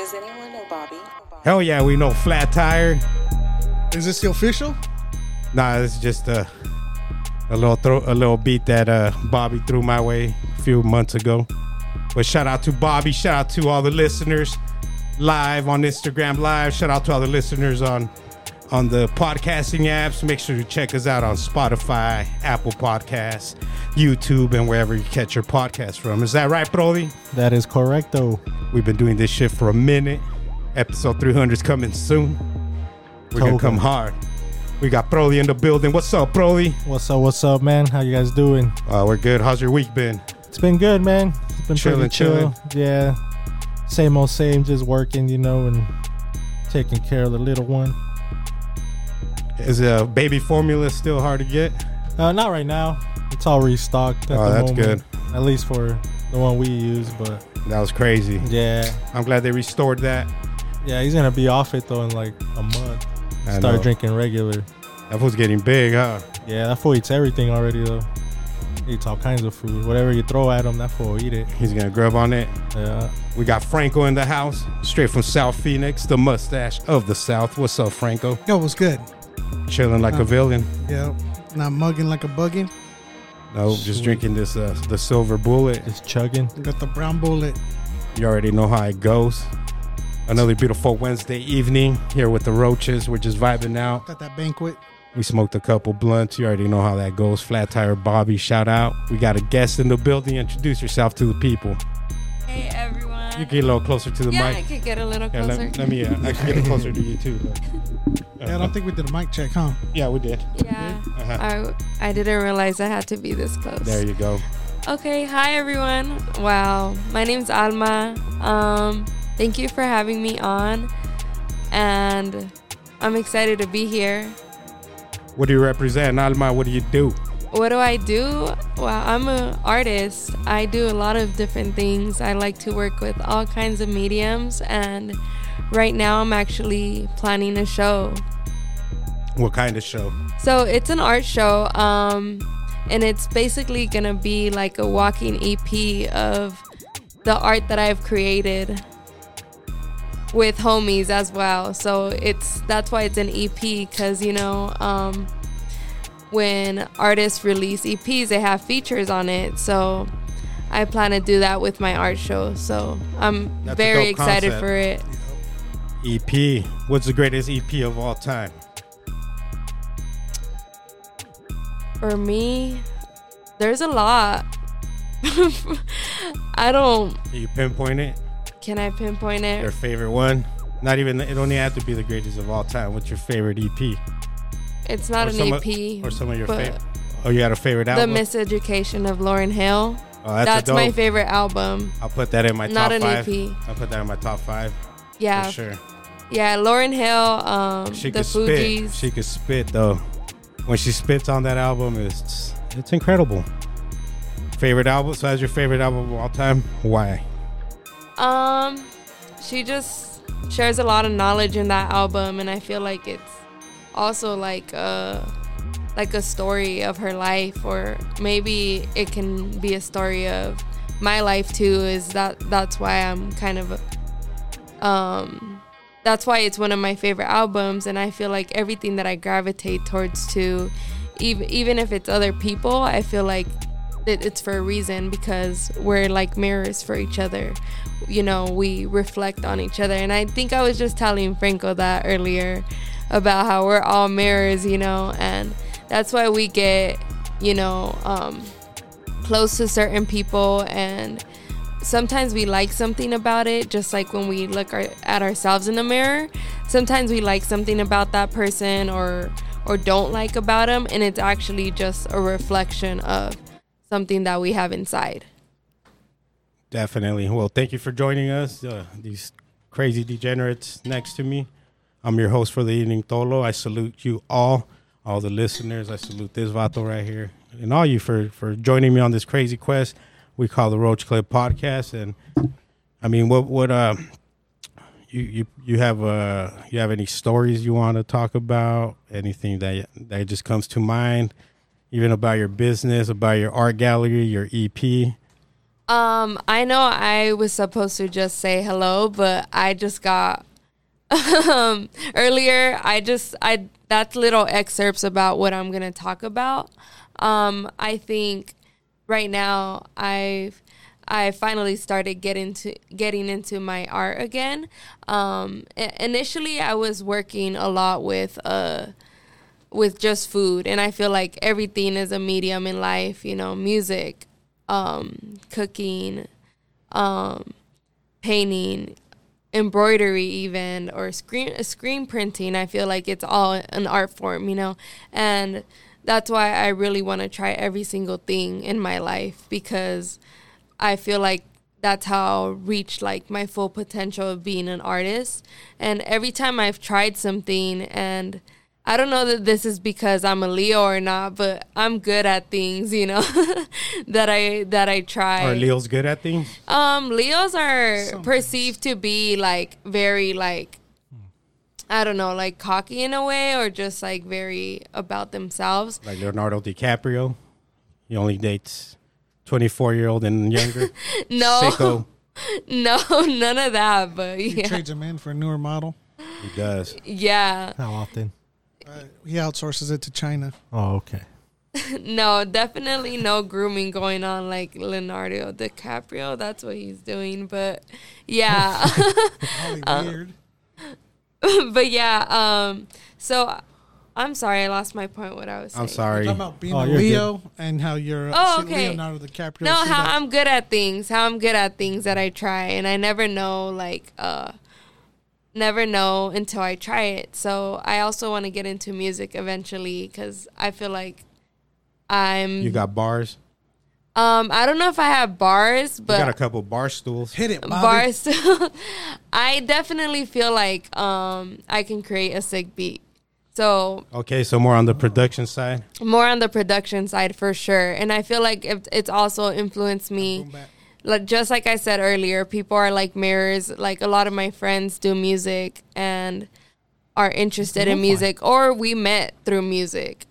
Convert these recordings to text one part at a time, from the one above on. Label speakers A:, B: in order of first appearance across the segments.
A: Does anyone know Bobby?
B: Hell yeah, we know flat tire.
C: Is this the official?
B: Nah, it's just a a little throw, a little beat that uh, Bobby threw my way a few months ago. But shout out to Bobby. Shout out to all the listeners live on Instagram Live. Shout out to all the listeners on on the podcasting apps. Make sure to check us out on Spotify, Apple Podcasts, YouTube, and wherever you catch your podcast from. Is that right, Brody?
D: That is correct, though.
B: We've been doing this shit for a minute. Episode 300 is coming soon. We're gonna
D: Token.
B: come hard. We got Broly in the building. What's up, Broly?
D: What's up? What's up, man? How you guys doing?
B: Uh, we're good. How's your week been?
D: It's been good, man. It's been
B: Chilling,
D: pretty chill.
B: chilling.
D: Yeah, same old same. Just working, you know, and taking care of the little one.
B: Is uh, baby formula still hard to get?
D: Uh, not right now. It's all restocked. At
B: Oh,
D: the
B: that's
D: moment. At least for the one we use, but
B: That was crazy.
D: yeah,
B: I'm glad they restored that.
D: yeah, he's gonna be off it though in like a month.
B: I
D: Start
B: know.
D: drinking regular.
B: That fool's getting big, huh?
D: Yeah, that fool eats everything already though. He eats all kinds of food. Whatever you throw at him, that fool will eat it.
B: He's gonna grub on it.
D: Yeah.
B: We got Franco in the house, straight from South Phoenix, the mustache of the South. What's up, Franco?
C: Yo, what's good?
B: Chilling like a
C: Um,
B: villain.
C: Yeah, not mugging like a bugging.
B: No, just drinking this uh, the silver bullet.
D: Just chugging.
C: Got the brown bullet.
B: You already know how it goes. Another beautiful Wednesday evening here with the roaches. We're just vibing out.
C: Got that banquet.
B: We smoked a couple blunts. You already know how that goes. Flat Tire Bobby, shout out. We got a guest in the building. Introduce yourself to the people.
E: Hey everyone.
B: You get a little closer to the mic.
E: yeah, I
B: mic.
E: could get a little
B: Yeah,
E: closer.
B: let, let me. Uh, I can get it closer to you too. but-
C: Yeah, I don't think we did a mic check, huh?
B: yeah, we did.
E: yeah.
B: Uh-huh.
E: I, I didn't realize I had to be this close.
B: There you go.
E: Okay, hi everyone. Wow, my name's Alma. Um, thank you for having me on, and I'm excited to be here.
B: What do you represent, Alma? What do you do?
E: What do I do? Well, I'm an artist. I do a lot of different things. I like to work with all kinds of mediums, and right now I'm actually planning a show.
B: What kind of show?
E: So it's an art show, um, and it's basically gonna be like a walking EP of the art that I've created with homies as well. So it's that's why it's an EP because you know um, when artists release EPs, they have features on it. So I plan to do that with my art show. So I'm
B: That's
E: very excited
B: concept.
E: for it.
B: EP. What's the greatest EP of all time?
E: For me, there's a lot. I don't.
B: Can you pinpoint it?
E: Can I pinpoint it?
B: Your favorite one? Not even. It don't have to be the greatest of all time. What's your favorite EP?
E: It's not
B: Or
E: an
B: some of-
E: EP.
B: Or some of your favorite? Oh, you got a favorite album? The?
E: Miseducation of Lauryn Hill.
B: oh, that's,
E: That's, my favorite album.
B: I'll put that in my
E: Not
B: top
E: an
B: five.
E: EP.
B: I'll put that in my top five
E: Yeah,
B: for sure.
E: yeah. Lauryn Hill. Um,
B: She
E: the
B: could spit.
E: Fugees.
B: She could spit though. When she spits on that album, it's it's incredible. Favorite album? So, as your favorite album of all time? Why?
E: Um, she just shares a lot of knowledge in that album, and I feel like it's also like a like a story of her life, or maybe it can be a story of my life too. Is that that's why I'm kind of um that's why it's one of my favorite albums, and I feel like everything that I gravitate towards to, even even if it's other people, I feel like it, it's for a reason because we're like mirrors for each other. You know, we reflect on each other. And I think I was just telling Franco that earlier about how we're all mirrors, you know, and that's why we get, you know, um, close to certain people and sometimes we like something about it just like when we look our, at ourselves in the mirror sometimes we like something about that person or or don't like about them and it's actually just a reflection of something that we have inside
B: Definitely. Well, thank you for joining us. Uh, these crazy degenerates next to me. I'm your host for the evening, Tolo. I salute you all, all the listeners. I salute this vato right here, and all you for for joining me on this crazy quest we call the Roach Clip Podcast. And I mean, what what uh, you you you have uh you have any stories you want to talk about? Anything that that just comes to mind, even about your business, about your art gallery, your EP.
E: Um, I know I was supposed to just say hello, but I just got um earlier I just I that's little excerpts about what I'm going to talk about. Um I think right now I've I finally started getting to getting into my art again. Um initially I was working a lot with uh with just food and I feel like everything is a medium in life, you know, music, um, cooking, um, painting, embroidery even or screen screen printing. I feel like it's all an art form, you know. And that's why I really want to try every single thing in my life because I feel like that's how I'll reach like my full potential of being an artist. And every time I've tried something and I don't know that this is because I'm a Leo or not, but I'm good at things, you know, that I that I try.
B: Are Leo's good at things?
E: Um, Leos are
C: Some
E: perceived to be like very like I don't know, like cocky in a way or just like very about themselves.
B: Like Leonardo DiCaprio? He only dates 24 year old and younger.
E: No.
B: Sicko.
E: No, none of that, but
C: He
E: yeah.
C: trades him in for a newer model.
B: He does.
E: Yeah.
D: How often?
C: Uh, he outsources it to China.
D: Oh, okay.
E: No, definitely no grooming going on like Leonardo DiCaprio. That's what he's doing, but yeah.
C: Probably weird.
E: but yeah, um so I'm sorry, I lost my point what I was saying.
B: I'm sorry.
C: Talking about being
D: Oh,
C: a
D: you're
C: Leo and how you're
E: Oh,
C: see
E: okay.
C: Leonardo DiCaprio.
E: No, how
C: that-
E: I'm good at things. How I'm good at things that I try, and I never know like uh, never know until I try it. So I also want to get into music eventually because I feel like I'm.
B: You got bars?
E: um, I don't know if I have bars,
B: You got a couple bar stools.
C: hit it, Bobby.
E: bars. I definitely feel like um I can create a sick beat. So
B: Okay, so more on the production side.
E: more on the production side for sure, and I feel like it, it's also influenced me.
C: Boom, bap.
E: like just like I said earlier, people are like mirrors. Like a lot of my friends do music and are interested in
C: Lo-fi.
E: music, or we met through music,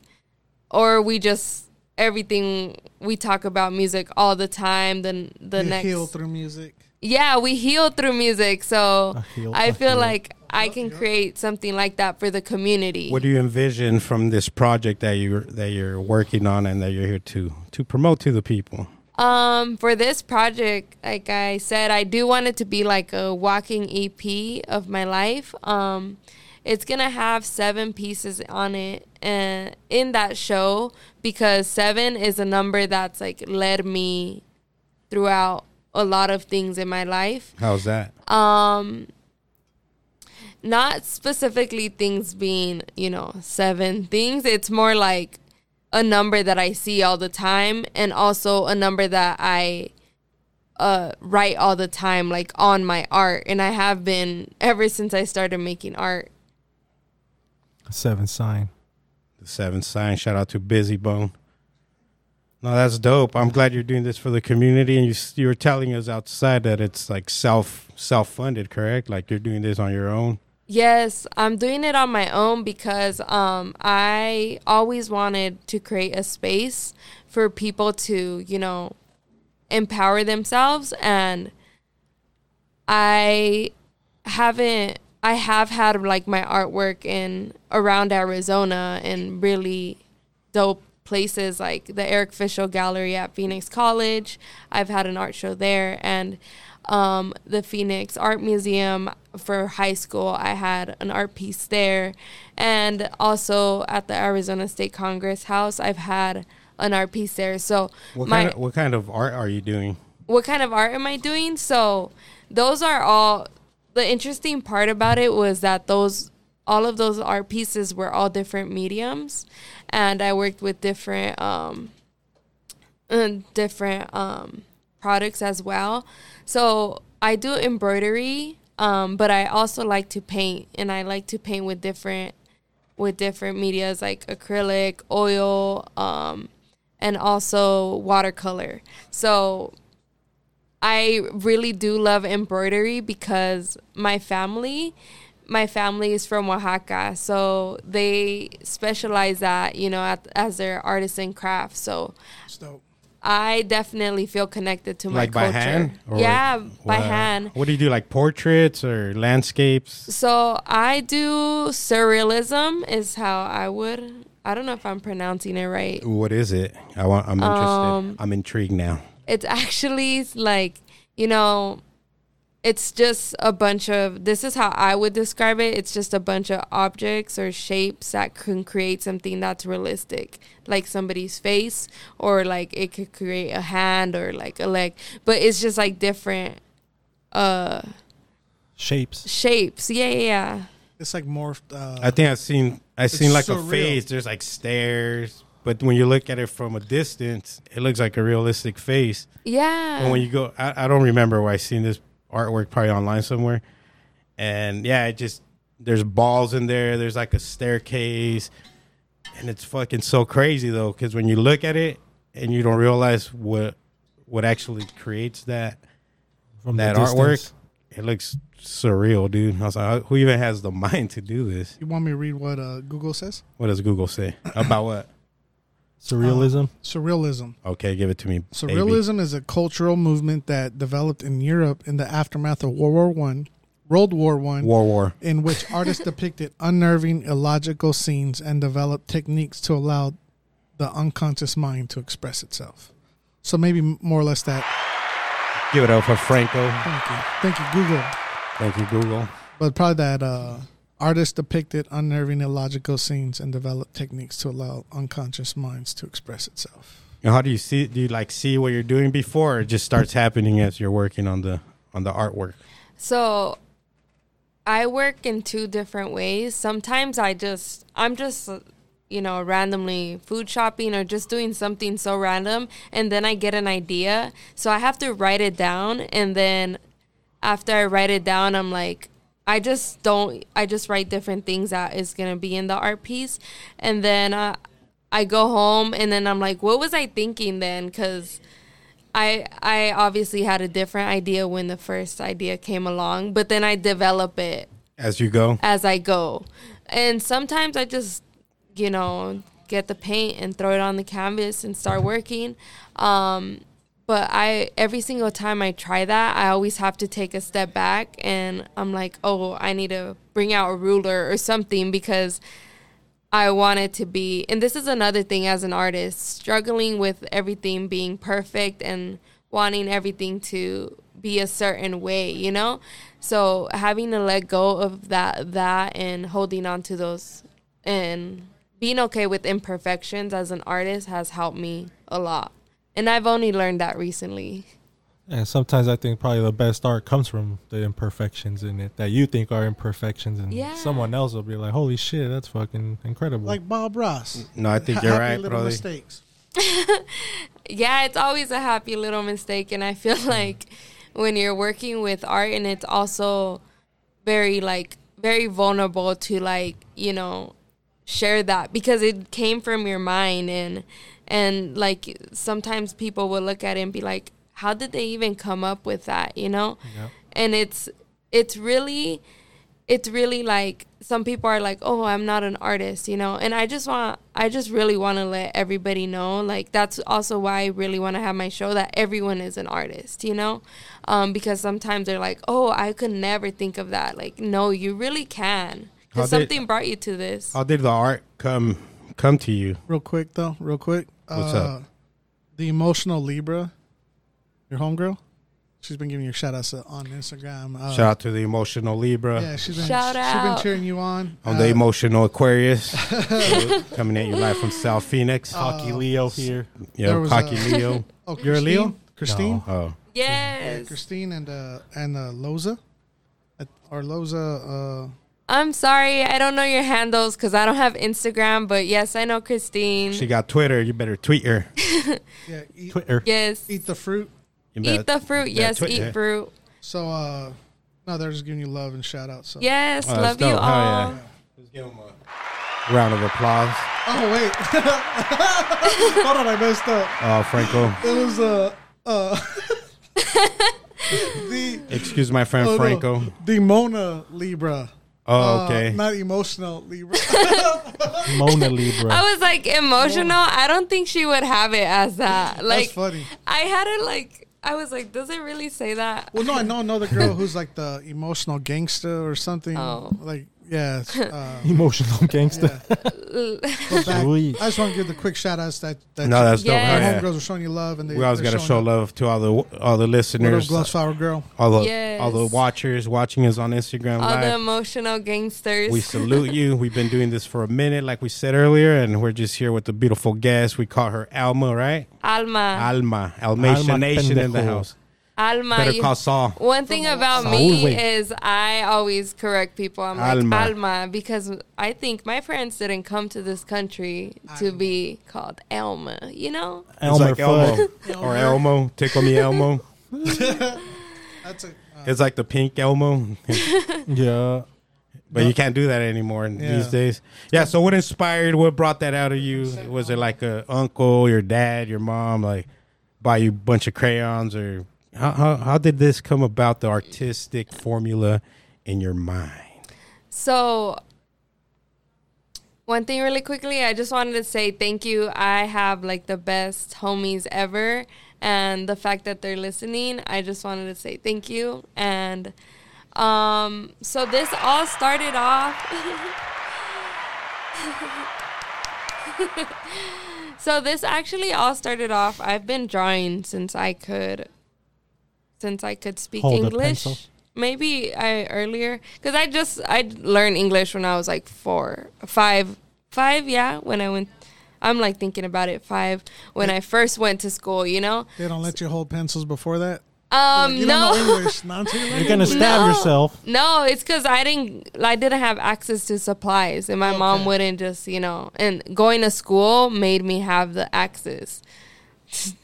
E: or we just everything we talk about music all the time. Then the
C: You
E: next,
C: heal through music.
E: yeah, we heal through music. So
D: I heal-
E: I
D: I
E: feel
D: heal.
E: like I can create something like that for the community.
B: What do you envision from this project that you that you're working on and that you're here to to promote to the people?
E: Um, for this project, like I said, I do want it to be like a walking EP of my life. Um, it's gonna have seven pieces on it, and in that show, because seven is a number that's like led me throughout a lot of things in my life.
B: How's that?
E: Um, not specifically things being, you know, seven things. It's more like a number that I see all the time and also a number that I uh write all the time like on my art and I have been ever since I started making art.
D: Seven sign.
B: The seven sign. Shout out to Bizzy Bone. No, that's dope. I'm glad you're doing this for the community, and you s- you were telling us outside that it's like self self funded, correct? Like you're doing this on your own.
E: Yes, I'm doing it on my own because um, I always wanted to create a space for people to, you know, empower themselves. And I haven't, I have had like my artwork in around Arizona and really dope places like the Eric Fischel Gallery at Phoenix College. I've had an art show there and um, the Phoenix Art Museum for high school. I had an art piece there. And also at the Arizona State Congress House, I've had an art piece there. So
B: What
E: my
B: kind of what kind of art are you doing?
E: what kind of art am I doing? So those are all the interesting part about it was that those all of those art pieces were all different mediums and I worked with different um uh, different um products as well. So I do embroidery um but I also like to paint and I like to paint with different with different medias like acrylic, oil, um and also watercolor. So I really do love embroidery because my family, my family is from Oaxaca, so they specialize that you know at, as their artisan craft. So. I definitely feel connected to my
B: like by hand?
E: Yeah, by hand.
B: What do you do? Like portraits or landscapes?
E: So I do surrealism is how I would. I don't know if I'm pronouncing it right.
B: What is it? I want. I'm interested.
E: Um,
B: I'm intrigued now.
E: It's actually like you know, it's just a bunch of. This is how I would describe it. It's just a bunch of objects or shapes that can create something that's realistic, like somebody's face, or like it could create a hand or like a leg. But it's just like different uh
D: Shapes.
E: shapes. Yeah, yeah, yeah.
C: It's like morphed. Uh,
B: I think I've seen. I've seen like a face. There's like stairs, but when you look at it from a distance, it looks like a realistic face.
E: Yeah.
B: And when you go, I, I don't remember where I seen this artwork, probably online somewhere. And yeah, it just there's balls in there. There's like a staircase, and it's fucking so crazy though, because when you look at it and you don't realize what what actually creates that
D: From the
B: that artwork, it looks surreal, dude. I was like, who even has the mind to do this?
C: you want me to read what uh, Google says?
B: What does Google say about what?
D: Surrealism.
C: Surrealism.
B: Okay, give it to me. baby.
C: Surrealism is a cultural movement that developed in Europe in the aftermath of World War One, World War One,
B: War War.
C: in which artists depicted unnerving, illogical scenes and developed techniques to allow the unconscious mind to express itself. So maybe more or less that.
B: Give it up for Franco.
C: Thank you, thank you, Google.
B: Thank you, Google.
C: But probably that uh, artists depicted unnerving, illogical scenes and developed techniques to allow unconscious minds to express itself.
B: And how do you see? Do you like see what you're doing before, or it just starts happening as you're working on the on the artwork?
E: So I work in two different ways. Sometimes I just I'm just you know randomly food shopping or just doing something so random and then I get an idea. So I have to write it down and then after I write it down I'm like I just don't I just write different things that is going to be in the art piece and then uh, I go home and then I'm like what was I thinking then cuz I I obviously had a different idea when the first idea came along, but then I develop it
B: As you go,
E: as I go. And sometimes I just, you know, get the paint and throw it on the canvas and start working. Um, but I every single time I try that, I always have to take a step back and I'm like, "Oh, I need to bring out a ruler or something because I want it to be, and this is another thing as an artist, struggling with everything being perfect and wanting everything to be a certain way, you know? So having to let go of that that and holding on to those and being okay with imperfections as an artist has helped me a lot. And I've only learned that recently.
D: And sometimes I think probably the best art comes from the imperfections in it that you think are imperfections, and
E: Yeah.
D: someone else will be like, "Holy shit, that's fucking incredible!"
C: Like Bob Ross.
B: no, I think
C: Ha-
B: you're
C: happy
B: right,
C: little
B: brother.
C: mistakes.
E: yeah, it's always a happy little mistake. And I feel mm. like when you're working with art and it's also very, like, very vulnerable to, like, you know, share that because it came from your mind and, and like, sometimes people will look at it and be like, how did they even come up with that, you know?
D: Yeah.
E: and it's it's really it's really like some people are like oh i'm not an artist you know? And i just want i just really want to let everybody know like that's also why i really want to have my show that everyone is an artist you know? Um, because sometimes they're like oh i could never think of that. Like no you really can. Because
B: did-
E: something brought you to this.
B: How did the art come come to you?
C: Real quick though, real quick.
B: What's
C: uh,
B: up?
C: The emotional Libra, your homegirl. She's been giving you shout outs on Instagram. Uh,
B: Shout out to the emotional Libra.
C: Yeah, she's been
E: Shout
C: she's been cheering you on.
B: On
C: Uh,
B: the emotional Aquarius, coming at you live from South Phoenix.
D: Cocky
C: uh,
D: Leo here.
C: Yeah,
B: Yo,
C: was
B: cocky
C: a-
B: Leo.
C: Oh,
B: You're a Leo?
C: Christine.
B: Oh,
C: Yeah,
E: yes
C: Christine and uh and uh, Loza, or Loza.
E: I'm sorry i don't know your handles because i don't have instagram but yes i know christine
B: she got Twitter. You better tweet her.
C: yeah, eat,
D: Twitter.
E: yes
C: eat the fruit.
B: Better-
E: eat the fruit yes
B: tweet
E: eat
B: her.
E: fruit
C: So uh, no, they're just giving you love and shout outs. So.
E: Yes,
B: Oh,
E: love you
B: dope. Hell
E: all.
B: yeah. Let's give him a round of applause.
C: Oh wait, hold on, I messed up.
B: Oh, Franco.
C: It was uh uh the
B: Excuse my friend
C: oh, no.
B: Franco.
C: the Mona Libra.
B: Oh,
C: Uh,
B: okay.
C: not emotional Libra.
D: Mona Libra.
E: I was like emotional. I don't think she would have it as that. Like
C: That's funny.
E: I had it like I was like, does it really say that?
C: Well, no, I know another girl who's like the emotional gangster or something.
E: Oh.
C: Like, yeah. it's, Uh,
D: Emotional gangster.
C: yeah. But back,
D: Sweet.
C: I just want to give the quick shout outs that, that
B: No, that's dope.
E: Yeah.
C: our
B: Oh, yeah.
C: homegirls are showing you love, and they
B: We always got to show love to all the all the
C: What
B: listeners,
C: Gloves Flower Girl?
B: all the
E: Yes.
B: all the watchers watching us on Instagram
E: All the
B: live.
E: emotional gangsters.
B: We salute you. We've been doing this for a minute, like we said earlier, and we're just here with the beautiful guest. We call her Alma, right?
E: Alma.
B: Alma, Almation
D: Alma
B: Nation in the
D: pendejo.
B: house.
E: Alma.
B: Better
E: you-
B: call Saul.
E: One thing about
D: Saul
E: me
D: way.
E: is I always correct people. I'm
B: Alma.
E: like Alma because I think my parents didn't come to this country to be called Elma. You know?
B: It's
D: Elmer
B: like Elmo or Elmo. Tickle me Elmo.
C: That's a. Uh,
B: It's like the pink Elmo,
D: Yeah.
B: but you can't do that anymore
C: Yeah.
B: these days. Yeah. So what inspired? What brought that out of you? Was it like a uncle, your dad, your mom, like buy you a bunch of crayons, or how how, how did this come about? The artistic formula in your mind.
E: So, one thing really quickly, I just wanted to say thank you. I have like the best homies ever. And the fact that they're listening, I just wanted to say thank you. And um, so this all started off. so this actually all started off. I've been drawing since I could, since I could speak
D: Hold
E: English maybe I earlier because I just I learned English when I was like four, five, five. Yeah, when I went, I'm like thinking about it. Five when I first went to school. You know,
C: they don't let you hold pencils before that.
E: um,
C: you don't know
E: no,
C: English. You learn
D: You're gonna stab
E: No.
D: yourself.
E: no, it's because I didn't I didn't have access to supplies, and my mom wouldn't just you know. And going to school made me have the access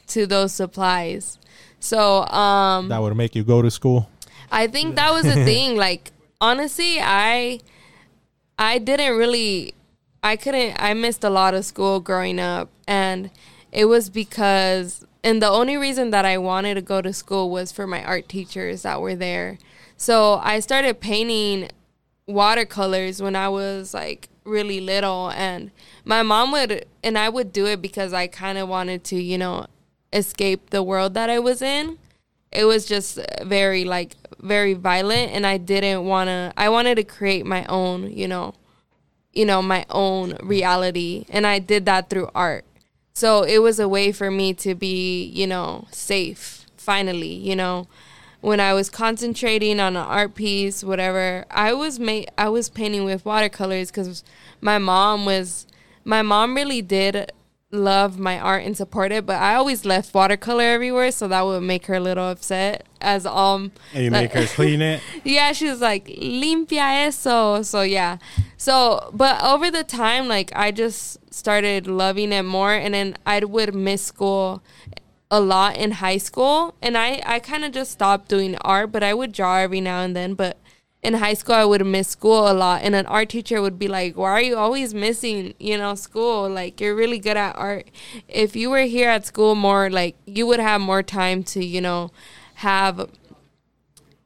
E: to those supplies. So um,
D: That would make you go to school.
E: I think that was the thing. Like honestly, I I didn't really I couldn't I missed a lot of school growing up and it was because and the only reason that I wanted to go to school was for my art teachers that were there. So I started painting watercolors when I was like really little and my mom would and I would do it because I kind of wanted to, you know, escape the world that I was in. It was just very like very violent and I didn't want to I wanted to create my own, you know, you know, my own reality and I did that through art. So it was a way for me to be, you know, safe finally, you know when I was concentrating on an art piece, whatever, I was ma- I was painting with watercolors because my mom was my mom really did love my art and support it, but I always left watercolor everywhere, so that would make her a little upset. As um,
B: And you
E: like-
B: make her clean it.
E: yeah, she was like, limpia eso. So yeah. So, but over the time, like I just started loving it more, and then I would miss school a lot in high school, and I I kind of just stopped doing art, but I would draw every now and then, but. In high school, I would miss school a lot, and an art teacher would be like, "Why are you always missing, you know, school? Like you're really good at art. If you were here at school more, like you would have more time to, you know, have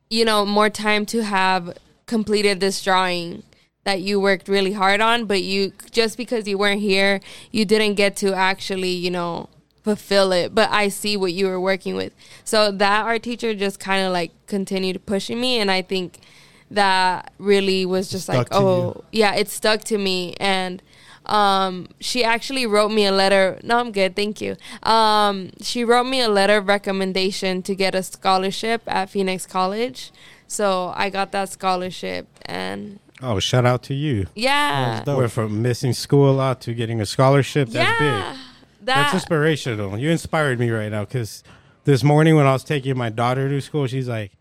E: you know, more time to have completed this drawing that you worked really hard on, but you just because you weren't here, you didn't get to actually, you know, fulfill it. But I see what you were working with. So that art teacher just kind of like continued pushing me and I think that really was just like,
D: Stuck to
E: oh, yeah, it stuck to me and um, she actually wrote me a letter. No, I'm good. Thank you. Um, she wrote me a letter of recommendation to get a scholarship at Phoenix College. So I got that scholarship, and
B: Oh, shout out to you.
E: yeah,
D: That's dope.
B: We're from missing school a lot to getting a scholarship. That's
E: yeah,
B: big.
E: that
B: That's inspirational. You inspired me right now because this morning when I was taking my daughter to school, she's like,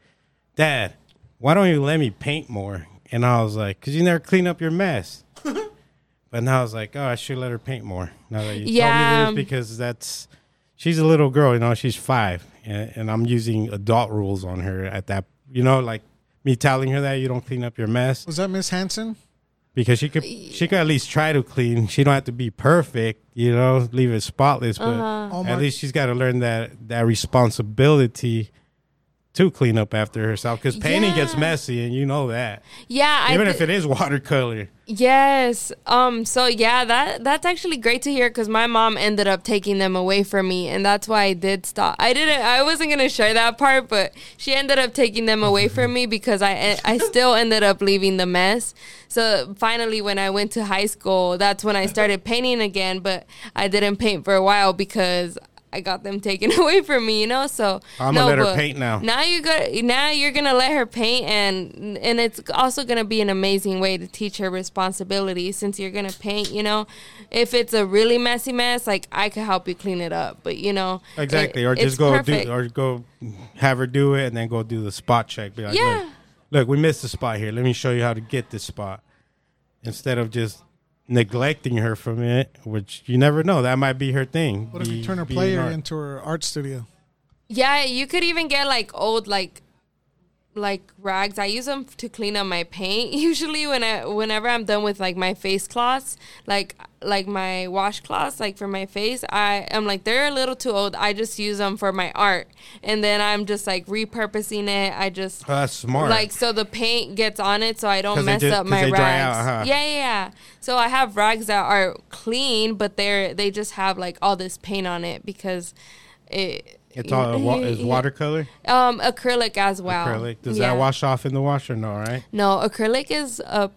B: "Dad, why don't you let me paint more?" And I was like, "Cause you never clean up your mess." but now I was like, "Oh, I should let her paint more." Now that you
E: Yeah.
B: told me this, because that's she's a little girl, you know, she's five, and, and I'm using adult rules on her at that, you know, like me telling her that you don't clean up your mess
C: Was that Miss Hansen?
B: because she could she could at least try to clean. She don't have to be perfect, you know, leave it spotless, but
E: Uh-huh.
C: Oh
B: at least she's got to learn that that responsibility to clean up after herself because painting gets messy, and you know that.
E: Yeah,
B: Even
E: thi-
B: if it is watercolor.
E: Yes. Um. So yeah, that that's actually great to hear because my mom ended up taking them away from me, and that's why I did stop. I didn't. I wasn't gonna share that part, but she ended up taking them away from me because I I still ended up leaving the mess. So finally, when I went to high school, that's when I started painting again. But I didn't paint for a while because. I got them taken away from me, you know. So
B: I'm gonna let her paint now.
E: Now you got now you're gonna let her paint, and and it's also gonna be an amazing way to teach her responsibility since you're gonna paint. You know, if it's a really messy mess, like I could help you clean it up, but you know
B: Exactly,
E: it-
B: or just go
E: perfect.
B: do, or go have her do it, and then go do the spot check. Be like,
E: Yeah.
B: look, look, we missed the spot here. Let me show you how to get this spot. Instead of just neglecting her from it, which you never know, that might be her thing.
C: What if you turn her player into her art studio?
E: Yeah, you could even get like old like like rags. I use them to clean up my paint. Usually when I whenever I'm done with like my face cloths, like like my washcloths, like for my face, I am like they're a little too old. I just use them for my art, and then I'm just like repurposing it. I just
B: Oh, that's smart.
E: like so the paint gets on it, so I don't mess up my rags.
B: out, huh?
E: Yeah, yeah, yeah. So I have rags that are clean, but they're they just have like all this paint on it because it.
B: It's all wa- is watercolor,
E: Um, acrylic as well.
B: acrylic. Does
E: Yeah.
B: that wash off in the washer? No, right?
E: No, acrylic is a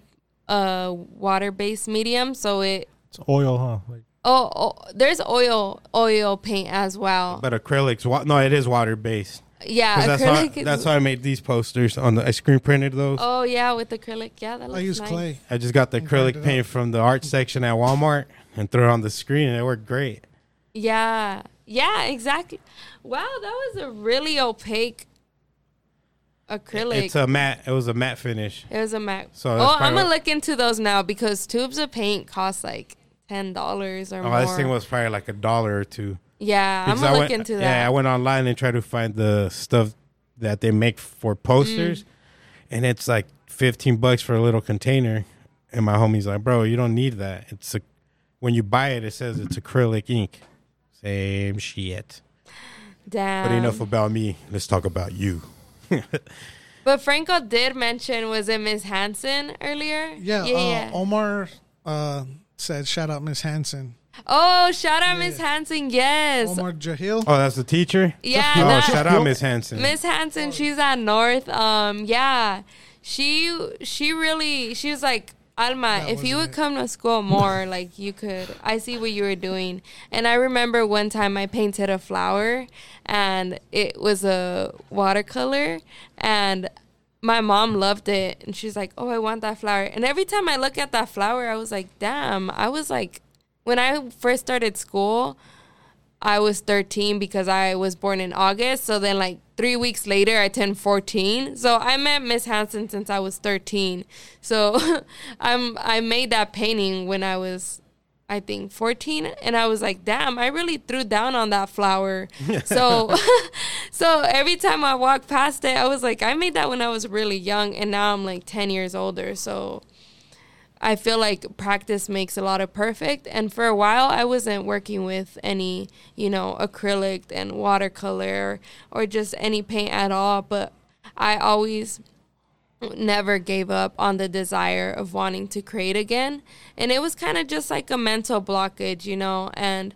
E: a water based medium, so it.
D: It's oil, huh? Like
E: Oh, oh, there's oil oil paint as well.
B: But acrylics, wa- no, it is water based.
E: yeah,
B: that's how
E: acrylic. is,
B: that's how I made these posters on the. I screen printed those.
E: Oh yeah, with acrylic. Yeah, that looks
C: I use
E: nice.
C: clay.
B: I just got the
C: And
B: acrylic paint from the art section at Walmart and threw it on the screen, and it worked great.
E: Yeah, yeah, exactly. Wow, that was a really opaque acrylic.
B: It's a matte. It was a matte finish.
E: it was a matte.
B: So
E: oh, I'm gonna look into those now because tubes of paint cost like ten dollars or
B: Oh,
E: more.
B: this thing was probably like a dollar or two.
E: yeah, I'm
B: Because
E: gonna
B: I
E: look
B: went,
E: into that.
B: Yeah, I went online and tried to find the stuff that they make for
E: Mm.
B: posters, and it's like fifteen bucks for a little container. And my homie's like, "Bro, you don't need that. It's a when you buy it, it says it's acrylic ink. Same shit."
E: Damn.
B: But enough about me. Let's talk about you.
E: But Franco did mention was it Miss Hansen earlier?
C: Yeah,
E: yeah,
C: uh,
E: yeah.
C: Omar uh, said, "Shout out Miss Hansen."
E: Oh, shout out Miss Hansen. Yes.
C: Omar Jahil.
B: Oh, that's the teacher.
E: Yeah,
B: Oh,
E: that-
B: shout out Miss Hansen.
E: Miss Hansen, she's at North. Um, yeah, she she really she was like Alma.
C: That
E: if you would
C: it.
E: come to school more, like you could. I see what you were doing, and I remember one time I painted a flower, and it was a watercolor, and my mom loved it, and she's like, "Oh, I want that flower." And every time I look at that flower, I was like, "Damn!" I was like, when I first started school. I was 13 because I was born in August. So then, like three weeks later, I turned 14. So I met Miss Hansen since I was 13. So I'm I made that painting when I was, I think, 14, and I was like, damn, I really threw down on that flower. so, so every time I walk past it, I was like, I made that when I was really young, and now I'm like 10 years older. So. I feel like practice makes a lot of perfect. And for a while, I wasn't working with any, you know, acrylic and watercolor or just any paint at all. But I always never gave up on the desire of wanting to create again. And it was kind of just like a mental blockage, you know, and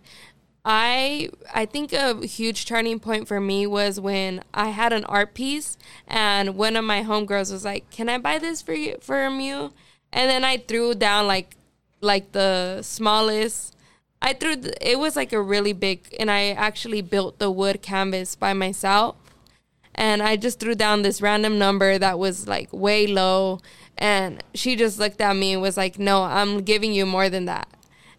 E: I I think a huge turning point for me was when I had an art piece and one of my homegirls was like, "Can I buy this for you from you?" And then I threw down like like the smallest. I threw th- it was like a really big and I actually built the wood canvas by myself. And I just threw down this random number that was like way low. And she just looked at me and was like, "No, I'm giving you more than that."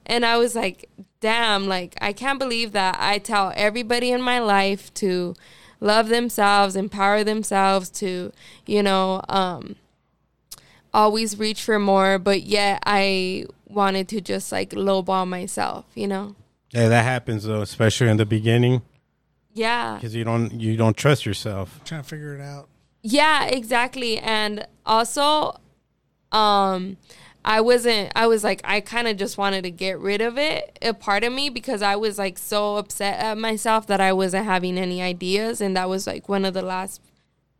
E: And I was like, "Damn, like I can't believe that I tell everybody in my life to love themselves, empower themselves to, you know, um always reach for more, but yet I wanted to just like lowball myself, you know?
B: Yeah, that happens though, especially in the beginning,
E: Yeah.
B: because you don't you don't trust yourself.
C: Trying to figure it out.
E: Yeah, exactly. And also, um, I wasn't, I was like, I kind of just wanted to get rid of it, a part of me, because I was like so upset at myself that I wasn't having any ideas. And that was like one of the last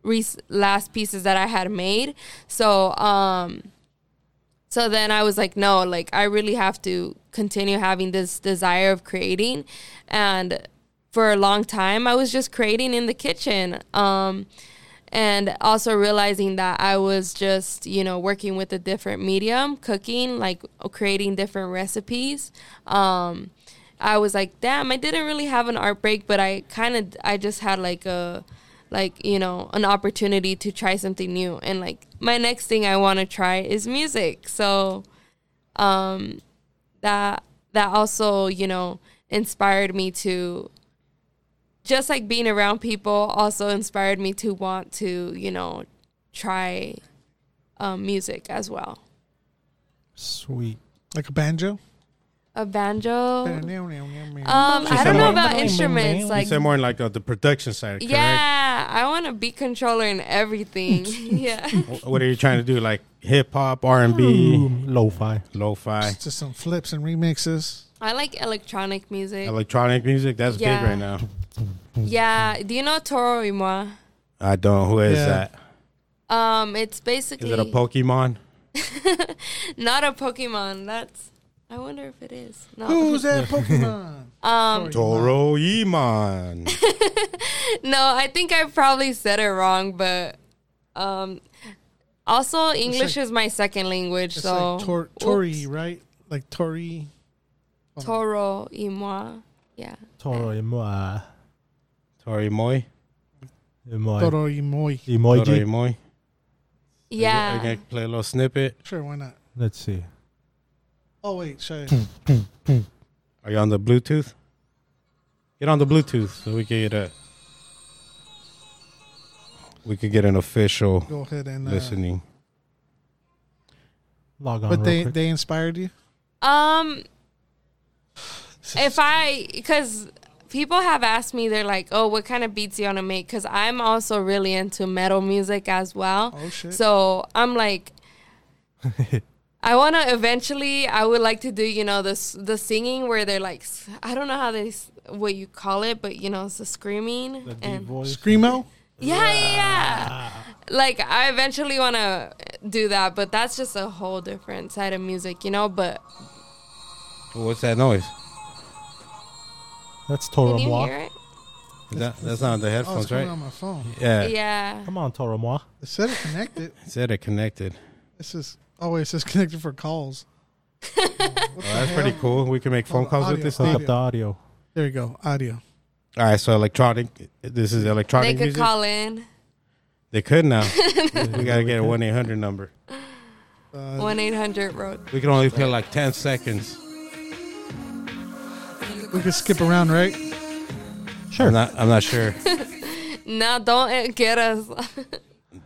E: rec- last pieces that I had made. So um so then I was like no, like I really have to continue having this desire of creating and for a long time I was just creating in the kitchen. Um and also realizing that I was just, you know, working with a different medium, cooking, like creating different recipes. Um, I was like, damn, I didn't really have an art break, but I kind of, I just had like a, like, you know, an opportunity to try something new. And like, my next thing I want to try is music. So, um, that, that also, you know, inspired me to just like being around people also inspired me to want to, you know, try um, music as well.
D: Sweet.
C: Like a banjo.
E: A banjo. Um, I don't know about instruments.
B: Like you
E: Like,
B: said more in like uh, the production side, correct?
E: yeah, I want a beat controller and everything. yeah.
B: What are you trying to do? Like hip hop, R and B,
D: Boom. Lo-fi.
B: lo-fi,
C: Just some flips and remixes.
E: I like electronic music.
B: electronic music. That's
E: Yeah.
B: big right now.
E: yeah. Do you know Toro y Moi?
B: I don't. Who is
C: Yeah.
B: that?
E: Um, it's basically.
B: Is it a Pokemon?
E: not a Pokemon. That's. I wonder if it is. No.
C: Who's that Pokemon?
E: Um,
B: Toro Iman.
E: no, I think I probably said it wrong, but um, also English
C: like-
E: is my second language,
C: It's
E: so
C: like tor- Tori,
E: Oops.
C: right? Like Tori.
E: Toro y. Yeah.
D: Toro y.
B: Tori Moy.
D: Emoji.
C: Toro y Moi.
B: Toro
D: Emoji.
B: Moy. Are
E: Yeah.
B: gonna play a little snippet?
C: Sure, why not?
D: Let's see.
C: Oh wait, show
B: Hmm. Are you on the Bluetooth? Get on the Bluetooth so we can get a. We could get an official
C: Go ahead and. Uh,
B: listening.
D: Log on
C: but
D: real
C: they
D: quick.
C: they inspired you.
E: Um, if I, because people have asked me, they're like, "Oh, what kind of beats you want to make?" Because I'm also really into metal music as well.
C: Oh shit.
E: So I'm like, I want to eventually. I would like to do, you know, this the singing where they're like, I don't know how they what you call it, but you know, it's the screaming
D: The deep
E: and
D: voice.
C: Screamo.
E: yeah, yeah, yeah. Ah. Like I eventually want to do that, but that's just a whole different side of music, you know. But
B: What's that noise?
D: That's Toro
E: can you
D: moi.
E: hear it?
B: Is that, that's not the
C: Oh, it's
B: headphones,
C: coming
B: right?
C: on my phone.
B: Yeah.
E: Yeah.
D: Come on, Toro moi.
C: It said it connected.
B: It said it connected.
C: This is oh wait, it says connected for calls. What the
B: Oh, that's pretty cool. We can make phone
C: Hold on,
B: calls with this
D: Hook
B: thing.
D: up the audio.
C: There you go. Audio.
B: All right, so electronic. This is electronic.
E: They
B: electronic
E: could
B: music.
E: call in
B: they could now. we gotta get a one eight hundred number.
C: Uh,
E: one eight hundred road.
B: We can only play like ten seconds.
C: we could skip around, right?
D: Sure.
B: I'm not. I'm not sure.
E: No, don't uh, get us.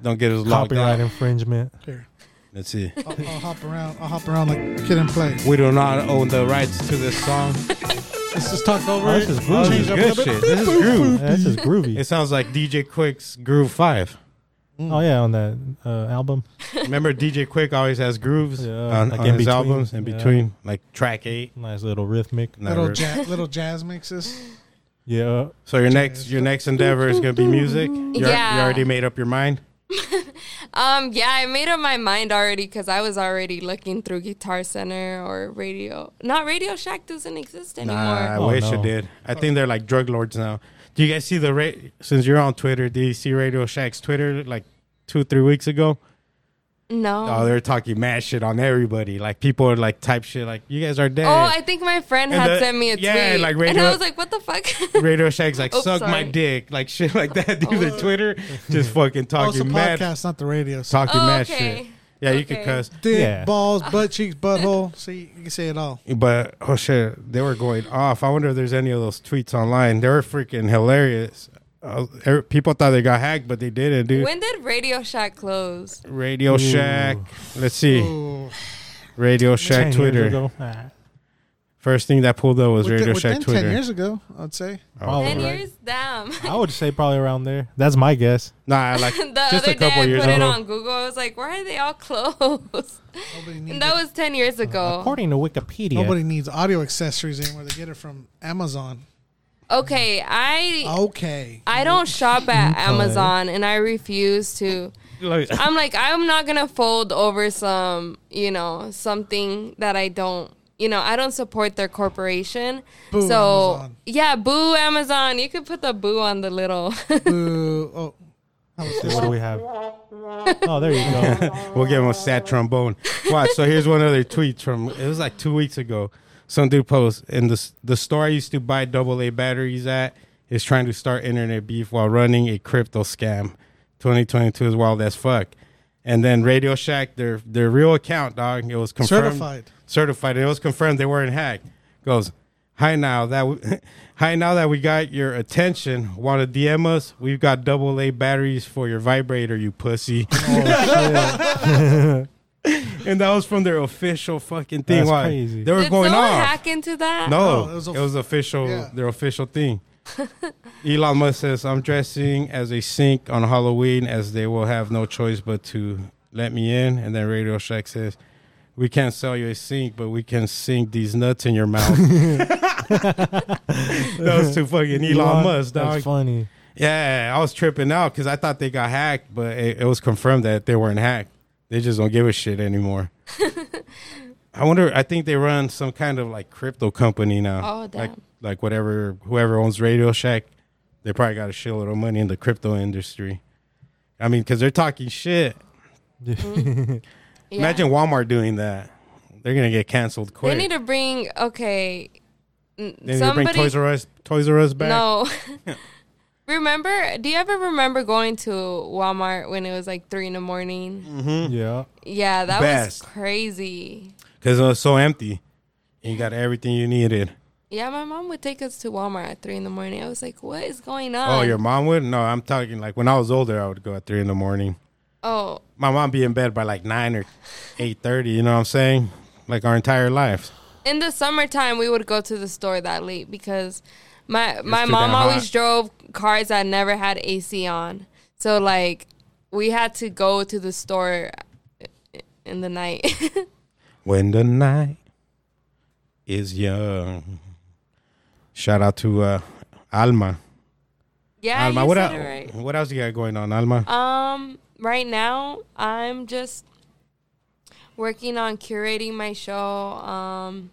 B: Don't get us locked
D: Copyright
B: out.
D: infringement.
C: Here.
B: Let's see.
C: I'll, I'll hop around. I'll hop around like kid and play.
B: We do not own the rights to this song.
C: Let's just talk over
D: Oh,
C: it.
D: this is
B: Oh,
D: groovy.
B: this is
C: Change up a
B: good
C: little
B: shit.
C: bit.
B: This is groove.
D: Yeah, this is groovy.
B: It sounds like DJ Quik's Groove Five.
D: oh yeah, on that uh, album.
B: Remember, DJ Quik always has grooves
D: Yeah,
B: on,
D: like
B: on
D: in
B: his
D: between.
B: albums in
D: Yeah.
B: between, like track eight.
D: Nice little rhythmic.
C: Little
B: Never-
C: ja- little jazz mixes.
D: Yeah.
B: So your next your next endeavor is gonna be music. You're,
E: Yeah.
B: You already made up your mind.
E: Um, yeah, I made up my mind already because I was already looking through Guitar Center or Radio. Not Radio Shack doesn't exist anymore.
B: Nah, I
D: Oh,
B: wish
D: no.
B: it did. I think they're like drug lords now. Do you guys see the ra- since you're on Twitter? Do you see Radio Shack's Twitter like two three weeks ago?
E: No.
B: Oh, they're talking mad shit on everybody. Like people are like type shit like you guys are dead.
E: Oh, I think my friend
B: And
E: had
B: the-
E: sent me a
B: yeah,
E: tweet,
B: like
E: and I was like, "What the fuck?"
B: Radio Shack's like
E: Oops,
B: suck my dick, like shit like that. Dude, their
C: Oh.
B: Twitter just fucking
C: Oh, it's a
B: talking mad,
C: podcast, not the radio. So
B: talking
E: oh,
B: mad
E: okay.
B: shit. Yeah, you could cuss,
C: dick,
D: Yeah.
C: balls, butt cheeks, butthole. See, you can say it all.
B: but oh shit, they were going off. I wonder if there's any of those tweets online. They were freaking hilarious. Uh, er- people thought they got hacked, but they didn't, dude.
E: When did Radio Shack close?
B: Radio
D: Ooh.
B: Shack. Let's see.
C: Ooh.
B: Radio Shack
D: 10
B: Twitter.
D: Ah,
B: First thing that pulled up was
C: Within-
B: Radio Shack Twitter.
C: ten years ago, I'd say.
B: Oh.
E: Ten
D: right.
E: years? Damn.
D: I would say probably around there. That's my guess.
B: Nah, I like
E: the
B: just
E: other
B: a couple
E: day I
B: years
E: put it
B: ago.
E: on Google. I was like, "Why are they all closed?" And that was ten years ago.
D: According to Wikipedia.
C: Nobody needs audio accessories anymore. They get it from Amazon.
E: Okay, I
C: Okay.
E: I don't shop at
D: Okay.
E: Amazon, and I refuse to.
B: Like,
E: I'm like, I'm not gonna fold over some, you know, something that I don't, you know, I don't support their corporation.
C: Boo,
E: so
C: Amazon.
E: yeah, boo Amazon. You could put the boo on the little.
C: Boo. Oh. How was this?
D: What do we have? Oh, there you go.
B: we'll give him a sad trombone. Watch. So here's one other tweet from it was like two weeks ago. Some dude posts in the the store I used to buy double A batteries at is trying to start internet beef while running a crypto scam. 2022 is wild as fuck. And then Radio Shack, their their real account, dog, it was confirmed,
C: Certified.
B: certified. It was confirmed they weren't hacked. Goes, hi now that we, hi now that we got your attention. Want to DM us? We've got double A batteries for your vibrator, you pussy.
D: Oh,
B: and that was from their official fucking thing.
D: That's
B: Why?
D: crazy.
B: They were
E: Did
B: going
E: someone
B: off.
E: hack into that?
B: No,
C: No, it was
B: it
C: a-
B: was official.
C: Yeah.
B: Their official thing. Elon Musk says, "I'm dressing as a sink on Halloween, as they will have no choice but to let me in." And then Radio Shack says, "We can't sell you a sink, but we can sink these nuts in your mouth." that was too fucking Elon, Musk, dog.
D: That's funny.
B: Yeah, I was tripping out because I thought they got hacked, but it, it was confirmed that they weren't hacked. They just don't give a shit anymore. I wonder. I think they run some kind of like crypto company now.
E: Oh, damn.
B: Like like whatever whoever owns Radio Shack, they probably got a shitload of money in the crypto industry. I mean, because they're talking shit. Mm-hmm.
E: Yeah.
B: Imagine Walmart doing that. They're gonna get canceled quick.
E: They need to bring okay. n-
B: They need to bring Toys R Us, Toys R Us back.
E: no. remember? Do you ever remember going to Walmart when it was like three in the morning?
B: Mm-hmm.
D: Yeah.
E: Yeah, that
B: Best.
E: was crazy.
B: Because it was so empty. And you got everything you needed.
E: Yeah, my mom would take us to Walmart at three in the morning. I was like, "What is going on?"
B: Oh, your mom would? No, I'm talking like when I was older, I would go at three in the morning.
E: Oh,
B: My mom be in bed by like nine or eight thirty. You know what I'm saying? Like our entire lives.
E: in the summertime, we would go to the store that late because my my mom always drove cars that never had AC on. So like, we had to go to the store in the night.
B: When the night is young. Shout out to uh, Alma.
E: yeah,
B: Alma,
E: you
B: what,
E: said
B: el-
E: it right.
B: what else you got going on, Alma?
E: Um, right now I'm just working on curating my show. Um,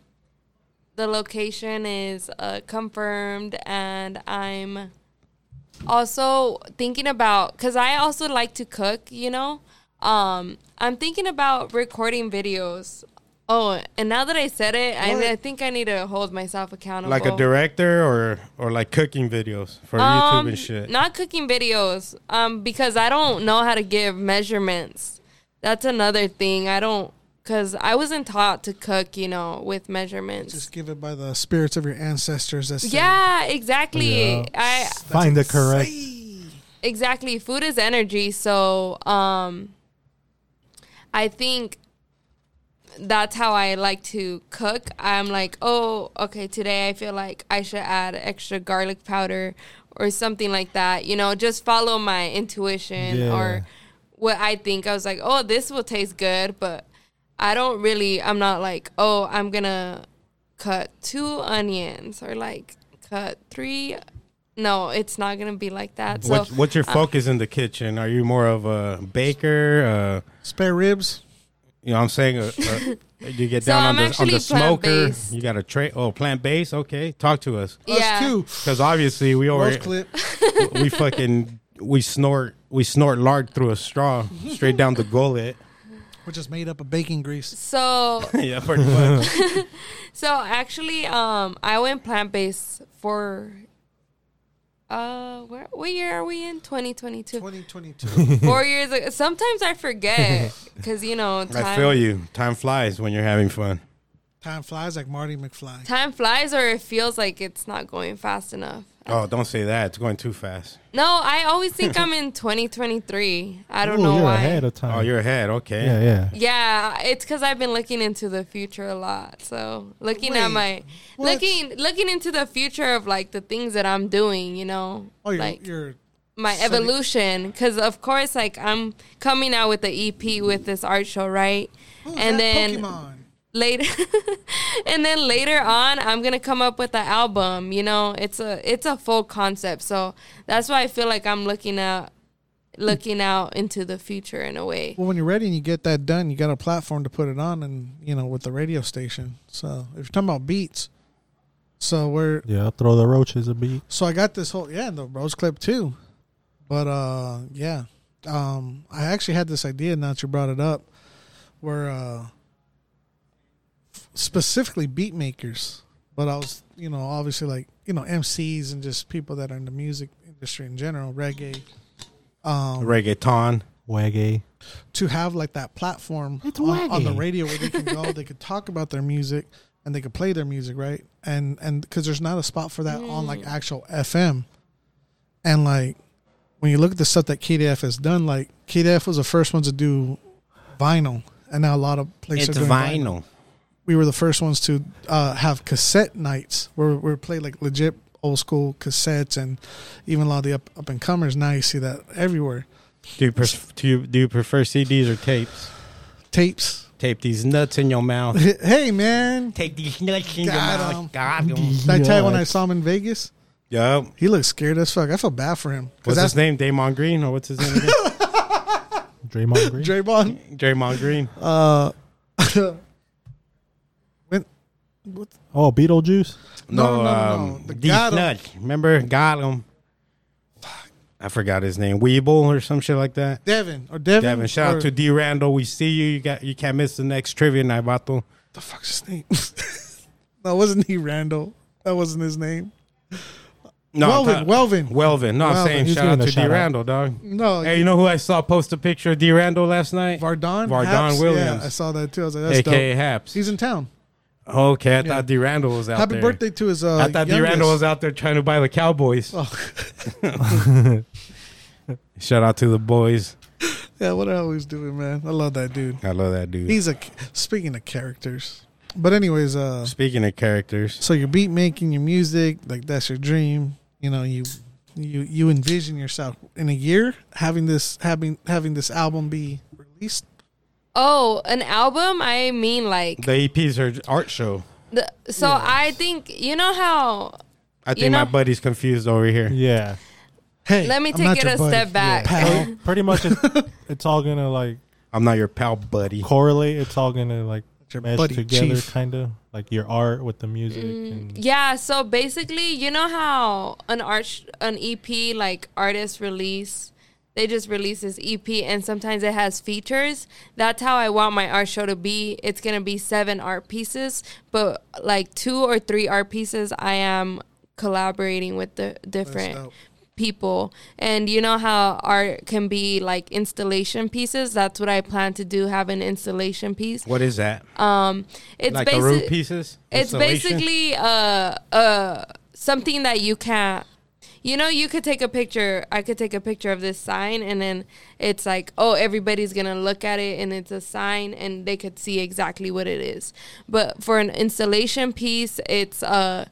E: the location is uh, confirmed, and I'm also thinking about because I also like to cook. You know, um, I'm thinking about recording videos. Oh, and now that I said it, I, I think I need to hold myself accountable.
B: like a director or or like cooking videos for
E: Um,
B: YouTube and shit.
E: Not cooking videos, um, because I don't know how to give measurements. That's another thing. I don't, because I wasn't taught to cook, you know, with measurements.
C: Just give it by the spirits of your ancestors. That's
E: yeah, exactly.
D: Yeah.
E: I
D: Find the correct.
E: exactly. Food is energy, so um, I think that's how I like to cook. I'm like, oh, okay, today I feel like I should add extra garlic powder or something like that. You know, just follow my intuition
D: Yeah.
E: or what I think. I was like, oh, this will taste good, but I don't really, I'm not like, oh, I'm gonna cut two onions or like cut three. No, it's not gonna be like that. So
B: What's, what's your
E: uh,
B: focus in the kitchen? Are you more of a baker? Uh,
C: Spare ribs.
B: you know what I'm saying? Uh, uh, you get
E: So
B: down on
E: I'm
B: the, on the smoker.
E: plant-based.
B: You got a tray. Oh, plant based. Okay, talk to us.
E: yeah.
C: Us too.
B: Because obviously we
C: Roast
B: already
C: clip.
B: we fucking we snort we snort lard through a straw straight down the gullet.
C: Which is made up of baking grease.
E: So
B: yeah, pretty much.
E: So actually, um, I went plant based for uh, where what year are we in? Twenty twenty two.
C: 2022.
E: Four years ago. Sometimes I forget because you know time,
B: I feel you. Time flies when you're having fun.
C: Time flies like Marty McFly.
E: time flies, or it feels like it's not going fast enough.
B: Oh, don't say that. It's going too fast.
E: No, I always think I'm in twenty twenty three. I don't
D: Ooh,
E: know
D: you're
E: why.
D: ahead of time.
B: Oh, you're ahead. Okay.
D: yeah, yeah.
E: Yeah, it's because I've been looking into the future a lot. So looking at my
C: what?
E: looking looking into the future of like the things that I'm doing. You know,
C: Oh, you're,
E: like
C: you're
E: my
C: study-
E: evolution because of course like i'm coming out with the ep with this art show right
C: Who's
E: and then
C: Pokemon.
E: Later and then later on i'm gonna come up with an album you know it's a it's a full concept so that's why i feel like i'm looking at looking out into the future in a way
C: Well, when you're ready and you get that done, you got a platform to put it on, and you know, with the radio station. So if you're talking about beats, so we're
D: Yeah, throw the roaches a beat.
C: so I got this whole yeah the rose clip too, but uh yeah, um I actually had this idea now that you brought it up, where uh specifically beat makers, but I was you know obviously like you know MCs and just people that are in the music industry in general, reggae, um,
B: Reggaeton.
D: Waggy.
C: to have like that platform on, on the radio where they can go, they could talk about their music and they could play their music, right? And and because there's not a spot for that on like actual FM, and like when you look at the stuff that KDF has done, like KDF was the first ones to do vinyl, and now a lot of places
B: It's
C: are doing
B: vinyl.
C: We were the first ones to uh, have cassette nights where we play like legit old school cassettes, and even a lot of the up, up and comers now you see that everywhere.
B: Do you, pref- do you do you prefer CDs or tapes?
C: Tapes.
B: Tape these nuts in your mouth.
C: Hey man,
B: Take these nuts in
C: Got
B: your
C: 'em.
B: mouth. Got 'em.
C: Did I tell you when I saw him in Vegas?
B: Yup.
C: He looked scared as fuck. I felt bad for him.
B: What's his name? Damon Green or what's his name again?
D: Draymond Green.
C: Draymond.
B: Draymond Green.
C: Uh, when, what,
D: oh, Beetlejuice.
C: No, no, no, no,
B: um,
C: no. The
B: these
C: got 'em.
B: nuts. Remember? Got him. I forgot his name. Weeble or some shit like that.
C: Devin or Devin.
B: Devin, shout
C: or,
B: out to D Randall. We see you. You got you can't miss the next trivia night, Vato.
C: the fuck's his name? no, wasn't he Randall? That wasn't his name.
B: No, I'm
C: Welvin.
B: talking-
C: Welvin.
B: Welvin. No, I'm saying
D: He's
B: shout out
D: giving a
B: to D
D: shout out.
B: Randall, dog.
C: No,
B: Hey, you know who I saw post a picture of D Randall last night?
C: Vardon.
B: Vardon
C: Haps?
B: Williams.
C: Yeah, I saw that too. I was like, that's
B: AKA
C: dope.
B: Haps.
C: He's in town.
B: Okay, I
C: Yeah.
B: thought D Randall was out there.
C: Happy
B: there.
C: birthday to his. Uh,
B: I thought D
C: youngest.
B: Randall was out there trying to buy the Cowboys.
C: Oh,
B: Shout out to the boys.
C: yeah, what I always doing, man. I love that dude.
B: I love that dude.
C: He's a speaking of characters. But anyways, uh,
B: Speaking of characters,
C: so your beat making, your music, like that's your dream. You know, you you you envision yourself in a year having this having having this album be released.
E: Oh an album i mean like
B: the EP's her art show.
E: the, so i think you know how
B: I think
E: You know-
B: my buddy's confused over here.
D: Yeah.
C: Hey,
E: let me
C: I'm
E: take it
C: your
E: a
C: buddy.
E: step back
C: Pal.
D: Pretty much, it's, it's all gonna like
B: I'm not your pal, buddy.
D: correlate. It's all gonna like
C: Your
D: mesh
C: buddy,
D: together,
C: Chief.
D: kind of like your art with the music. Mm, and
E: Yeah, so basically, you know how an art sh- an EP like artists release, they just release this EP and sometimes it has features. That's how I want my art show to be. It's going to be 7 art pieces, but like 2 or 3 art pieces I am collaborating with the different people. And you know how art can be like installation pieces? That's what I plan to do, have an installation piece.
B: What is that?
E: Um it's
B: like the
E: basi-
B: root pieces?
E: it's basically uh uh something that you can't you know you could take a picture i could take a picture of this sign and then it's like oh everybody's gonna look at it and it's a sign and they could see exactly what it is. But for an installation piece it's uh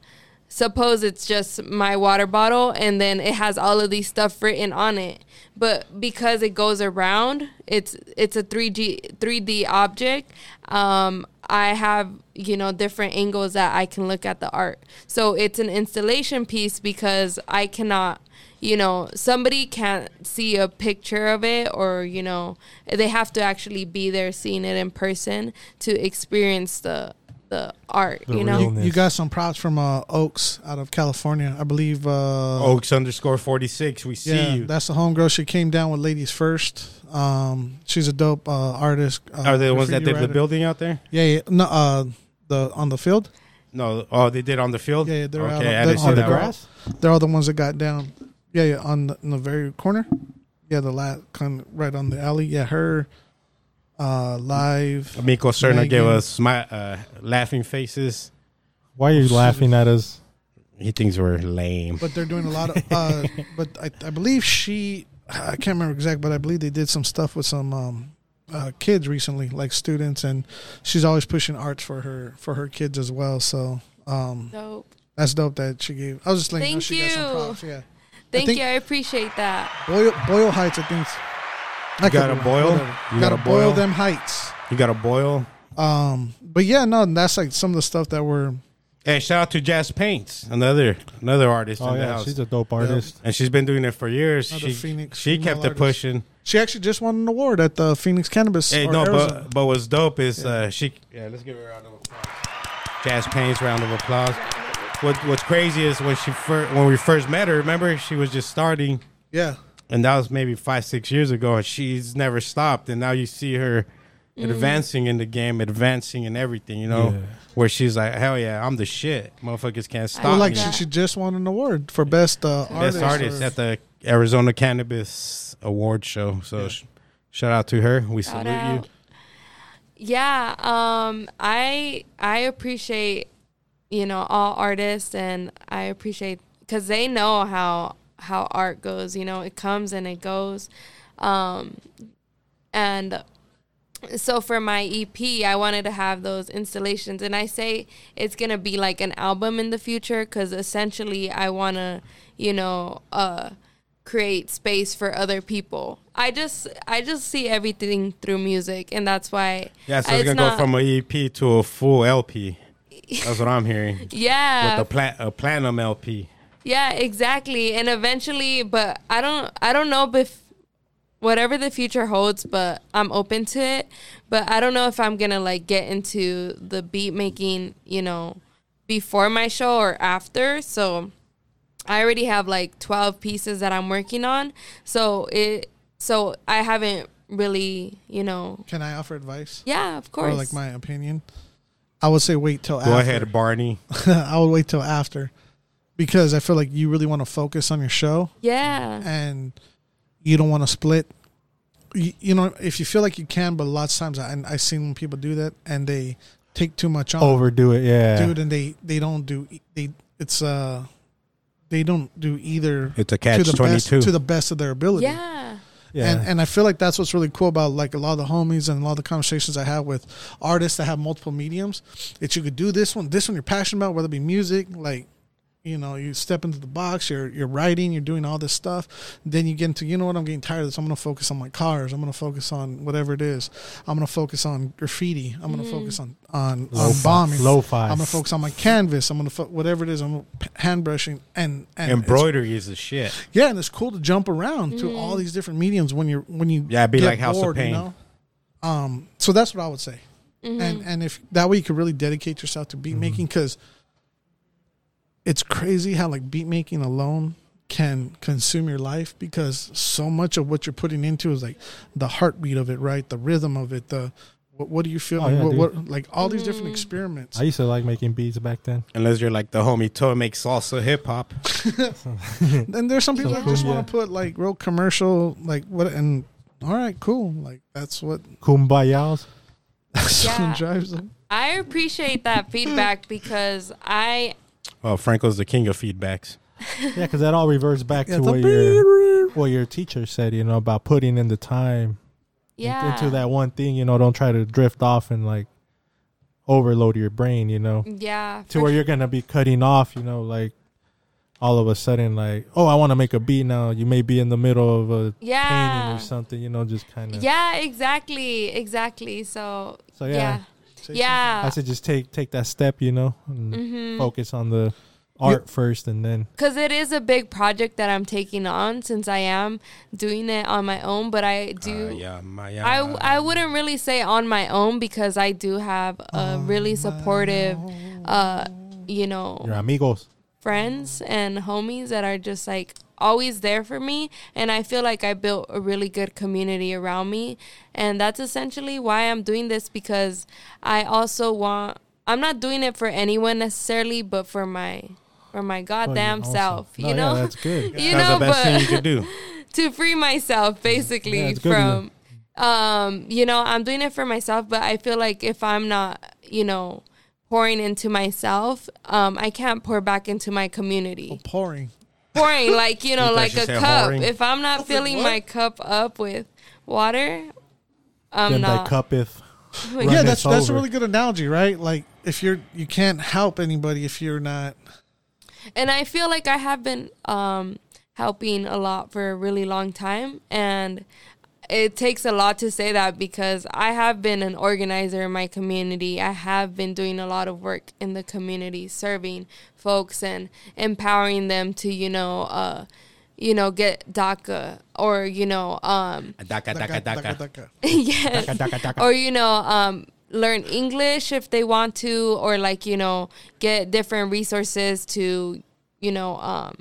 E: suppose it's just my water bottle and then it has all of these stuff written on it. But because it goes around it's it's a 3d 3d object um i have you know different angles that i can look at the art. So it's an installation piece because i cannot you know somebody can't see a picture of it or you know they have to actually be there seeing it in person to experience the the art
D: The
E: you know
C: You, you got some props from uh, Oaks out of California, I believe. Uh,
B: Oaks underscore 46. We see
C: yeah,
B: you.
C: that's the homegirl. She came down with Ladies First. Um, she's a dope uh, artist. Uh,
B: Are they the ones that
C: graffiti
B: did the building out there?
C: Yeah, yeah. No, uh, the on the field.
B: No. Oh, they did on the field?
C: Yeah, yeah, they're out
B: okay,
C: on-
B: I
C: they're
B: didn't
C: on
B: see
C: the
B: that.
C: grass. They're all the ones that got down. Yeah, yeah, on the, in the very corner. Yeah, the last kind of right on the alley. Yeah, her uh, live.
B: Miko Cerna gave us my uh, laughing faces.
D: Why are you laughing at us?
B: He thinks we're lame.
C: But they're doing a lot of. Uh, but I, I believe she. I can't remember exact, but I believe they did some stuff with some um, uh, kids recently, like students, and she's always pushing arts for her for her kids as well. So um,
E: dope
C: that's dope that she gave. I was just letting you know
E: Thank
C: she got some
E: you.
C: props. Yeah,
E: thank
C: think-
E: you i appreciate that
C: Boyle, Boyle Heights, I think. I
B: You got
C: could
B: a
C: be-
B: boil?
C: whatever.
B: You
C: got
B: got
C: to boil
B: boil?
C: them heights.
B: You gotta boil?
C: Um, but yeah, no, that's like some of the stuff that we're.
B: Hey, shout out to Jazz Paints, another another artist
D: Oh
B: in the
D: yeah,
B: house.
D: she's a dope artist.
B: and she's been doing it for years.
C: Another
B: She,
C: Phoenix
B: she
C: female
B: kept it pushing.
C: She actually just won an award at the Phoenix Cannabis.
B: Hey, no,
C: Arizona.
B: but but what's dope is uh, she. Yeah, let's give her a round of applause. Jazz Paints, round of applause. What What's crazy is when she first when we first met her. Remember, she was just starting,
C: yeah,
B: and that was maybe five six years ago, and she's never stopped. And now you see her advancing in the game, advancing in everything. You know,
D: Yeah.
B: where she's like, hell yeah, I'm the shit. Motherfuckers can't stop
C: well, like
B: me.
C: she, she just won an award for best uh, artist.
B: Best artist
C: or-
B: at the Arizona Cannabis Award Show. So sh- shout out to her. We
E: Shout
B: salute you.
E: Yeah, um, I I appreciate you know all artists, and I appreciate because they know how how art goes. You know, it comes and it goes, um, and so for my EP, I wanted to have those installations, and I say it's gonna be like an album in the future because essentially I wanna, you know, uh, create space for other people. I just I just see everything through music, and that's why.
B: Yeah, so it's, gonna
E: not-
B: go from an EP to a full LP. That's what I'm hearing.
E: Yeah,
B: With a, plat- a platinum LP.
E: Yeah, exactly. And eventually, but I don't I don't know if whatever the future holds, but I'm open to it. But I don't know if I'm going to like get into the beat making, you know, before my show or after. So I already have like 12 pieces that I'm working on. So it so I haven't really, you know,
C: Can I offer advice
E: yeah, of course.
C: or like my opinion? I would say wait till
B: Go
C: after.
B: Go ahead, Barney.
C: I would wait till after because I feel like you really want to focus on your show
E: yeah.
C: and you don't want to split. You, you know, if you feel like you can, but lots of times I I seen people do that and they take too much on,
D: Overdo it, yeah.
C: dude, and they they don't do they it's uh they don't do either
B: It's a
C: to
B: catch
C: the
B: twenty
C: best to the best of their ability.
E: Yeah.
D: yeah.
C: And and I feel like that's what's really cool about like a lot of the homies and a lot of the conversations I have with artists that have multiple mediums. That you could do this one, this one you're passionate about, whether it be music, like you know, you step into the box, you're you're writing, you're doing all this stuff. Then you get into, you know what, I'm getting tired of this. I'm gonna focus on my cars. I'm gonna focus on whatever it is. I'm gonna focus on graffiti. I'm gonna focus mm. on on, on
D: Lo-fi-
C: bombing.
D: lo-fi.
C: I'm gonna focus on my canvas. I'm gonna fo- whatever it is. I'm p- hand brushing and and
B: Embroidery is the shit.
C: yeah, and it's cool to jump around to all mm. these different mediums when you're when you
B: Yeah, be
C: get
B: like House of
C: bored, you
B: Pain.
C: know? Um, so that's what I would say, mm-hmm. and and if that way you could really dedicate yourself to beat mm-hmm. making because it's crazy how like beat making alone can consume your life because so much of what you're putting into is like the heartbeat of it, right? The rhythm of it, the what, what do you feel
D: Oh,
C: like?
D: yeah,
C: what, what like all these different mm. experiments.
D: I used to like making beats back then.
B: Unless you're like the homie to make salsa hip hop.
C: And there's some people that just
D: cool,
C: want to put like real commercial, like what, and all right, cool. Like that's what
D: Kumbayas.
C: someone
E: Yeah.
C: drives them.
E: I appreciate that feedback because I
B: Well, Franco's the king of feedbacks.
D: Yeah, because that all reverts back to
C: it's
D: what your what your teacher said. You know about putting in the time
E: yeah.
D: into that one thing. You know, don't try to drift off and like overload your brain. You know,
E: Yeah.
D: to
E: for
D: where you're gonna be cutting off. You know, like all of a sudden, like oh, I want to make a beat now. You may be in the middle of a painting
E: Yeah.
D: or something. You know, just kind of
E: Yeah, exactly, exactly. So,
D: So, yeah.
E: yeah,
C: Say
E: yeah,
D: I said just take take that step. You know, and
E: Mm-hmm.
D: focus on the art first, and then
E: because it is a big project that I'm taking on since I am doing it on my own. But I do,
B: Uh, yeah, my, yeah.
E: I I wouldn't really say on my own because I do have a really supportive, uh, you know,
D: your amigos.
E: friends and homies that are just like always there for me and I feel like I built a really good community around me and that's essentially why I'm doing this because I also want I'm not doing it for anyone necessarily but for my for my goddamn
D: Awesome.
E: self you
D: yeah,
E: know
D: that's good.
E: you
B: That's
E: know
B: the best thing you
E: but
B: could do.
E: to free myself basically
D: Yeah, it's good of
E: from um you know i'm doing it for myself but i feel like if i'm not you know pouring into myself um i can't pour back into my community
C: pouring.
E: Pouring like you know
B: You
E: like
B: you
E: a cup
B: whoring?
E: if i'm not filling my cup up with water i'm
D: Them that
E: not
D: cuppeth.
E: Like,
C: yeah, that's
D: us
C: that's a really good analogy, right? Like if you're you can't help anybody if you're not.
E: and I feel like I have been um, helping a lot for a really long time, and it takes a lot to say that because I have been an organizer in my community. I have been doing a lot of work in the community, serving folks and empowering them to, you know, uh, you know, get DACA or, you know, um,
B: Daka, daka, daka.
E: yes.
B: Daka, daka, daka.
E: Or, you know, um, learn English if they want to, or like, you know, get different resources to, you know, um,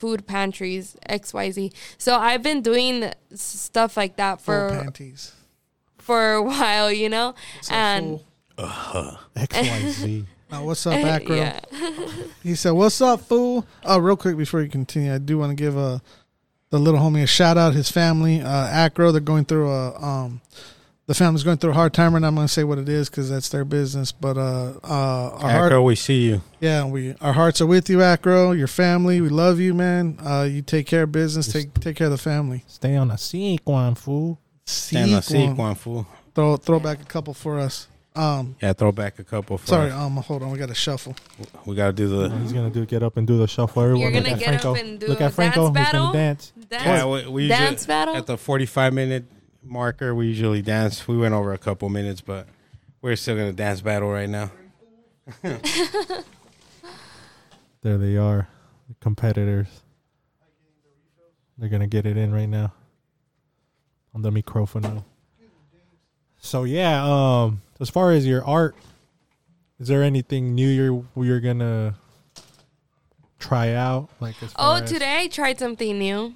E: food pantries, XYZ. So I've been doing stuff like that
C: Full
E: for
C: panties.
E: for a while, you know?
C: So
E: and
C: fool.
D: X Y Z.
C: Now, what's up, Acro?
E: yeah.
C: He said, "What's up, fool?" Oh, real quick before you continue, I do want to give a the little homie a shout out. His family, uh, Acro, they're going through a um, the family's going through a hard time, and I'm going to say what it is because that's their business. But uh, uh, our heart,
B: Acro, we see you.
C: yeah, we our hearts are with you, Acro. Your family, we love you, man. Uh, you take care of business, take take care of the family.
D: Stay on a sequin, fool.
B: Stand on
C: Sequel.
B: sequin, fool.
C: Throw throw back a couple for us. Um,
B: Yeah, throw back a couple. For
C: sorry,
B: us.
C: um, hold on, we got to shuffle.
B: we gotta do the.
D: He's gonna do get up and do the shuffle. Everyone,
E: You're
D: look
E: gonna
D: at
E: get
D: Franco.
E: up and do
D: look at Franco.
E: dance
D: He's
E: battle?
D: gonna dance.
E: Dance,
B: Yeah, we, we
E: dance battle?
B: at the 45 minute marker. We usually dance. We went over a couple minutes, but we're still gonna dance battle right now.
D: There they are, the competitors. They're gonna get it in right now on the microphone. Now. So yeah, um, as far as your art, is there anything new you're you're gonna try out? Like as far
E: Oh,
D: as-
E: today I tried something new.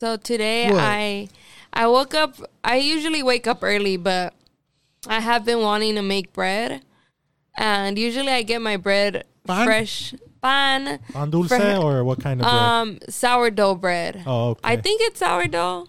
E: So today
C: What?
E: I I woke up I usually wake up early, but I have been wanting to make bread. And usually I get my bread
C: Pan?
E: fresh pan
D: on dulce
E: for-
D: or what kind of bread?
E: um sourdough bread.
D: oh, okay.
E: I think it's sourdough.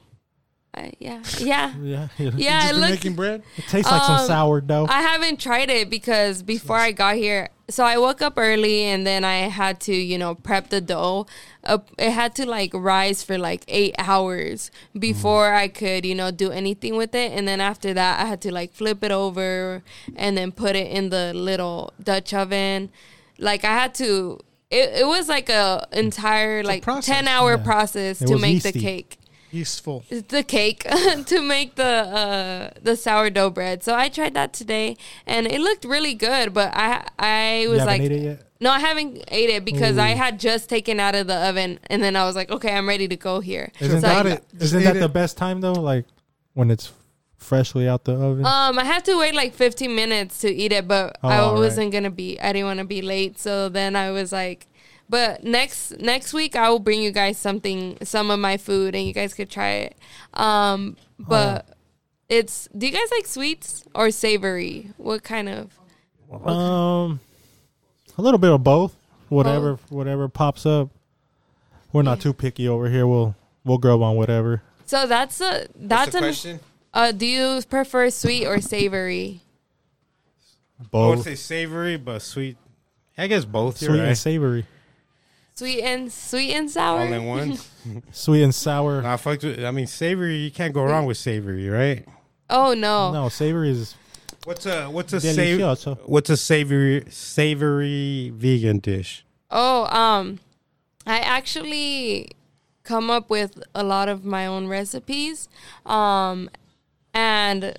E: I, yeah. Yeah.
D: yeah,
E: Yeah,
C: You just
E: it
C: been
E: looks
C: making bread.
D: it tastes like some
E: Um,
D: sourdough.
E: I haven't tried it because before I got here, so I woke up early and then I had to, you know, prep the dough. Uh, it had to like rise for like eight hours before I could, you know, do anything with it. And then after that, I had to like flip it over and then put it in the little Dutch oven. Like I had to. It, it was like a entire like
C: process.
E: ten hour
D: Yeah.
E: process
D: It
E: to make the cake
C: Useful.
E: the cake to make the uh, the sourdough bread. So I tried that today, and it looked really good. But I I was like,
D: ate it yet?
E: no, I haven't ate it because I had just taken out of the oven, and then I was like, okay, I'm ready to go here.
D: Isn't
E: So I-
C: got it.
D: Isn't that the best time though? Like when it's freshly out the oven.
E: Um, I had to wait like 15 minutes to eat it, but
D: Oh,
E: I wasn't gonna be. I didn't want to be late, so then I was like, but next next week I will bring you guys something, some of my food, and you guys could try it. Um, but it's. Do you guys like sweets or savory? What kind of?
D: Um, a little bit of both. Whatever, whatever pops up. We're not too picky over here. We'll we'll grub on whatever.
E: So that's a that's an. Uh, do you prefer sweet or savory? Both.
B: I would say savory, but sweet. I guess both.
D: sweet
B: You're
D: and savory,
E: Sweet and sweet and sour.
B: All
E: sour.
B: in one.
D: sweet and sour.
B: Nah, fuck with, I mean, savory. You can't go wrong with savory, right?
E: Oh no.
D: No, savory is
B: What's a what's a savory? What's a savory savory vegan dish?
E: Oh, um, I actually come up with a lot of my own recipes. Um, and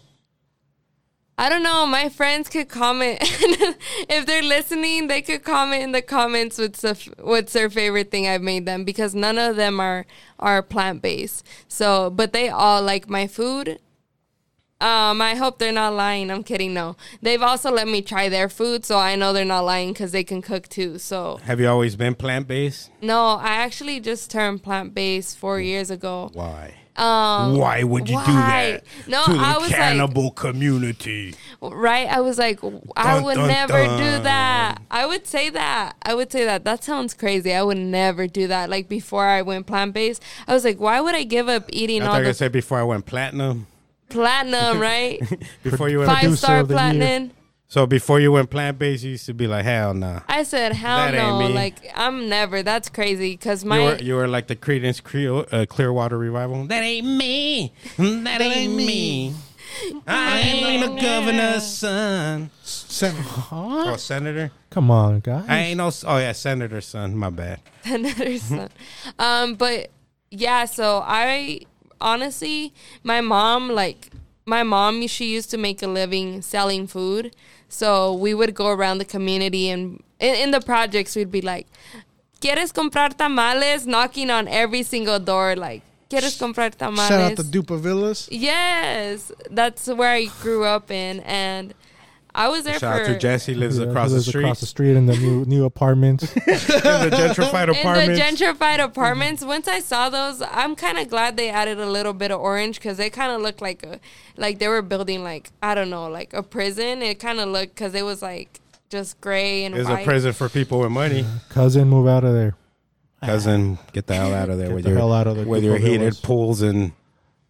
E: I don't know, my friends could comment if they're listening, they could comment in the comments what's the, what's their favorite thing I've made them because none of them are are plant-based. So, but they all like my food. Um, I hope they're not lying. I'm kidding. No, they've also let me try their food, so I know they're not lying because they can cook too. So
B: Have you always been plant based?
E: no, I actually just turned plant based four years ago.
B: Why?
E: Um,
B: Why would you do that
E: No,
B: to the
E: I was like-
B: cannibal community?
E: right? I was like, I
B: Dun,
E: would
B: dun,
E: never
B: dun.
E: do that. I would say that. I would say that. That sounds crazy. I would never do that. Like before I went plant based, I was like, why would I give up eating
B: I
E: all
B: thought I
E: the
B: said before I went platinum.
E: platinum? Right?
B: Before you went
E: Five star
D: the
E: platinum.
B: So before you went plant based, you used to be like hell nah.
E: I said, hell
B: That ain't
E: no.
B: me.
E: Like I'm never. That's crazy. Because my
B: you were you were like the Creedence Cleo, uh, Clearwater revival. That ain't me. That, ain't me. I ain't the governor's son
C: Senator.
B: or senator.
D: Come on, guys.
B: I ain't no. Oh yeah, senator's son. My bad.
E: another son. Um, but yeah, so I honestly, my mom like my mom she used to make a living selling food. So we would go around the community and in, in the projects we'd be like, "¿Quieres comprar tamales?" knocking on every single door like, "¿Quieres comprar tamales?"
C: Shout out to Duppa Villas.
E: Yes, that's where I grew up in, and I was there
B: Shout out to Jesse lives
D: Yeah,
B: across
D: he
B: the
D: lives
B: street
D: across the street in the new new apartments.
B: in the gentrified
E: in the
B: apartments.
E: gentrified apartments. Once I saw those, I'm kind of glad they added a little bit of orange because they kind of looked like a like they were building like I don't know like a prison. It kind of looked because it was like just gray and
B: It's
E: white.
B: a prison for people with money.
D: Cousin, move out of there.
B: Cousin, ah. get the hell out of there
D: Get
B: with
D: the
B: your
D: hell out of the
B: with your
D: Duppa
B: heated
D: Villas.
B: pools and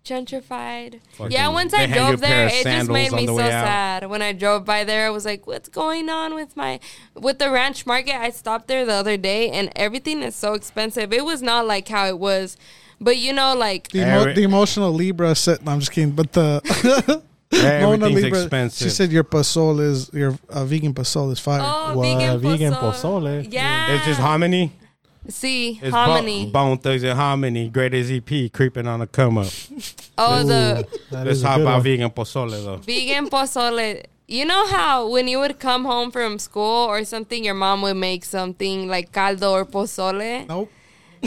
E: gentrified.
B: Fucking-
E: yeah, once I
B: hang you a
E: drove there, it just made me so
B: out.
E: sad. When I drove by there, I was like, "What's going on with my with the ranch market?" I stopped there the other day, and everything is so expensive. It was not like how it was, but you know, like
C: The, emo- the emotional Libra said, no, I'm just kidding. But the Mona
B: everything's
C: Libra,
B: expensive.
C: she said your pozole is, your uh, vegan pozole is fire.
E: oh,
D: Well,
E: vegan,
D: vegan
E: pozole.
D: pozole.
E: Yeah,
B: it's just hominy.
E: See,
B: It's
E: hominy.
B: Bo- bone thugs and hominy. Great as EP creeping on a come up.
E: oh, the
B: Let's
D: is a
B: talk
D: good
B: about
D: one.
B: vegan pozole though.
E: vegan pozole. You know how when you would come home from school or something, your mom would make something like caldo or pozole?
C: Nope.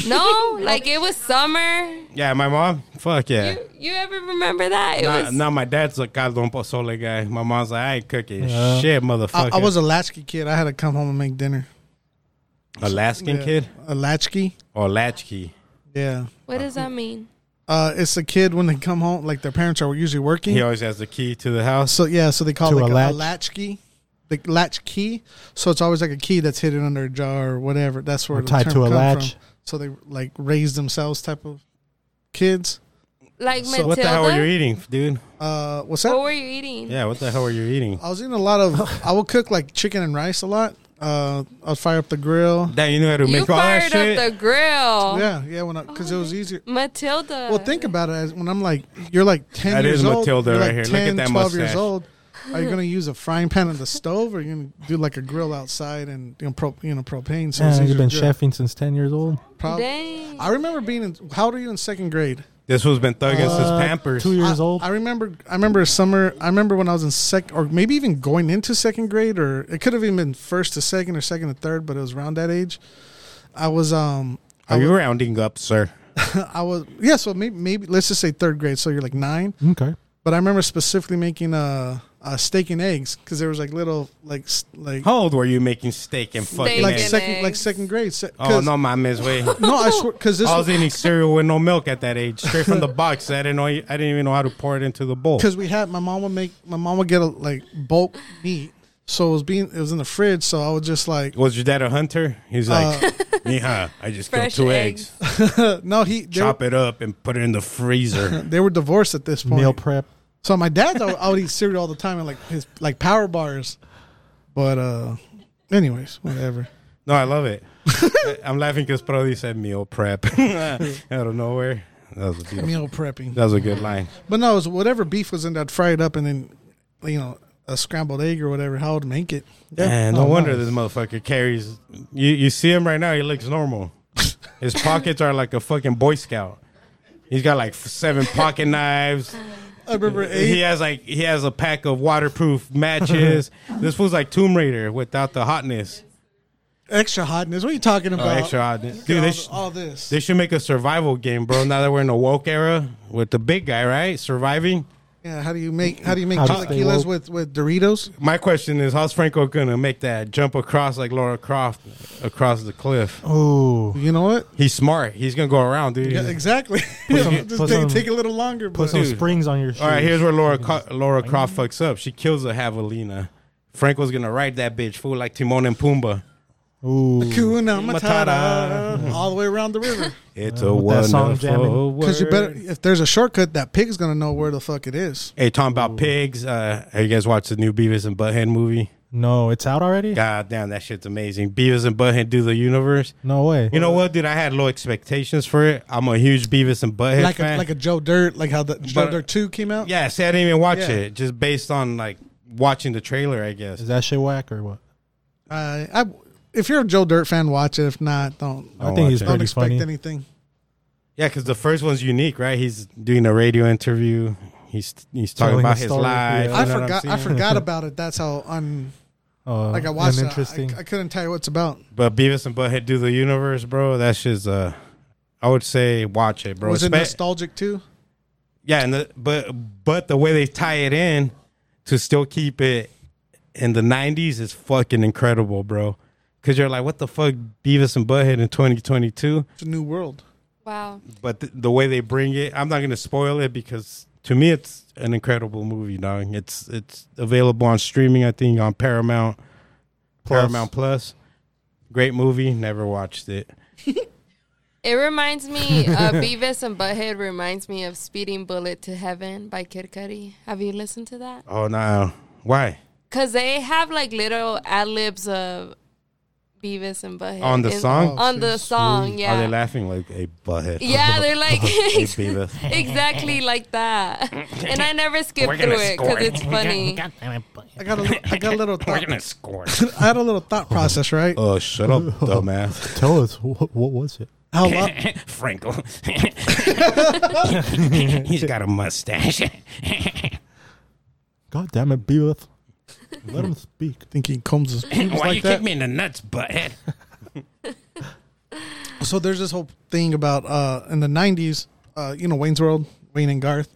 E: No, like it was summer.
B: Yeah, my mom. Fuck yeah.
E: You, you ever remember that? It
B: Now,
E: was
B: now my dad's a caldo and pozole guy. My mom's like, I ain't cooking
D: Yeah.
B: shit, motherfucker.
C: I was a latchkey kid. I had to come home and make dinner.
B: Alaskan
C: Yeah.
B: kid
C: A latchkey?
B: or a latchkey.
C: Yeah.
E: what does that mean?
C: Uh, it's a kid when they come home, like their parents are usually working.
B: He always has the key to the house.
C: So yeah, so they call
D: To
C: it like
D: a
C: a,
D: latch?
C: a latchkey, the latch key. So it's always like a key that's hidden under a jar or whatever. That's where
D: Or
C: the
D: tied
C: term
D: to a
C: come
D: latch.
C: From. So they like raise themselves type of kids.
E: Like
C: So
E: Matilda?
B: what the hell were you eating, dude?
C: Uh, what's that?
E: What were you eating?
B: Yeah, what the hell were you eating?
C: I was eating a lot of. I would cook like chicken and rice a lot. Uh, I'd fire up the grill.
B: That you knew how to
E: You
B: make all that
E: fired
B: shit.
E: up the grill.
C: Yeah, yeah. When because it was easier.
E: Matilda.
C: Well, think about it. As when I'm like, you're like ten
B: That
C: years
B: is
C: old.
B: Matilda
C: you're
B: right
C: like
B: here. Look at that
C: 12 years old. Are you gonna use a frying pan on the stove, or are you gonna do like a grill outside and you know, pro, you know propane? So it's
D: you've been
C: grill.
D: chefing since ten years old.
C: Prob-
E: Dang.
C: I remember being in. How old are you in second grade?
B: This was been thugging since
D: Uh,
B: Pampers.
D: Two years
C: I,
D: old.
C: I remember. I remember a summer. I remember when I was in second, or maybe even going into second grade, or it could have even been first to second or second to third, but it was around that age. I was. Um. I
B: Are you rounding up, sir?
C: I was. Yeah. So maybe. Maybe let's just say third grade. So you're like nine.
D: okay.
C: But I remember specifically making uh, uh steak and eggs because there was like little like like
B: How old were you making steak and fucking
E: Steak
C: like
B: eggs?
C: second like second grade. Se-
B: Oh
C: 'cause-
B: no, my miss way.
C: no, I swear because this
B: I was
C: was
B: eating cereal with no milk at that age, straight from the box. I didn't know. I didn't even know how to pour it into the bowl.
C: because we had my mom would make my mom would get a like bulk meat, so it was being it was in the fridge. So I would just like
B: Was your dad a hunter? He's like,
C: uh,
B: Mija, I just killed two
E: eggs.
B: eggs.
C: no he they,
B: Chop it up and put it in the freezer.
C: they were divorced at this point.
D: Meal prep.
C: So my dad I would eat cereal all the time and like his like power bars, but uh, anyways, whatever.
B: No, I love it. I'm laughing because Brody said meal prep out of nowhere. That was a beautiful.
C: Meal prepping,
B: That was a good line.
C: but no, it was whatever beef was in that, fry it up and then you know a scrambled egg or whatever. How would make it?
B: Man, no
D: Oh,
B: wonder
D: nice.
B: this motherfucker carries. You you see him right now? He looks normal. His pockets are like a fucking Boy Scout. He's got like seven pocket knives.
C: I remember
B: He has like he has a pack of waterproof matches. this was like Tomb Raider without the hotness.
C: Extra hotness. What are you talking
B: Oh,
C: about?
B: extra hotness. Dude,
C: all,
B: they, sh-
C: all this.
B: they should make a survival game, bro. Now that we're in the woke era with the big guy, right? Surviving.
C: Yeah, how do you make how do you make
D: How to
C: chilaquiles with with Doritos?
B: My question is, how's Franco gonna make that jump across like Laura Croft across the cliff?
D: Oh,
C: You know what?
B: He's smart. He's gonna go around, dude.
C: Yeah, exactly.
D: some-
C: Just take,
D: some-
C: take a little longer,
D: put
C: but
D: some
B: Dude.
D: springs on your shoes.
B: All right, here's where Laura Co- Laura Croft fucks up. She kills a javelina. Franco's gonna ride that bitch fool like Timon and Pumbaa.
D: Ooh.
C: Kuna
B: Matata.
C: Matata all the way around the river.
B: It's
D: Uh,
B: a
D: with that song
B: wonderful
D: jamming.
C: Because you better, if there's a shortcut, that pig's gonna know where the fuck it is.
B: Hey, talking about pigs. Uh, have you guys watched the new Beavis and Butthead movie?
D: No, it's out already.
B: God damn, that shit's amazing. Beavis and Butthead do the universe.
D: No way.
B: You know what, dude? I had low expectations for it. I'm a huge Beavis and Butthead
C: like
B: fan.
C: a like a Joe Dirt, like how the Joe
B: But-
C: Dirt two came out.
B: yeah, see, I didn't even watch
C: Yeah.
B: it, just based on like watching the trailer. I guess.
D: Is that shit whack or what?
C: Uh, I, if you're a Joe Dirt fan, watch it. If not, don't
B: I'll
D: think he's
B: watch it.
C: don't
D: pretty
C: expect
D: funny.
C: anything.
B: Yeah, because the first one's unique, right? He's doing a radio interview. He's he's talking
D: Telling
B: about
D: a
B: his
D: story,
B: life.
D: yeah.
C: I
B: you know what I'm
C: forgot. I
B: saying?
C: forgot about it. That's how un
D: Uh,
C: like I watched it.
D: Interesting.
C: I, I couldn't tell you what it's about.
B: But Beavis and Butthead do the universe, bro. That's just uh, I would say watch it, bro.
C: Was it
B: Espe-
C: nostalgic too?
B: yeah, and the, but but the way they tie it in to still keep it in the '90s is fucking incredible, bro. Because you're like, what the fuck, Beavis and Butthead in 2022?
C: It's a new world.
E: Wow.
B: But the, the way they bring it, I'm not gonna spoil it because to me it's an incredible movie, dog. It's it's available on streaming, I think, on Paramount,
D: Plus.
B: Paramount Plus. Great movie. Never watched it.
E: It reminds me, uh, Beavis and Butthead reminds me of Speeding Bullet to Heaven by Kid Cudi. Have you listened to that?
B: Oh no, why?
E: Because they have like little ad libs of Beavis and Butthead.
B: On the song?
C: Oh,
E: On the
C: sweet.
E: song,
B: Are
E: yeah.
B: they laughing like a butthead?
E: Yeah, they're like
B: Beavis.
E: exactly like that. And I never skip through it because it's funny.
C: I got a li- I got a little
B: We're
C: thought.
B: gonna score.
C: I had a little thought oh. process, right?
B: oh, shut up, dumbass.
D: Tell us what, what was it?
C: How lo-
B: Frankel. He's got a mustache.
D: God damn it, Beavis. Let him speak.
C: think he combs his pubes
B: Why
C: like
B: you
C: that?
B: kick me in the nuts, butthead?
C: So there's this whole thing about uh in the '90s, uh, you know, Wayne's World, Wayne and Garth.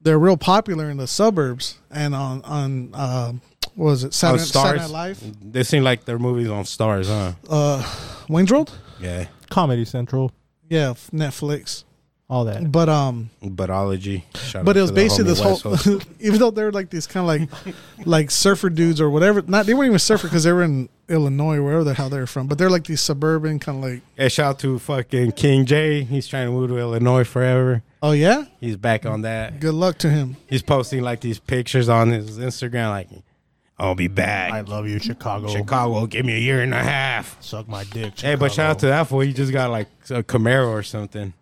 C: They're real popular in the suburbs and on on uh, what was it Saturday,
B: On
C: Saturday
B: Stars.
C: Night Live?
B: They seem like their movies on stars, huh?
C: Uh, Wayne's World,
B: Yeah.
D: Comedy Central,
C: yeah, Netflix.
D: All that.
C: But um,
B: Butology. Shout
C: but
B: out
C: it was
B: to the
C: basically
B: homie
C: this whole,
B: West
C: even though they're like these kind of like like surfer dudes or whatever. Not they weren't even surfer because they were in Illinois, wherever the hell they're from. But they're like these suburban kind of like,
B: Hey, shout out to fucking King J. He's trying to move to Illinois forever.
C: oh yeah,
B: He's back on that.
C: good luck to him.
B: He's posting like these pictures on his Instagram, like, I'll be back.
D: I love you, Chicago.
B: Chicago, give me a year and a half.
D: Suck my dick.
B: Hey, but shout out to that fool. He just got like a Camaro or something.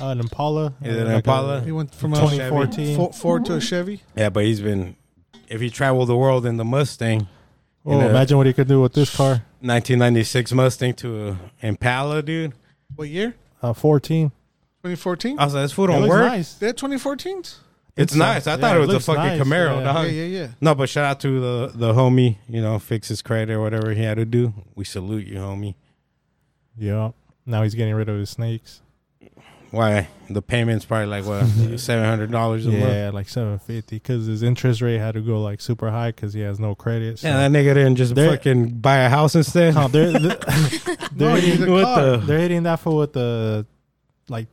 D: Uh, an Impala.
B: Is it an
D: like a
B: Impala?
C: He went from a
D: 2014.
C: Fo- Ford to a Chevy.
B: Yeah, but he's been, if he traveled the world in the Mustang,
D: Oh,
B: in a
D: imagine what he could do with this car.
B: 1996 Mustang to a Impala, dude.
C: What year?
D: Uh, 14.
C: 2014.
B: I was like, this fool
D: It
B: don't work.
D: nice.
C: They had 2014s.
B: It's
D: so.
B: nice. I
D: Yeah,
B: thought
D: it
B: it was a fucking
D: nice,
B: Camaro,
D: yeah.
B: dog.
C: Yeah, yeah, yeah.
B: No, but shout out to the the homie. You know, fix his credit or whatever he had to do. We salute you, homie.
D: Yeah. Now he's getting rid of his snakes.
B: Why the payment's probably like what seven hundred dollars a month.
D: Yeah, like 750 because his interest rate had to go like super high because he has no credit. So.
B: Yeah, that nigga didn't just
D: They're-
B: fucking buy a house instead.
D: No, they're, they're, they're,
C: he's
D: hitting,
C: a
B: the-
D: they're hitting that for with the like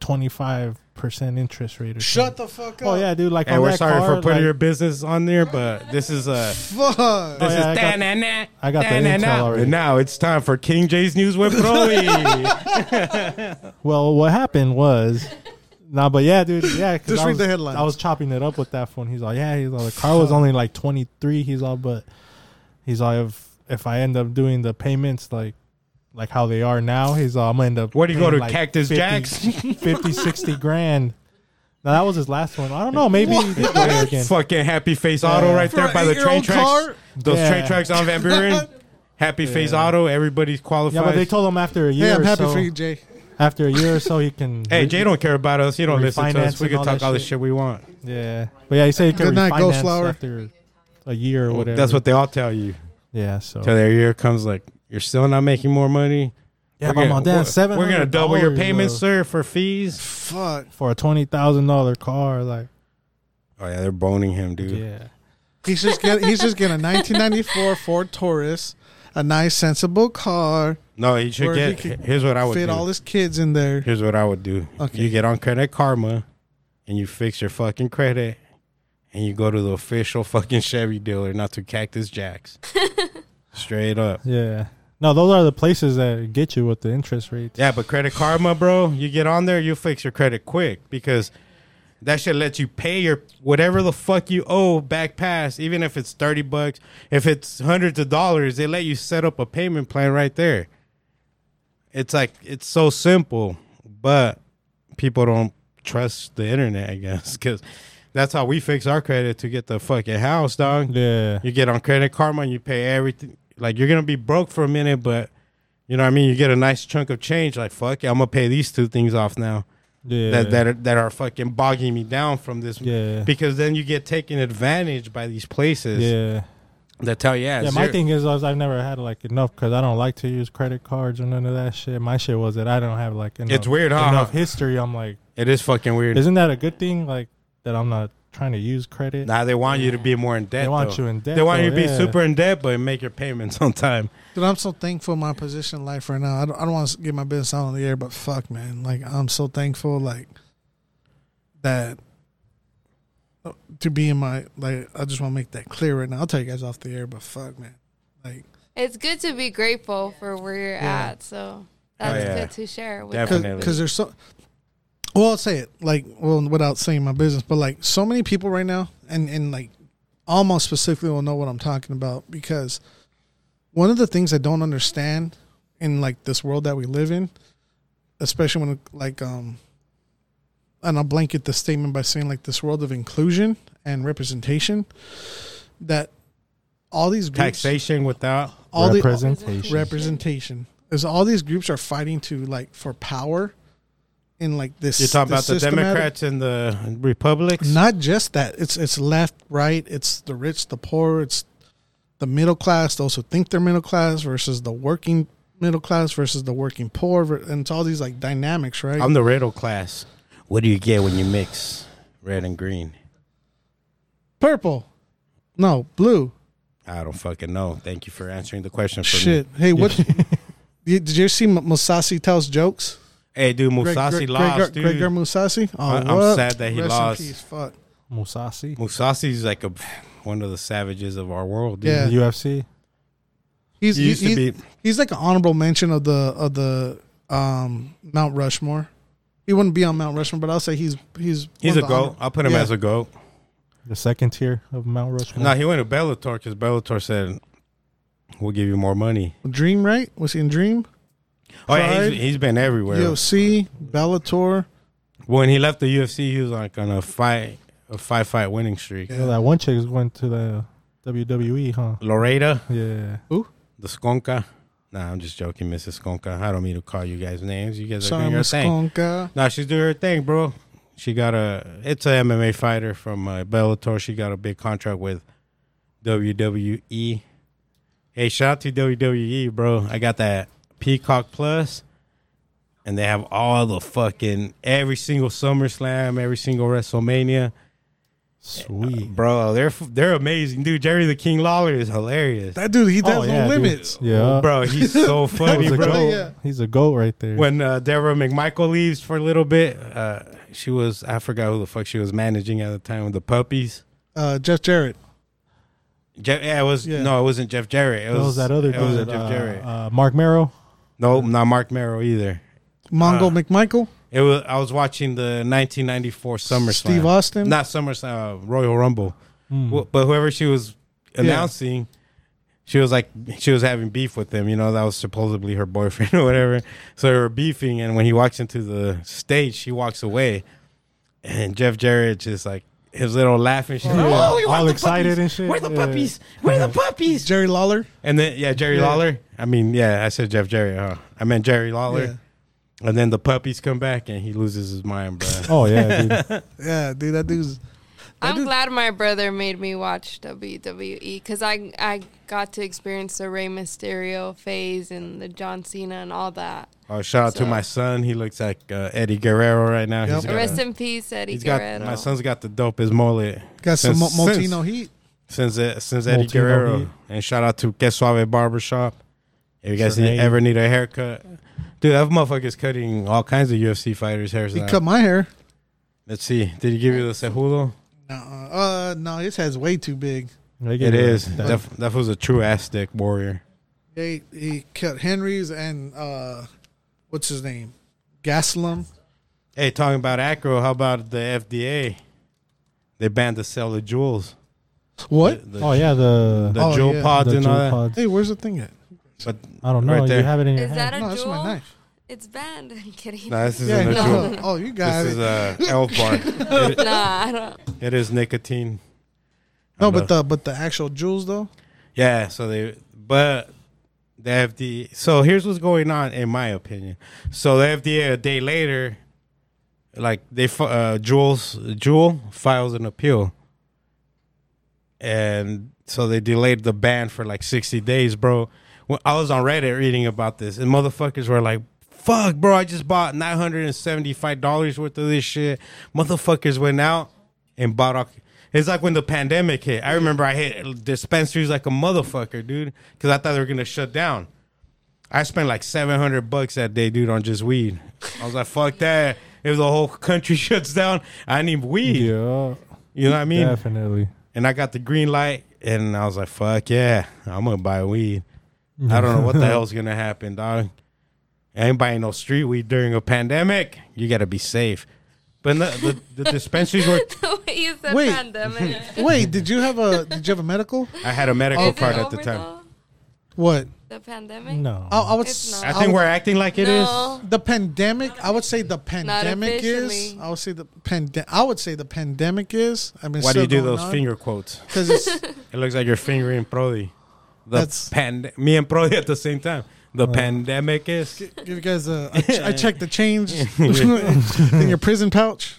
D: 25% interest rate or
C: Shut
D: something.
C: the fuck up.
D: Oh, yeah, dude. Like,
B: Hey,
D: on
B: we're
D: that
B: sorry
D: car,
B: for putting
D: like,
B: your business on there, but this is uh
C: Fuck.
B: this
D: Oh, yeah, I
B: is
D: got-
B: da-na-na,
D: I got the
B: da-na-na.
D: intel already.
B: And now it's time for King J's news with Broly.
D: Well, what happened was, nah, but yeah, dude, yeah.
C: Just
D: I
C: read
D: was,
C: the headlines.
D: I was chopping it up with that phone. He's all, yeah, he's all, the car was only like twenty three. He's all, but he's all, if if I end up doing the payments like like how they are now, he's uh, all, I'm gonna end up.
B: Where do you go to
D: like,
B: Cactus
D: 50
B: Jacks?
D: 50, 60 grand. Now that was his last one. I don't know. Maybe he did go again.
B: fucking Happy Face Auto
D: Yeah.
B: right
C: For
B: there
C: an
B: by the train
C: eight-year-old
B: tracks.
C: car?
B: Those
D: Yeah.
B: train tracks on Van Buren. Happy Face Auto. Everybody's qualified.
D: Yeah, but they told him after a year.
C: Hey, I'm
D: or
C: happy
D: so,
C: for you, Jay.
D: After a year or so, he can.
B: Hey, Jay don't care about us. He don't listen to us. We
D: and
B: can
D: all
B: talk
D: that
B: all the
D: shit.
B: shit we want.
D: Yeah, but yeah, he said he can
C: Good night,
D: refinance
C: Ghost Flower.
D: after a year or whatever.
B: That's what they all tell you.
D: Yeah. So.
B: Till their year comes, like you're still not making more money.
D: Yeah,
B: We're
D: but
B: gonna-
D: my dad, seven.
B: We're gonna double your payments, sir, for fees.
C: Fuck.
D: for a twenty thousand dollar car. Like,
B: Oh yeah, they're boning him, dude.
D: yeah,
C: He's just getting. He's just getting a 1994 Ford Taurus, a nice, sensible car.
B: No, he should
C: Where he
B: get. here's what I would
C: Fit
B: do.
C: all his kids in there.
B: here's what I would do.
C: Okay.
B: You get on Credit Karma, and you fix your fucking credit, and you go to the official fucking Chevy dealer, not to Cactus Jacks. Straight up.
D: yeah. No, those are the places that get you with the interest rates.
B: Yeah, but Credit Karma, bro, you get on there, you fix your credit quick because that should let you pay your whatever the fuck you owe back past, even if it's thirty bucks, if it's hundreds of dollars, they let you set up a payment plan right there. It's like it's so simple, but people don't trust the internet, I guess, because that's how we fix our credit to get the fucking house, dog.
D: Yeah.
B: You get on Credit Karma and you pay everything. Like you're gonna be broke for a minute, but you know what I mean. You get a nice chunk of change. Like fuck, it, I'm gonna pay these two things off now.
D: Yeah.
B: that that are, that are fucking bogging me down from this.
D: yeah.
B: Because then you get taken advantage by these places
D: yeah.
B: that tell you, yeah,
D: Yeah, my
B: zero-
D: thing is, is I've never had like enough because I don't like to use credit cards or none of that shit. My shit was that I don't have like enough,
B: It's weird, huh?
D: enough history. I'm like,
B: it is fucking weird.
D: isn't that a good thing? Like that I'm not trying to use credit.
B: Now they want you to be more in debt.
D: they want
B: though.
D: you in debt.
B: They want you to
D: though,
B: be super in debt, but make your payments on time.
C: Dude, I'm so thankful my position in life right now. I don't, I don't want to get my business out on the air, but fuck, man. Like, I'm so thankful, like, that to be in my, like, I just want to make that clear right now. I'll tell you guys off the air, but fuck, man. Like,
E: It's good to be grateful for where you're
C: Yeah.
E: at. So that's oh,
B: yeah.
E: good to share with
B: Definitely.
C: because there's so, well, I'll say it, like, well, without saying my business, but like, so many people right now, and, and like, almost specifically will know what I'm talking about because one of the things I don't understand in like this world that we live in, especially when like um and I'll blanket the statement by saying like this world of inclusion and representation that all these groups
B: Taxation without
C: all the
D: representation.
C: representation is all these groups are fighting to like for power in like this
B: you're talking
C: this
B: about the Democrats and the Republics.
C: not just that it's it's left right it's the rich the poor it's the middle class those who think they're middle class versus the working middle class versus the working poor and it's all these like dynamics right
B: I'm the riddle class. What do you get when you mix red and green?
C: purple no blue
B: I don't fucking know. Thank you for answering the question for
C: shit
B: me.
C: hey what did you see M- Mousasi tells jokes
B: Hey, dude,
C: Greg-
B: Mousasi
C: Greg-
B: lost,
C: Gregor,
B: dude.
C: Gregor Mousasi oh
B: I- I'm
C: what?
B: sad that he
C: Rest
B: lost.
C: in peace. fuck
D: Mousasi.
B: Mousasi's like a one of the savages of our world. Dude.
C: Yeah.
D: The UFC.
C: he's
B: He used
C: he-
B: to
C: he-
B: be.
C: he's like an honorable mention of the of the um Mount Rushmore. He wouldn't be on Mount Rushmore, but I'll say he's he's
B: He's a goat.
C: honor-
B: I'll put him
C: Yeah.
B: as a goat.
D: The second tier of Mount Rushmore.
B: No, he went to Bellator because Bellator said, "We'll give you more money."
C: Dream, right? Was he in Dream?
B: Oh yeah,
C: Pride,
B: he's, he's been everywhere.
C: UFC, Bellator.
B: When he left the UFC, he was like on a fight, a five fight winning streak.
D: You know, that one chick is going to the WWE, huh?
B: Loureda,
D: Yeah. Who?
B: The Skonka. Nah, I'm just joking, Mrs. Skonka. I don't mean to call you guys names. You guys are
C: Sorry,
B: doing your
C: Miss
B: thing.
C: Skonka.
B: Nah, she's doing her thing, bro. She got a. It's a MMA fighter from uh, Bellator. She got a big contract with WWE. Hey, shout out to WWE, bro. I got that Peacock Plus, and they have all the fucking every single SummerSlam, every single WrestleMania.
D: Sweet.
B: Bro, they're they're amazing, dude. Jerry the King Lawler is hilarious,
C: That dude, he does
D: Oh,
C: no
D: yeah, dude.
C: limits.
D: Yeah.
B: bro. He's so funny,
D: a
B: bro.
D: goat.
C: Yeah.
D: He's a goat right there.
B: when uh, Debra McMichael leaves for a little bit, uh, she was I forgot who the fuck she was managing at the time with the puppies.
C: Uh, Jeff Jarrett.
B: Jeff, yeah, it was
C: Yeah.
B: no, it wasn't Jeff Jarrett. It
D: What
B: was,
D: was that other
B: It was
D: dude?
B: Jeff
D: uh,
B: Jarrett.
D: uh, Marc Mero.
B: No, not Marc Mero either.
C: Mongo
B: Uh,
C: McMichael.
B: It was I was watching the 1994 SummerSlam.
C: Steve Austin.
B: not SummerSlam, uh, Royal Rumble. Wh- But whoever she was announcing, she was like she was having beef with him. You know, that was supposedly her boyfriend or whatever. So they were beefing, and when he walks into the stage, she walks away, and Jeff Jarrett just like his little laughing. She's like, oh,
D: Yeah.
B: "Oh, we want
D: All
B: the
D: excited
B: puppies.
D: and shit.
B: Where the
D: Yeah.
B: puppies? Where the puppies?"
C: Jerry Lawler.
B: And then yeah, Jerry
C: Yeah.
B: Lawler. I mean, yeah, I said Jeff Jarrett. Huh? I meant Jerry Lawler.
C: Yeah.
B: And then the puppies come back, and he loses his mind, bro.
D: Oh yeah, dude.
C: yeah, dude, that dude's.
E: I'm
C: dude-
E: glad my brother made me watch WWE because I I got to experience the Rey Mysterio phase and the John Cena and all that.
B: Oh, shout out to my son. He looks like uh, Eddie Guerrero right now.
C: Yep.
E: Rest
B: a-
E: in peace, Eddie
B: He's got
E: Guerrero.
B: my son's got the dopest mullet
C: Got some
B: Since-
C: Mo- Moltino heat.
B: since uh, since Eddie
D: Moltino
B: Guerrero.
D: Heat.
B: And shout out to Que Suave Barbershop. If you guys need, ever need a haircut, dude, that motherfucker's cutting all kinds of UFC fighters' hair.
C: He cut my hair.
B: Let's see. Did he give you the cejudo?
C: No, uh, no, his head's way too big.
D: They get
B: It is.
D: that-
B: That, that was a true Aztec warrior.
C: He he cut Henry's and uh, what's his name, Gaslam.
B: Hey, talking about acro, how about the FDA? They banned the sale of Juuls.
C: What?
B: The, the,
D: Oh yeah, the,
B: the
C: Oh,
B: Juul
C: yeah.
B: pods
D: the
B: and all that.
D: pods.
C: Hey, where's the thing at?
B: But
D: I don't know.
B: Right
D: you have it in your
E: Is
D: hand.
E: that a
C: No, that's my
E: Juul?
C: knife.
E: It's banned. I'm kidding.
B: no, this isn't a
C: no.
B: Juul.
C: Oh, you got
B: This
C: it.
B: is a elf bar. It-
E: nah, I don't.
B: it is nicotine.
C: no, but
B: a-
C: the but the actual Juuls though.
B: Yeah, so they but the FDA so here's what's going on in my opinion. So the FDA a day later like they uh, Juuls Juul files an appeal, and so they delayed the ban for like sixty days, bro. When I was on Reddit reading about this, and motherfuckers were like, "Fuck, bro! I just bought nine hundred and seventy-five dollars worth of this shit." Motherfuckers went out and bought. It's like when the pandemic hit. I remember I hit dispensaries like a motherfucker, dude, because I thought they were gonna shut down. I spent like seven hundred bucks that day, dude, on just weed. I was like, "Fuck that!" If the whole country shuts down, I need weed.
D: Yeah,
B: You know what I mean?
D: definitely.
B: And I got the green light, and I was like, "Fuck yeah, I'm gonna buy weed." I don't know what the hell's gonna happen, dog. Ain't buying no street weed during a pandemic. You gotta be safe. But the, the, the dispensaries were.
E: the way you said
C: Wait.
E: pandemic.
C: Wait, did you have a did you have a medical?
B: I had a medical
E: Is it
B: card at
E: over
B: the time.
E: though?
C: What?
E: The pandemic?
D: No.
C: I, I would.
E: It's
C: s-
E: not.
B: I think we're acting like it is.
E: no.
C: The pandemic, I would say the pandemic is.
E: officially.
C: I would say the pande- I would say the pandemic is. I mean,
B: Why do you do those finger quotes?
C: Because it's
B: It looks like you're fingering Prodi. The
C: That's-
B: pand- me and Prodi at the same time. The pandemic is.
C: give you guys a. I, ch- I checked the change in your prison pouch.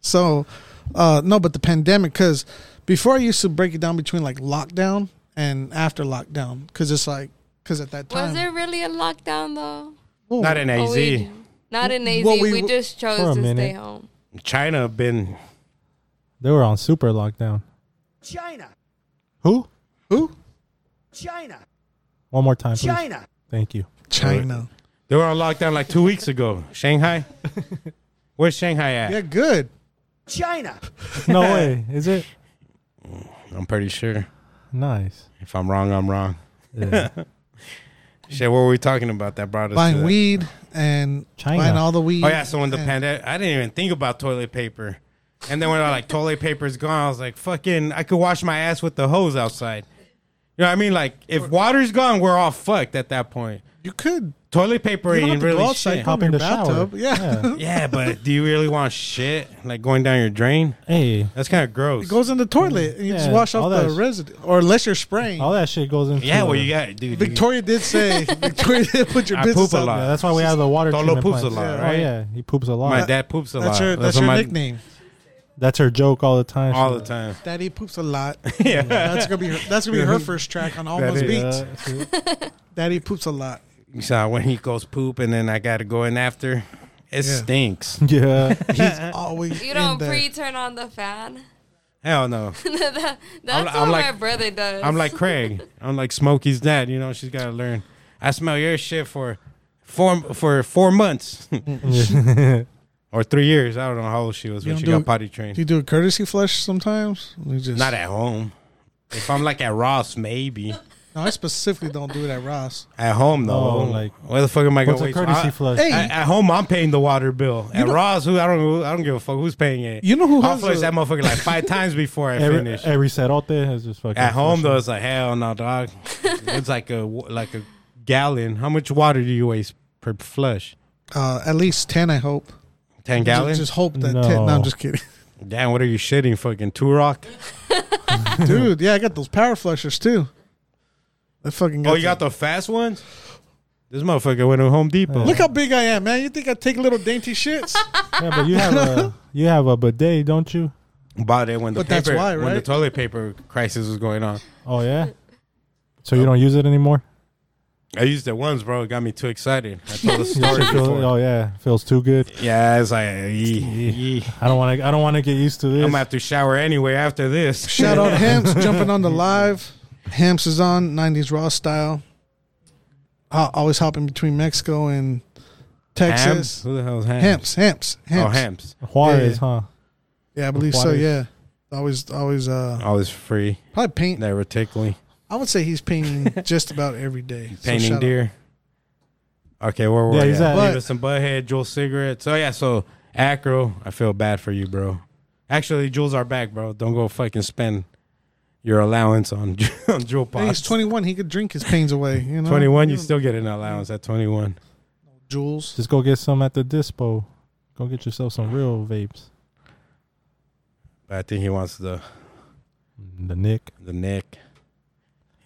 C: so, uh, no, but the pandemic because before I used to break it down between like lockdown and after lockdown because it's like because at that time
E: Was there really a lockdown though?
C: Whoa.
B: Not in
E: Oh,
B: AZ.
E: we- not in AZ.
C: Well, we
E: we, just chose
D: For a
E: to stay
D: minute.
E: home.
B: China been
D: They were on super lockdown.
A: China.
D: Who?
C: who
A: China.
D: One more time, please.
A: China.
D: Thank you.
C: China.
B: they were on lockdown like two weeks ago. Shanghai. Where's Shanghai at?
C: Yeah, good.
A: China.
D: No way. Is it?
B: Mm, I'm pretty sure.
D: Nice.
B: If I'm wrong, I'm wrong.
D: Yeah.
B: Shit, what were we talking about that brought us to
C: Buying
B: that?
C: weed and
D: China.
C: buying all the weed.
B: Oh yeah, so when the
C: and-
B: pandemic, I didn't even think about toilet paper, and then when I like toilet paper is gone, I was like, fucking, I could wash my ass with the hose outside. You know what I mean? Like if water's gone, we're all fucked at that point.
C: you could
B: Toilet paper
C: You don't
B: ain't
C: have to go
B: really
C: outside,
B: shit.
D: Hop in
C: your
D: the shower.
C: bathtub. Yeah.
B: Yeah, but do you really want shit like going down your drain?
D: Hey,
B: That's kind of gross.
C: It goes in the toilet and you just
D: Yeah,
C: wash
D: all
C: off the
D: sh-
C: residue. Or unless you're spraying.
D: all that shit goes in.
B: yeah, well you got, it, dude. you-
C: Victoria did say Victoria did put your
B: I
C: business
B: poop a
C: out
B: lot.
D: Yeah, that's why we have the water.
B: Tolo
D: treatment
B: poops a
D: plants.
B: lot,
D: Oh,
B: right?
D: yeah, he poops a lot.
B: my dad poops a
C: That's
B: lot.
C: your that's
B: what
C: your
B: my-
C: nickname.
D: That's her joke all the time.
B: all the time.
C: Daddy poops a lot.
B: yeah.
C: That's gonna be her, that's gonna be her first track on Almost
B: is.
C: Beats. Daddy poops a lot.
B: You saw when he goes poop and then I got to go in after, it
C: Yeah.
B: stinks.
D: yeah.
C: He's always
E: You
C: in
E: don't
C: there.
E: pre turn on the fan.
B: Hell no.
E: That- That's
B: I'm
E: what
B: like-
E: my brother does.
B: I'm like Craig. I'm like Smokey's dad. You know, she's got to learn. I smell your shit for four for four months or three years. I don't know how old she was
C: You
B: when
C: don't
B: she
C: do
B: got
C: it-
B: potty trained.
C: Do you do a courtesy flush sometimes? Just
B: Not at home. If I'm like at Ross, maybe.
C: No, I specifically don't do it at Ross.
B: At home though,
D: Oh, like-
B: where the fuck am I going? What's a
D: courtesy flush?
C: Hey,
B: At, at home, I'm paying the water bill. At Ross, who I don't, I don't give a fuck who's paying it.
C: you know who
B: I'll
C: has
B: flush
C: a,
B: that motherfucker like five times before I
D: every,
B: finish.
D: every cerote has just fucking.
B: At home though, it's like hell no, dog. it's like a like a gallon. How much water do you waste per flush?
C: uh, at least ten. I hope.
B: Ten
C: Just,
B: gallons.
C: just hope that
D: No.
C: ten. No, I'm just kidding,
B: Damn, what are you shitting? Fucking two rock?
C: dude. Yeah, I got those power flushers too. That fucking.
B: Oh, you got the fast ones? This motherfucker went to Home Depot.
C: Look how big I am, man. You think I take little dainty shits?
D: Yeah, but you have a you have a bidet, don't you?
B: Bought it when the
C: But that's
B: paper
C: why,
B: when the toilet paper crisis was going on.
D: Oh yeah. So you don't use it anymore?
B: I used it once, bro. It got me too excited. I told the story
D: Shit
B: before.
D: oh yeah, feels too good.
B: Yeah, it's like yee, yee.
D: I don't want to. I don't want to get used to this.
B: I'm
D: this.
B: gonna have to shower anyway after this.
C: Shout out Hamps jumping on the live. Hamps is on 90s Raw style. Uh, always hopping between Mexico and Texas.
B: Hams? Who the hell's Hams?
C: Hamps, Hamps, Hamps.
B: Oh, Hams.
D: Juarez,
C: Yeah.
D: huh?
C: Yeah, I believe so.
D: Juarez.
C: Yeah, always, always. Uh,
B: Always free.
C: probably paint.
B: Never tickling.
C: I would say he's painting just about every day. So
B: Painting
C: shout out.
B: deer. Okay, where were
D: Yeah,
B: we
D: he's
B: at?
D: at-
B: Leave us some Butthead, Juuls cigarette. So yeah, so Acro, I feel bad for you, bro. Actually, Juuls are back, bro. Don't go fucking spend your allowance on on Juul
C: Hey, he's 21. He could drink his pains away. You know,
B: 21, you still get an allowance at 21.
C: Juuls.
D: Just go get some at the dispo. Go get yourself some real vapes.
B: But I think he wants the
D: The Nick.
B: the Nick.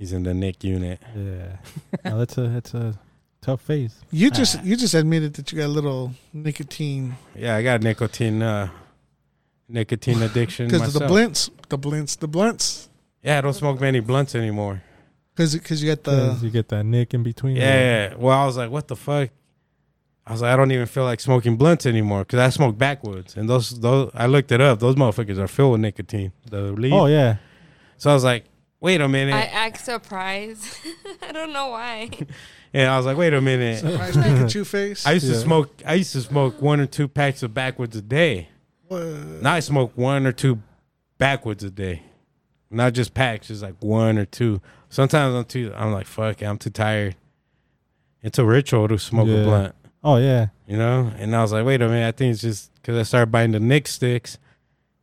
B: He's in the Nick unit.
D: Yeah. no, that's a that's a tough face.
C: You just you just admitted that you got a little nicotine
B: Yeah, I got nicotine uh nicotine addiction
C: because of the
B: myself.
C: blints, the blunts, the blunts.
B: Yeah, I don't smoke many blunts anymore.
C: Because because you got
D: 'Cause
C: the
D: you get that nick in between.
B: Yeah, yeah. Well, I was like, what the fuck? I was like, I don't even feel like smoking blunts anymore because I smoke backwoods, and those those I looked it up. Those motherfuckers are filled with nicotine. The leaf.
D: Oh yeah.
B: So I was like, wait a minute,
E: I act surprised. I don't know why.
B: and I was like, wait a minute.
C: nice Pikachu face.
B: I used to
D: Yeah.
B: smoke. I used to smoke one or two packs of backwoods a day.
C: What?
B: Now I smoke one or two backwoods a day. Not just packs, just like one or two. Sometimes I'm too. I'm like, fuck, it, I'm too tired. It's a ritual to smoke
D: Yeah.
B: a blunt.
D: Oh yeah.
B: you know. And I was like, wait a minute, I think it's just because I started buying the Nick sticks.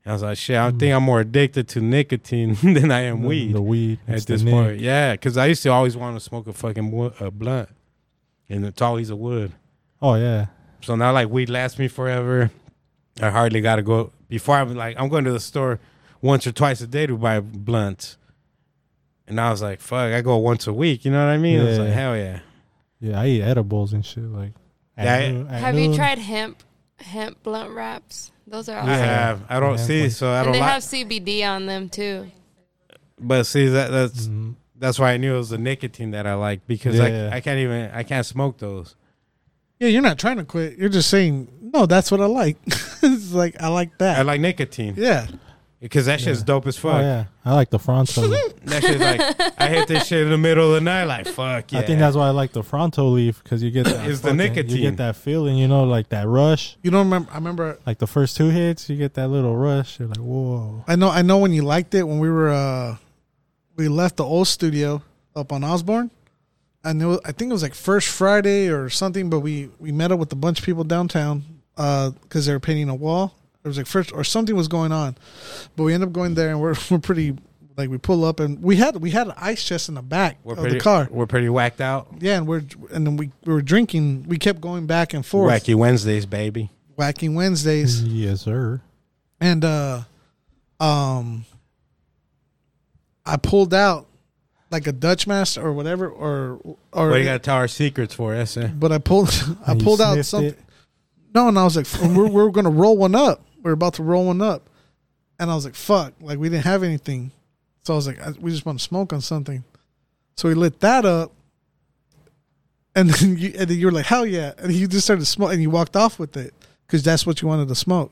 B: And I was like, shit, I think I'm more addicted to nicotine than I am
D: Mm. The-
B: weed
D: The weed.
B: at
D: It's the
B: this
D: nick.
B: point. Yeah, because I used to always want to smoke a fucking wo- a blunt, and it's always a wood.
D: Oh yeah.
B: So now, like, weed lasts me forever. I hardly got to go before I'm like, I'm going to the store once or twice a day to buy blunts. And I was like, fuck, I go once a week. You know what I mean? I was
D: Yeah.
B: like, hell yeah.
D: Yeah, I eat edibles and shit. Like,
B: Yeah, I-
D: noon- at
E: Have you tried hemp hemp blunt wraps? Those are
B: I have. I don't
D: Yeah,
B: see, so I don't And
E: they
B: like.
E: have CBD on them too.
B: But see, that that's
D: Mhm.
B: that's why I knew it was the nicotine that I like because
D: Yeah.
B: I I can't even I can't smoke those.
C: yeah, you're not trying to quit. You're just saying no. That's what I like. it's like I like that.
B: I like nicotine
C: yeah.
B: Because that shit's
D: Yeah.
B: dope as fuck.
D: Oh yeah, I like the Fronto.
B: That shit's like I hit this shit in the middle of the night like fuck yeah.
D: I think that's why I like the Fronto leaf because you get that
B: It's the nicotine.
D: You get that feeling, you know, like that rush.
C: You don't remember? I remember.
D: Like the first two hits, you get that little rush. You're like, whoa.
C: I know. I know when you liked it when we were. uh We left the old studio up on Osborn. I know. I think it was like first Friday or something. But we we met up with a bunch of people downtown because they were painting a wall. It was like first or something was going on, but we ended up going there and we're we're pretty like we pull up and we had we had an ice chest in the back
B: we're
C: of
B: pretty
C: the car.
B: We're pretty whacked out.
C: Yeah, and we're and then we, we were drinking. We kept going back and forth,
B: Wacky Wednesdays, baby.
C: wacky Wednesdays,
D: Yes, sir.
C: and uh, um, I pulled out like a Dutch master or whatever, or or.
B: What do you got to tell our secrets for, us? eh?
C: but I pulled I pulled out something.
D: it.
C: No, and I was like, we're we're gonna roll one up. We're about to roll one up, and I was like, fuck, like we didn't have anything, so I was like, I, we just want to smoke on something, so we lit that up, and then you and then you were like, hell yeah, and you just started smoking, and you walked off with it because that's what you wanted to smoke,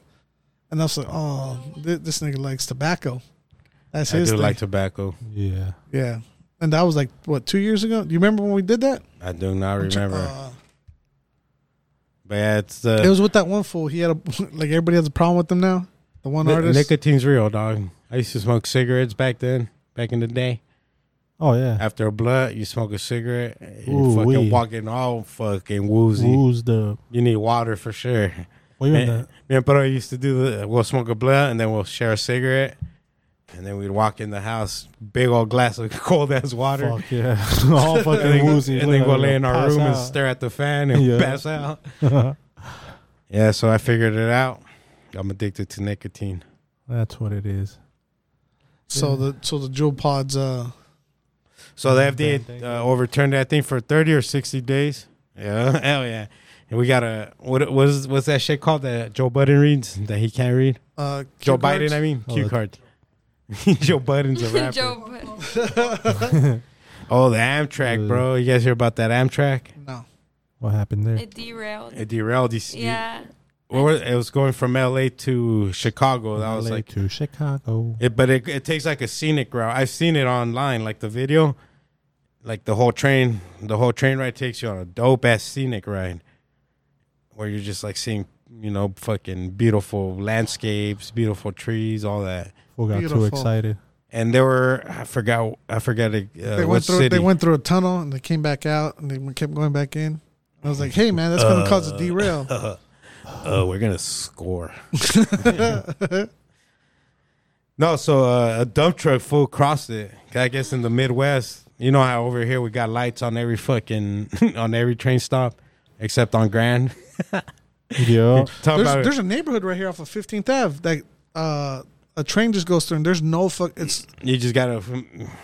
C: and I was like, oh, this, this nigga likes tobacco, that's
B: I
C: his
B: do
C: thing.
B: like tobacco.
D: Yeah.
C: yeah, and that was like what two years ago. Do you remember when we did that?
B: I do not remember.
C: Uh,
B: but yeah, it's uh,
C: it was with that one fool. He had a like everybody has a problem with him now. The one
B: ni-
C: artist.
B: nicotine's real, dog. I used to smoke cigarettes back then, back in the day.
D: Oh yeah.
B: After a blunt, you smoke a cigarette, you
D: Ooh,
B: fucking
D: wee.
B: walking all fucking woozy.
D: Who's the?
B: You need water for sure.
D: Well, even
B: Me, me and Pedro used to do the, we'll smoke a blunt and then we'll share a cigarette. And then we'd walk in the house, big old glass of cold ass water.
D: fuck yeah, all
B: And
D: fucking
B: then,
D: woozy.
B: and then
D: Look
B: go lay in our
D: pass
B: room and stare at the fan and
D: Yeah.
B: pass out. Yeah, so I figured it out. I'm addicted to nicotine.
D: That's what it is.
C: So the so the Juul pods. Uh,
B: So the
D: Bang,
B: FDA
D: bang,
B: uh, overturned that thing for 30 or 60 days. Yeah, hell yeah. And we got a what was what's that shit called that Joe Budden reads that he can't read?
C: uh,
B: Joe
C: cards?
B: Biden, I mean,
D: Oh,
B: cue
D: the-
B: card. Joe Budden's a rapper.
E: Joe Budden.
B: Oh, the Amtrak, bro. You guys hear about that Amtrak?
C: No.
D: What happened there?
E: It derailed.
B: It derailed. You, see-
E: Yeah.
B: what was- it was going from LA to Chicago. That was
D: LA
B: like
D: to Chicago.
B: It, but it, it takes like a scenic route. I've seen it online, like the video, like the whole train, the whole train ride takes you on a dope ass scenic ride, where you're just like seeing, you know, fucking beautiful landscapes, beautiful trees, all that.
D: Fool got
C: Beautiful.
D: too excited.
B: And there were, I forgot, I forgot uh,
C: They
B: what
C: went through.
B: city.
C: They went through a tunnel and they came back out and they kept going back in. I was like, "Hey man, that's gonna cause a derail."
B: Oh, we're gonna score. no, so uh, a dump truck full crossed it. I guess in the Midwest, you know how over here we got lights on every fucking on every train stop, except on Grand.
D: Yeah.
C: There's, there's a neighborhood right here off of 15th Ave that uh, a train just goes through and there's no fuck. It's
B: you just gotta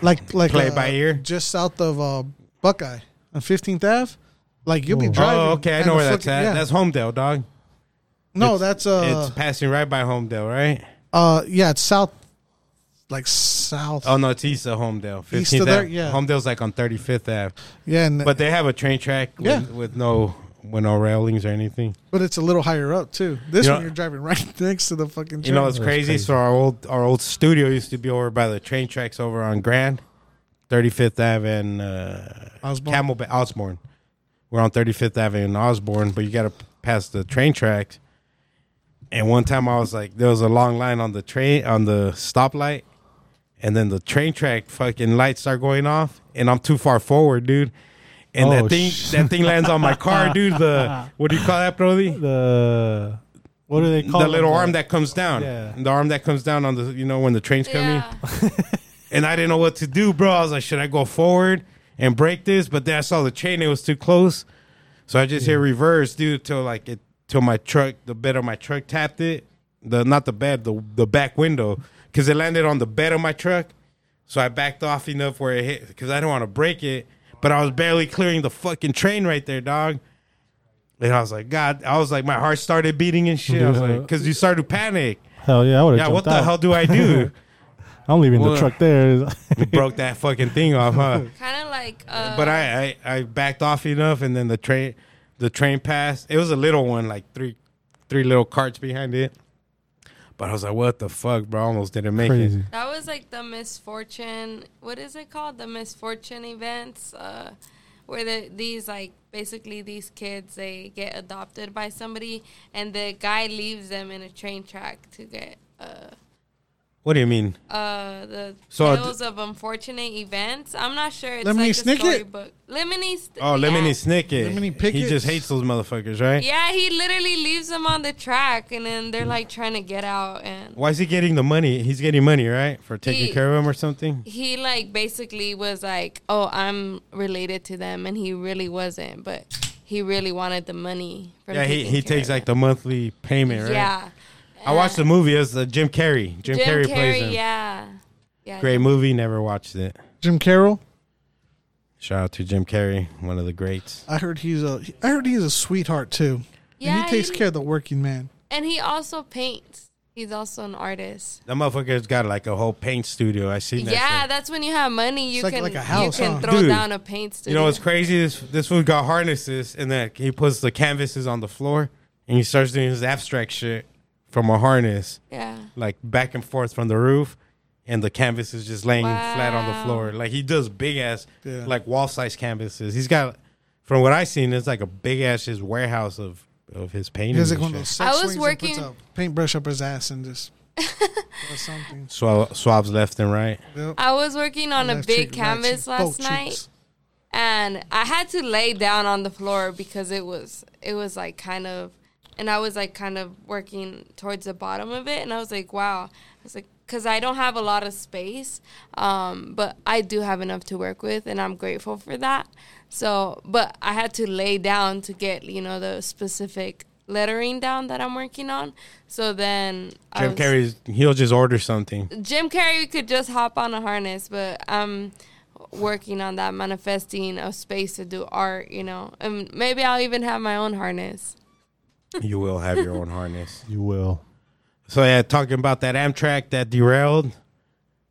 C: like like
B: Play
C: uh,
B: by ear?
C: just south of uh, Buckeye on 15th Ave. Like you'll be
D: Oh.
C: driving.
B: Oh, okay, I know where that's
C: fucking-
B: at.
C: yeah.
B: That's Homedale, dog.
C: no,
B: it's-
C: that's uh,
B: it's passing right by Homedale, right?
C: uh, yeah, it's south, like south.
B: Oh no, it's east of Homedale.
C: East of
B: 15th
C: there,
B: Ave.
C: yeah.
B: Homedale's like on 35th Ave,
C: yeah, and
B: but they have a train track
C: Yeah.
B: with, with no with no railings or anything.
C: but it's a little higher up too. This
B: You
C: one you're driving right next to the fucking.
B: You know
C: train.
B: it's
D: That's
B: crazy?
D: crazy.
B: So our old our old studio used to be over by the train tracks over on Grand, 35th Ave and uh,
C: Osborn.
B: Camelback Osborn. We're on 35th Avenue in Osborn, but you got to pass the train tracks. And one time I was like, there was a long line on the train on the stoplight, and then the train track fucking lights start going off, and I'm too far forward, dude. And
D: Oh,
B: that thing
D: sh-
B: that thing lands on my car, dude. The what do you call that, Brody?
D: The what do they call
B: The little
D: them?
B: arm that comes down.
D: Yeah.
B: The arm that comes down on the you know when the train's coming.
E: Yeah.
B: And I didn't know what to do, bro. I was like, should I go forward and break this? But then I saw the chain; it was too close, so I just hit reverse, dude, till like it till my truck, the bed of my truck tapped it. The not the bed, the the back window, because it landed on the bed of my truck. So I backed off enough where it hit, because I didn't want to break it. But I was barely clearing the fucking train right there, dog. And I was like, God, I was like, my heart started beating and shit. I was like, because you start to panic.
D: Hell yeah, I would have.
B: Yeah, what the hell do I do?
D: I'm leaving
B: Well,
D: the truck there.
B: you broke that fucking thing off, huh?
E: Kind of like. Uh,
B: but I, I I backed off enough, and then the train the train passed. It was a little one, like three three little carts behind it. But I was like, what the fuck, bro? I almost didn't make
D: Crazy.
B: it.
E: That was like the misfortune. What is it called? The misfortune events, uh, where the these like basically these kids they get adopted by somebody, and the guy leaves them in a train track to get uh
B: What do you mean?
E: uh the
B: So, uh,
E: tales of unfortunate events. I'm not sure. It's
C: Lemony
E: like a
C: Snicket?
E: storybook. Lemony. St-
B: Oh, Lemony
E: yeah.
B: Snicket.
C: Lemony
B: He just hates those motherfuckers, right?
E: Yeah, he literally leaves them on the track, and then they're like trying to get out, and
B: Why is he getting the money? He's getting money, right, for taking
E: He-
B: care of him or something.
E: he like basically was like, "Oh, I'm related to them," and he really wasn't, but he really wanted the money. From
B: Yeah, he, he
E: care
B: takes like the monthly payment, right?
E: Yeah,
B: I watched the movie. It was uh, Jim Carrey. Jim,
E: Jim
B: Carrey,
E: Carrey.
B: plays him.
E: yeah, yeah.
B: Great movie. Never watched it.
C: Jim Carroll.
B: Shout out to Jim Carrey, one of the greats.
C: I heard he's a. I heard he's a sweetheart too.
E: Yeah,
C: and he takes care of the working man.
E: and he also paints. He's also an artist.
B: That motherfucker's got like a whole paint studio. I see. that.
E: Yeah,
B: shit.
E: that's when you have money. You
C: It's
E: can
C: like a house,
E: you can
C: huh?
E: throw
B: Dude,
E: down a paint studio.
B: You know what's crazy? This this one got harnesses, and then he puts the canvases on the floor, and he starts doing his abstract shit from a harness,
E: Yeah,
B: like back and forth from the roof, and the canvas is just laying flat on the floor. Like he does big ass,
C: Yeah.
B: like wall size canvases. He's got, from what I seen, it's like a big ass his warehouse of of his
C: He
B: paintings.
C: like one of those
E: I was working-
C: puts a paintbrush up his ass and just does something.
B: Swab, swabs left and right.
C: Yep.
E: I was working on a big
C: cheek,
E: canvas
C: cheek,
E: last
C: both
E: night.
C: cheeks.
E: and I had to lay down on the floor because it was it was like kind of and I was like kind of working towards the bottom of it and I was like wow I was like cuz I don't have a lot of space um but I do have enough to work with and I'm grateful for that so but I had to lay down to get you know the specific lettering down that I'm working on so then
B: Jim
E: was-
B: Carrey's he'll just order something.
E: Jim Carrey could just hop on a harness, but I'm working on that, manifesting a space to do art, you know. And maybe I'll even have my own harness.
B: You will have your own harness.
D: you will.
B: So yeah, talking about that Amtrak that derailed,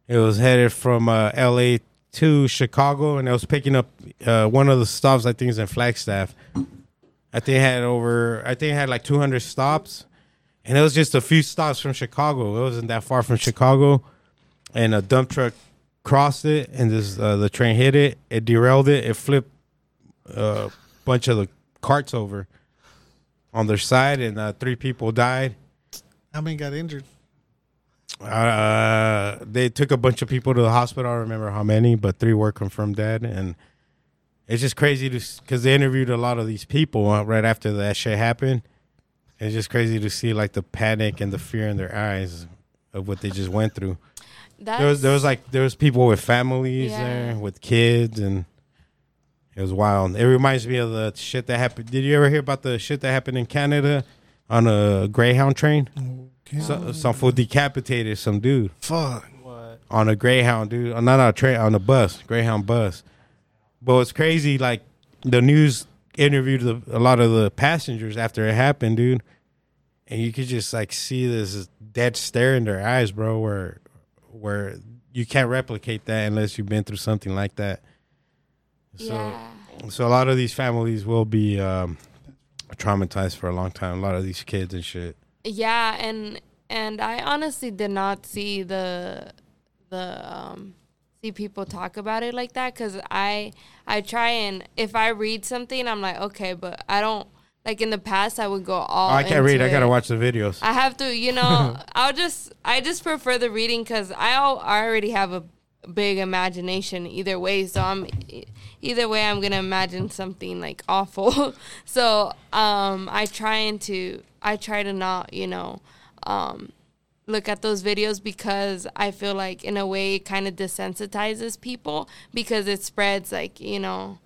B: it was headed from uh, L.A. to Chicago, and it was picking up uh, one of the stops. I think is in Flagstaff. I think it had over. I think it had like 200 stops, and it was just a few stops from Chicago. It wasn't that far from Chicago, and a dump truck crossed it, and this uh, the train hit it. It derailed it. It flipped a bunch of the carts over on their side, and uh, three people died.
C: How many got injured?
B: Uh, they took a bunch of people to the hospital. I don't remember how many, but three were confirmed dead. And it's just crazy to because they interviewed a lot of these people uh, right after that shit happened. It's just crazy to see like the panic and the fear in their eyes of what they just went through.
E: That's,
B: There was there was like there was people with families
E: Yeah.
B: there with kids and it was wild. It reminds me of the shit that happened. Did you ever hear about the shit that happened in Canada on a Greyhound train?
C: Okay.
B: So, some fool decapitated some dude
C: Fuck.
D: What?
B: on a Greyhound, dude. Uh, Not on a train, on a bus, Greyhound bus. But it's crazy, like the news interviewed the, a lot of the passengers after it happened, dude, and you could just like see this dead stare in their eyes, bro. Where where you can't replicate that unless you've been through something like that. So
E: yeah.
B: so a lot of these families will be um, traumatized for a long time. A lot of these kids and shit.
E: Yeah, and and I honestly did not see the the um see people talk about it like that cuz I I try and if I read something I'm like okay, but I don't like in the past I would go all
B: Oh, I can't read.
E: into
B: I gotta watch the videos.
E: I have to, you know, I'll just I just prefer the reading I I already have a big imagination either way, so I'm either way I'm to imagine something like awful. so, um I trying to I try to not, you know, um look at those videos because I feel like in a way it kind of desensitizes people because it spreads like, you know,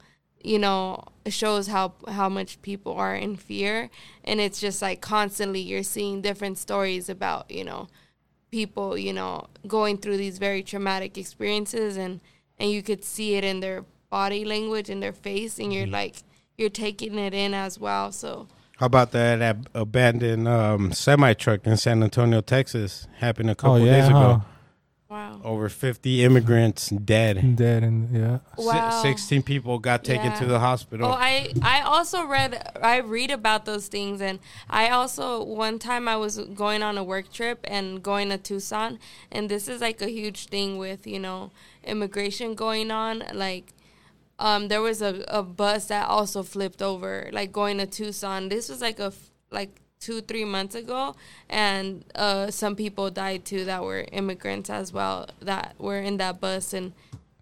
E: you know, shows how how much people are in fear and it's just like constantly you're seeing different stories about, you know, people, you know, going through these very traumatic experiences and and you could see it in their body language and their face and you're like you're taking it in as well. So
B: How about that ab- abandoned um, semi truck in San Antonio, Texas? Happened a
D: Oh
B: couple
D: yeah,
B: days ago.
D: huh?
E: Wow.
B: Over 50 immigrants dead.
D: dead and yeah.
B: Si-
E: Wow.
B: 16 people got taken
E: Yeah.
B: to the hospital.
E: Oh, I I also read I read about those things and I also one time I was going on a work trip and going to Tucson and this is like a huge thing with, you know, immigration going on like um there was a, a bus that also flipped over like going to Tucson. This was like a like 2 3 months ago and uh some people died too that were immigrants as well that were in that bus and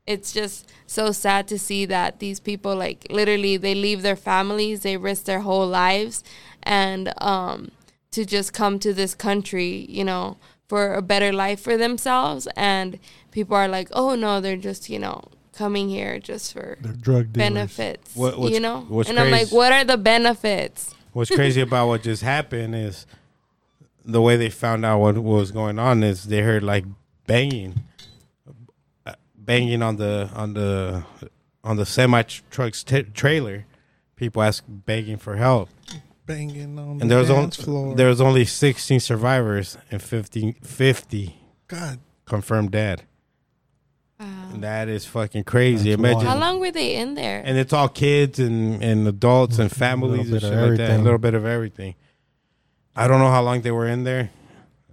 E: it's just so sad to see that these people like literally they leave their families they risk their whole lives and um to just come to this country you know for a better life for themselves and people are like oh no they're just you know coming here just for
D: They're drug
E: benefits
B: What- what's-
E: you know?
B: what's
E: and i'm like what are the benefits
B: What's crazy about what just happened is the way they found out what, what was going on is they heard like banging, uh, banging on the on the on the semi truck's t- trailer. People ask begging for help,
C: Banging on
B: and
C: the
B: there was
C: dance
B: only
C: floor.
B: there was only 16 survivors and 50, 50
C: God,
B: confirmed dead.
E: Wow.
B: That is fucking crazy.
D: That's
B: Imagine
E: how long were they in there
B: and it's all kids and, and adults and families and
D: bit
B: shit like that. A little bit of everything. I don't know how long they were in there.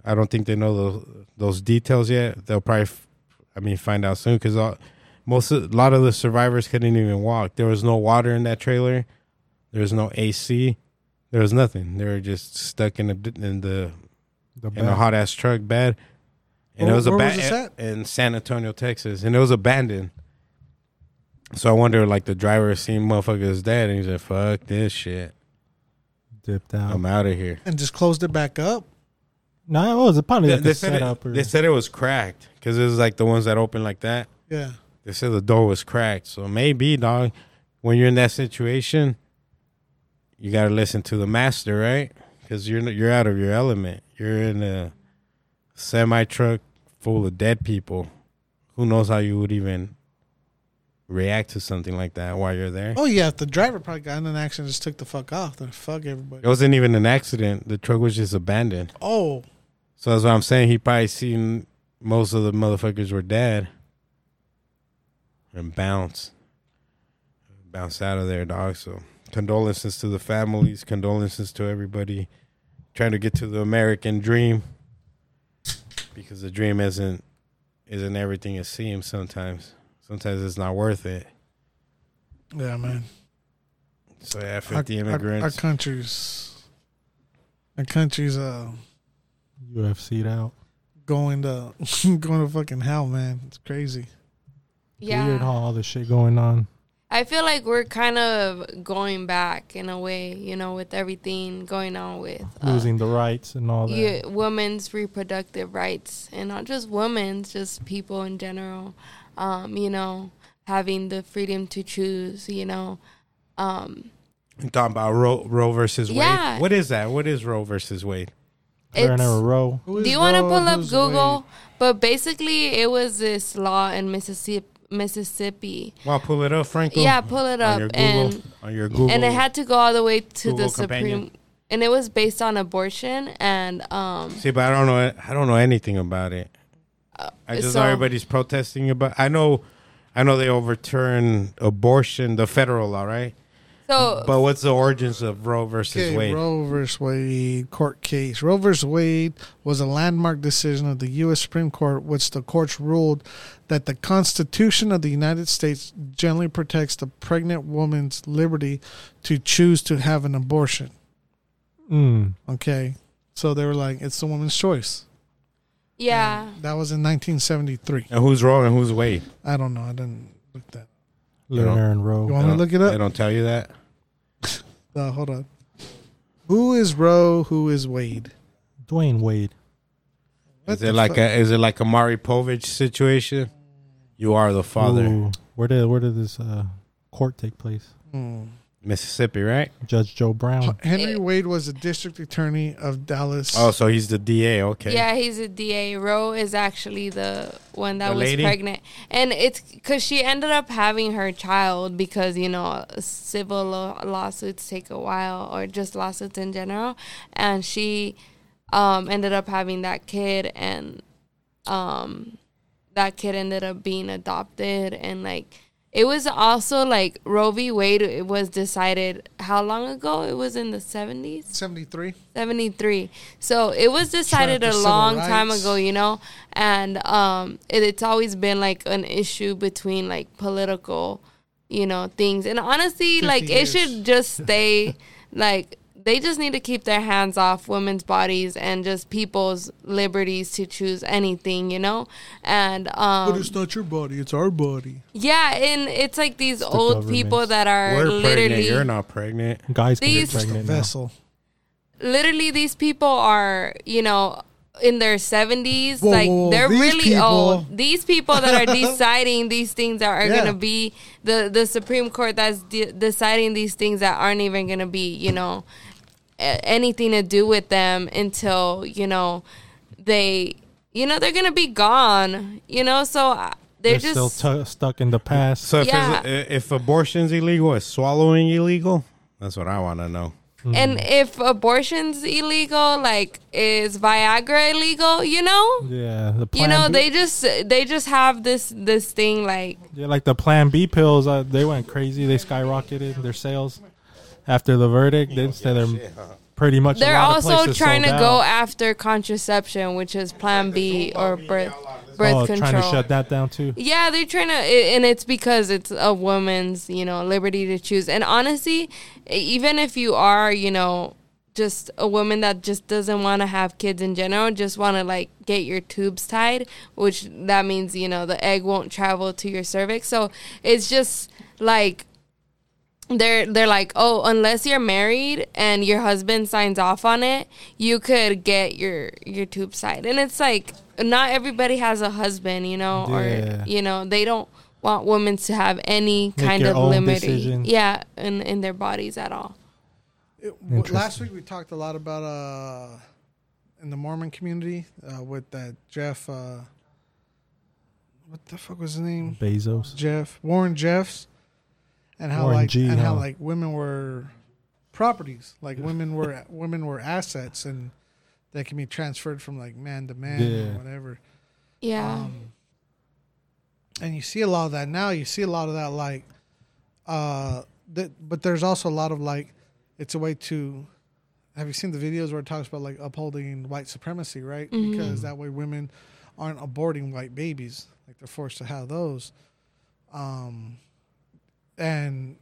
B: I don't think they know those those details yet. They'll probably, f- I mean, find out soon because most of, a lot of the survivors couldn't even walk. There was no water in that trailer. There was no AC. There was nothing. They were just stuck in the in the
D: The
B: in a hot ass truck bed. And
C: Where-
B: it was
C: where
B: aba-
C: was this at?
B: in San Antonio, Texas, and it was abandoned. So I wonder, like the driver seen motherfuckers dead, and he's like, "Fuck this shit,
D: dipped out.
B: I'm out of here."
C: and just closed it back up.
D: no, it was probably
B: They,
D: like
B: they
D: a
B: said
D: setup.
B: it,
D: or,
B: they said it was cracked because it was like the ones that open like that.
C: Yeah,
B: They said the door was cracked, so maybe, dog, when you're in that situation, you gotta listen to the master, right? Because you're you're out of your element. You're in a semi truck full of dead people. Who knows how you would even react to something like that while you're there?
C: Oh yeah, if the driver probably got in an accident, and just took the fuck off. Then fuck everybody.
B: It wasn't even an accident. The truck was just abandoned.
C: Oh,
B: So that's what I'm saying. He probably seen most of the motherfuckers were dead and bounce, bounce out of there, dog. So condolences to the families, condolences to everybody trying to get to the American dream because the dream isn't isn't everything it seems. Sometimes, sometimes it's not worth it.
C: yeah, man.
B: So yeah,
C: Our,
B: fifty
C: our,
B: immigrants.
C: our country's, our country's uh
D: UFC'd out.
C: going to going to fucking hell, man. It's crazy.
E: yeah
D: Weird how all this shit going on.
E: I feel like we're kind of going back in a way, you know, with everything going on with uh,
D: Losing the rights and all that.
E: yeah, women's reproductive rights, and not just women's, just people in general. Um, you know, having the freedom to choose. You know, um,
B: I'm talking about Roe, Roe versus Wade.
E: Yeah.
B: What is that? What is Roe versus Wade?
D: Clear in
E: it's-
D: a row.
E: Do you want to pull up Google?
C: Wade?
E: But basically, it was this law in Mississippi, Mississippi.
B: Well, pull it up, Franco.
E: Yeah, pull it
B: on
E: up
B: your Google,
E: and
B: on your Google.
E: and it had to go all the way to
B: Google
E: the Supreme
B: companion.
E: and it was based on abortion and um
B: See, but I don't know. I don't know anything about it. I just
E: so-
B: know everybody's protesting about. I know, I know they overturned abortion, the federal law, right?
E: so
B: But what's the origins of Roe versus
C: Okay,
B: Wade?
C: Roe versus Wade court case. Roe versus Wade was a landmark decision of the U.S. Supreme Court, which the courts ruled that the Constitution of the United States generally protects the pregnant woman's liberty to choose to have an abortion.
D: Mm.
C: Okay, so they were like, it's the woman's choice.
E: yeah.
C: That was in 1973.
B: and who's wrong and who's Wade?
C: I don't know. I didn't look that.
D: Lerner and Rowe.
C: You want me to look it up?
B: They don't tell you that.
C: Uh, hold on. Who is Roe? Who is Wade?
D: Dwayne Wade.
C: What
B: Is it like
C: fuck?
B: a is it like a Maury Povich situation? You are the father,
D: Ooh, where did where did this uh, court take place?
C: Hmm.
B: Mississippi, right?
D: Judge Joe Brown.
C: Henry Wade was a district attorney of Dallas.
B: Oh, so he's the DA. Okay.
E: Yeah, he's a DA. Roe is actually the one that
B: The
E: was
B: lady?
E: pregnant, and it's because she ended up having her child because you know civil law- lawsuits take a while, or just lawsuits in general, and she um, ended up having that kid, and um, that kid ended up being adopted, and like it was also like Roe v. Wade. It was decided how long ago? It was in the seventies.
C: 73.
E: 73 so it was decided a long time ago you know and um it, it's always been like an issue between like political you know things and honestly
C: 50
E: like it should just stay like they just need to keep their hands off women's bodies and just people's liberties to choose anything you know and um
C: But it's not your body, it's our body.
E: yeah and it's like these old people that are
B: We're pregnant. You're not pregnant.
D: Guys can
E: These-
D: get pregnant now.
C: Vessel.
E: literally these people are you know in their 70s
C: Whoa,
E: like
C: whoa, whoa.
E: they're really
C: people-
E: old these people that are deciding these things that are
C: Yeah.
E: going to be the the supreme court that's de- deciding these things that aren't even going to be you know a- anything to do with them until you know they you know they're going to be gone you know so uh, they're,
D: They're
E: just
D: still tu stuck in the past.
B: So if,
E: Yeah.
B: if abortion's illegal, is swallowing illegal? That's what I want to know.
E: and if abortion's illegal like is viagra illegal you know
D: yeah, the
E: you know
D: B-
E: they just they just have this this thing like
D: yeah, like the Plan B pills. Uh, they went crazy. They skyrocketed their sales after the verdict. They said they're pretty much.
E: they're
D: lot
E: also
D: places
E: trying to
D: sold
E: go
D: out.
E: after contraception which is plan b or birth birth
D: oh,
E: control
D: trying to shut that down too.
E: yeah they're trying to and it's because it's a woman's you know liberty to choose and honestly even if you are you know just a woman that just doesn't want to have kids in general just want to like get your tubes tied which that means you know the egg won't travel to your cervix so it's just like they're they're like, oh, unless you're married and your husband signs off on it, you could get your your tube side. And it's like not everybody has a husband, you know,
D: Yeah.
E: or you know, they don't want women to have any
D: Make
E: kind of
D: own
E: liberty,
D: decision.
E: yeah, in in their bodies at all.
C: It- w- last week we talked a lot about uh in the Mormon community uh, with that Jeff uh what the fuck was his name?
D: Bezos.
C: Jeff Warren Jeffs and how
D: Warren
C: like
D: G,
C: and how like women were properties like women were women were assets and that can be transferred from like man to man
D: Yeah.
C: or whatever.
E: Yeah,
C: um, and you see a lot of that now. You see a lot of that like uh that but there's also a lot of like it's a way to have you seen the videos where it talks about like upholding white supremacy right? Because that way women aren't aborting white babies. Like they're forced to have those. Um and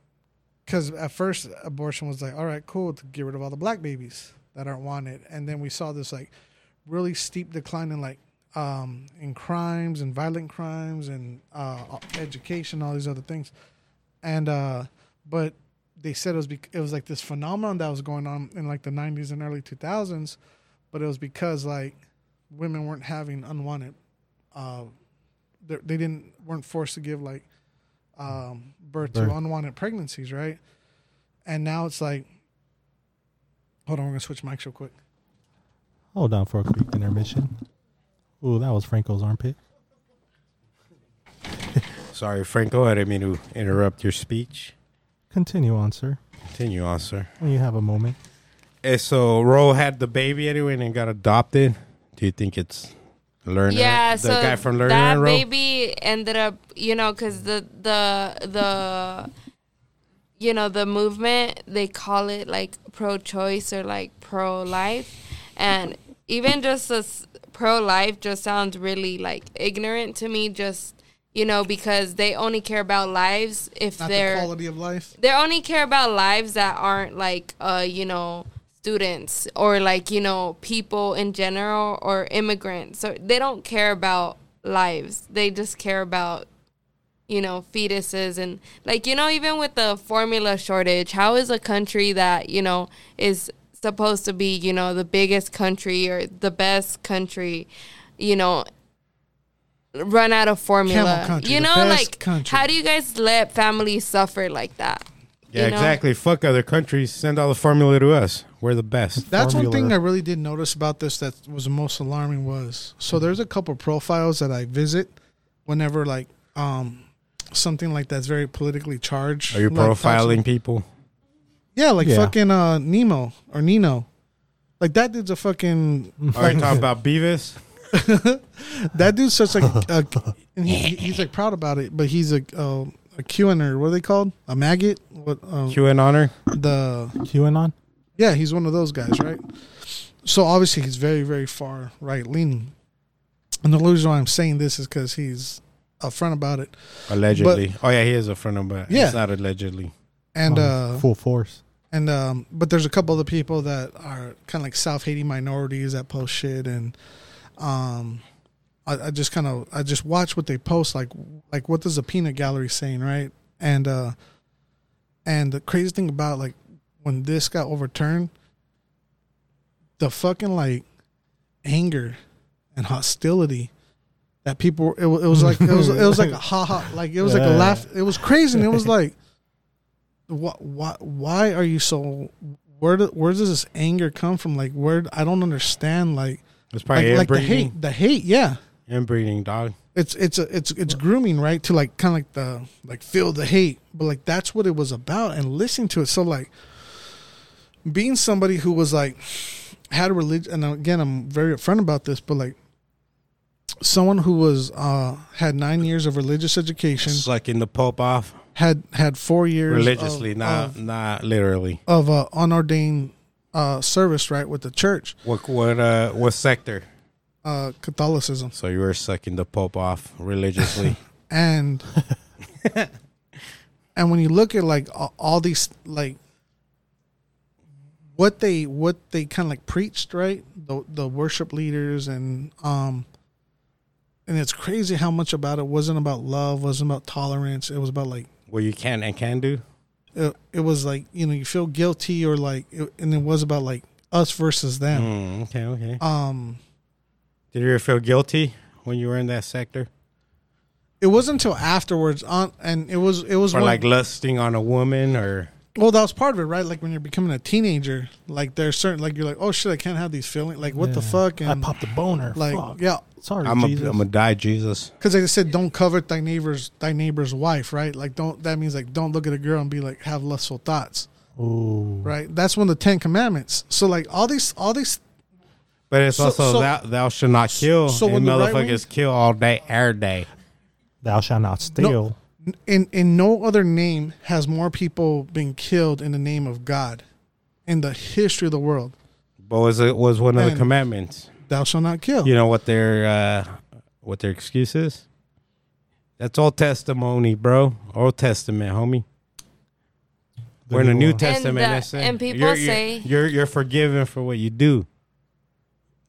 C: because at first abortion was like all right cool to get rid of all the black babies that aren't wanted. And then we saw this like really steep decline in like um in crimes and violent crimes and uh education all these other things. And uh but they said it was bec- it was like this phenomenon that was going on in like the 90s and early 2000s but it was because like women weren't having unwanted uh they they didn't weren't forced to give like um birth,
D: Birth.
C: to unwanted pregnancies right and now it's like hold on we're gonna switch mics real quick
D: Hold on for a quick intermission. Ooh, that was Franco's armpit.
B: Sorry, Franco. I didn't mean to interrupt your speech.
D: Continue on, sir.
B: Continue on, sir.
D: When you have a moment.
B: Eh, so Roe had the baby anyway and got adopted. Do you think it's Lerner?
E: Yeah,
B: the
E: so
B: guy from Lerner
E: that
B: and
E: baby ended up, you know, because the the the you know the movement they call it like pro-choice or like pro-life, and even just this pro-life just sounds really like ignorant to me. Just you know because they only care about lives if
C: Not
E: they're
C: quality of life.
E: they only care about lives that aren't like uh you know students or like you know people in general or immigrants. So they don't care about lives. They just care about you know fetuses and like you know even with the formula shortage how is a country that you know is supposed to be you know the biggest country or the best country you know run out of formula? You know like
C: country.
E: how do you guys let families suffer like that
B: Yeah,
E: you know?
B: exactly. Fuck other countries. Send all the formula to us. We're the best.
C: That's one thing I really did notice about this that was the most alarming was so there's a couple profiles that I visit whenever like um something like that's very politically charged.
B: Are you
C: like, talks-
B: profiling people?
C: Yeah, like
D: Yeah.
C: fucking uh Nemo or Nino. Like that dude's a fucking
B: Are you talking about Beavis?
C: that dude's such like a, and he, he's like proud about it, but he's a uh, a QAnon what are they called? A maggot? What um,
B: QAnoner?
C: the
D: QAnon?
C: Yeah, he's one of those guys, right? So obviously he's very, very far right leaning. And the reason why I'm saying this is because he's upfront about it.
B: Allegedly. oh yeah, he is a friend of mine.
C: Yeah.
B: It's not allegedly.
C: And
D: On
C: uh
D: full force.
C: and um but there's a couple other people that are kind of like self hating minorities that post shit and um I, I just kind of I just watch what they post like like what does the peanut gallery saying right? And uh and the crazy thing about like when this got overturned the fucking like anger and hostility that people it, it was like it was it was like a ha ha like it was like a laugh it was crazy and it was like what why why are you so where do, where does this anger come from? Like where I don't understand like
B: It's probably
C: like, like the hate the hate yeah
B: inbreeding, dog.
C: it's it's a, it's it's grooming right to like kind of like the like feel the hate but like that's what it was about and listening to it so like being somebody who was like had a religion and again i'm very upfront about this but like someone who was uh had nine years of religious education
B: Sucking the Pope off
C: had had four years
B: religiously,
C: of,
B: not
C: of,
B: not literally.
C: of uh, unordained uh service right with the church
B: What what uh what sector?
C: Uh catholicism
B: So you were sucking the Pope off religiously.
C: and and when you look at like all these like what they what they kind of like preached right the the worship leaders and um and it's crazy how much about it wasn't about love wasn't about tolerance it was about like
B: what you can and can do.
C: it, it was like you know you feel guilty or like it, and it was about like us versus them
B: Mm, okay, okay.
C: um
B: Did you ever feel guilty when you were in that sector?
C: it wasn't until afterwards on and it was it was
B: Or
C: when-
B: like lusting on a woman or
C: Well, that was part of it, right? Like when you're becoming a teenager, like there's certain, like you're like, oh shit, I can't have these feelings. Like what the
D: Yeah.
C: fuck?
D: I popped a boner.
C: like,
D: Fuck.
C: yeah,
D: Sorry,
B: I'm a,
D: Jesus.
B: I'm gonna die, Jesus.
C: because like I said, don't covet thy neighbor's thy neighbor's wife, right? Like don't that means like don't look at a girl and be like have lustful thoughts,
D: Ooh.
C: right? That's one of the Ten Commandments. So like all these all these
B: But it's
C: So-
B: also
C: so-
B: thou, thou shall not kill.
C: so
B: and
C: when right
B: motherfuckers kill all day, every day.
D: Thou shalt not steal.
C: in in no other name has more people been killed in the name of God in the history of the world.
B: But was it was one of the commandments?
C: Thou shalt not kill.
B: You know what their uh, what their excuse is? That's Old Testimony, bro. Old Testament, homie. We're in the New. Testament.
E: that-
B: that's
E: and people
B: you're, you're-
E: say-
B: you're you're forgiven for what you do.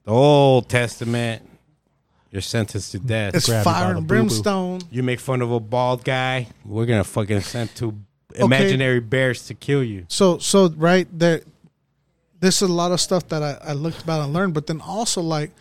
B: The Old Testament, you're sentenced to death.
C: it's
D: grab you by
C: fire
D: the
C: and
D: boo-boo.
C: brimstone.
B: You make fun of a bald guy, we're gonna fucking send two imaginary bears to kill you.
C: So so right there, this is a lot of stuff that I, I looked about and learned. But then also like,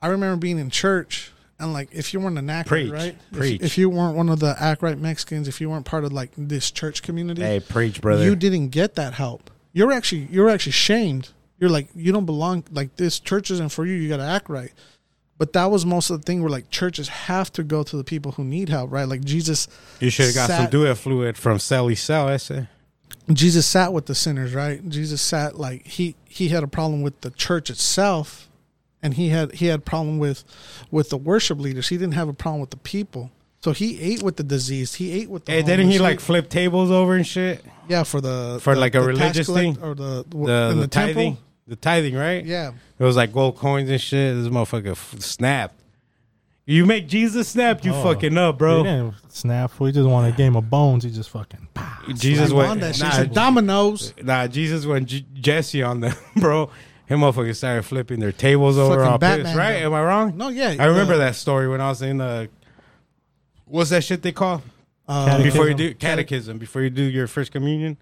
C: I remember being in church and like if you weren't an act
B: Preach,
C: right, if-
B: preach.
C: If, you weren't one of the act right Mexicans, if you weren't part of like this church community,
B: Hey, preach, brother.
C: you didn't get that help. You're actually you're actually shamed. You're like you don't belong. Like this church isn't for you. You got to act right. But that was most of the thing where like churches have to go to the people who need help, right? Like Jesus,
B: You should have got some
C: Sat-
B: it fluid from Sally Cell. I say.
C: Jesus sat with the sinners, right? Jesus sat like he he had a problem with the church itself, and he had he had a problem with with the worship leaders. He didn't have a problem with the people. So he ate with the diseased. He ate with the.
B: Hey, didn't he like flip tables over and shit?
C: Yeah, for the
B: For
C: the-
B: like a religious thing?
C: or the
B: The
C: in
B: the,
C: the, temple.
B: Tithing, the tithing, right?
C: Yeah,
B: It was like gold coins and shit. This motherfucker f- snapped. You make Jesus snap, you
D: Oh.
B: fucking up,
D: He
B: bro.
D: didn't snap. We just want a game of bones. He just fucking. pow.
B: Jesus went.
C: won that shit.
B: Nah,
C: He Dominoes.
B: nah, Jesus went J- Jesse on them, bro. Him motherfuckers started flipping their tables over
C: Fucking
B: all pissed,
C: Batman,
B: right?
C: though.
B: Am I wrong?
C: No, yeah,
B: I remember
C: the-
B: that story when I was in the. What's that shit they call
C: Uh,
D: Catechism.
B: before you do catechism? Before you do your first communion.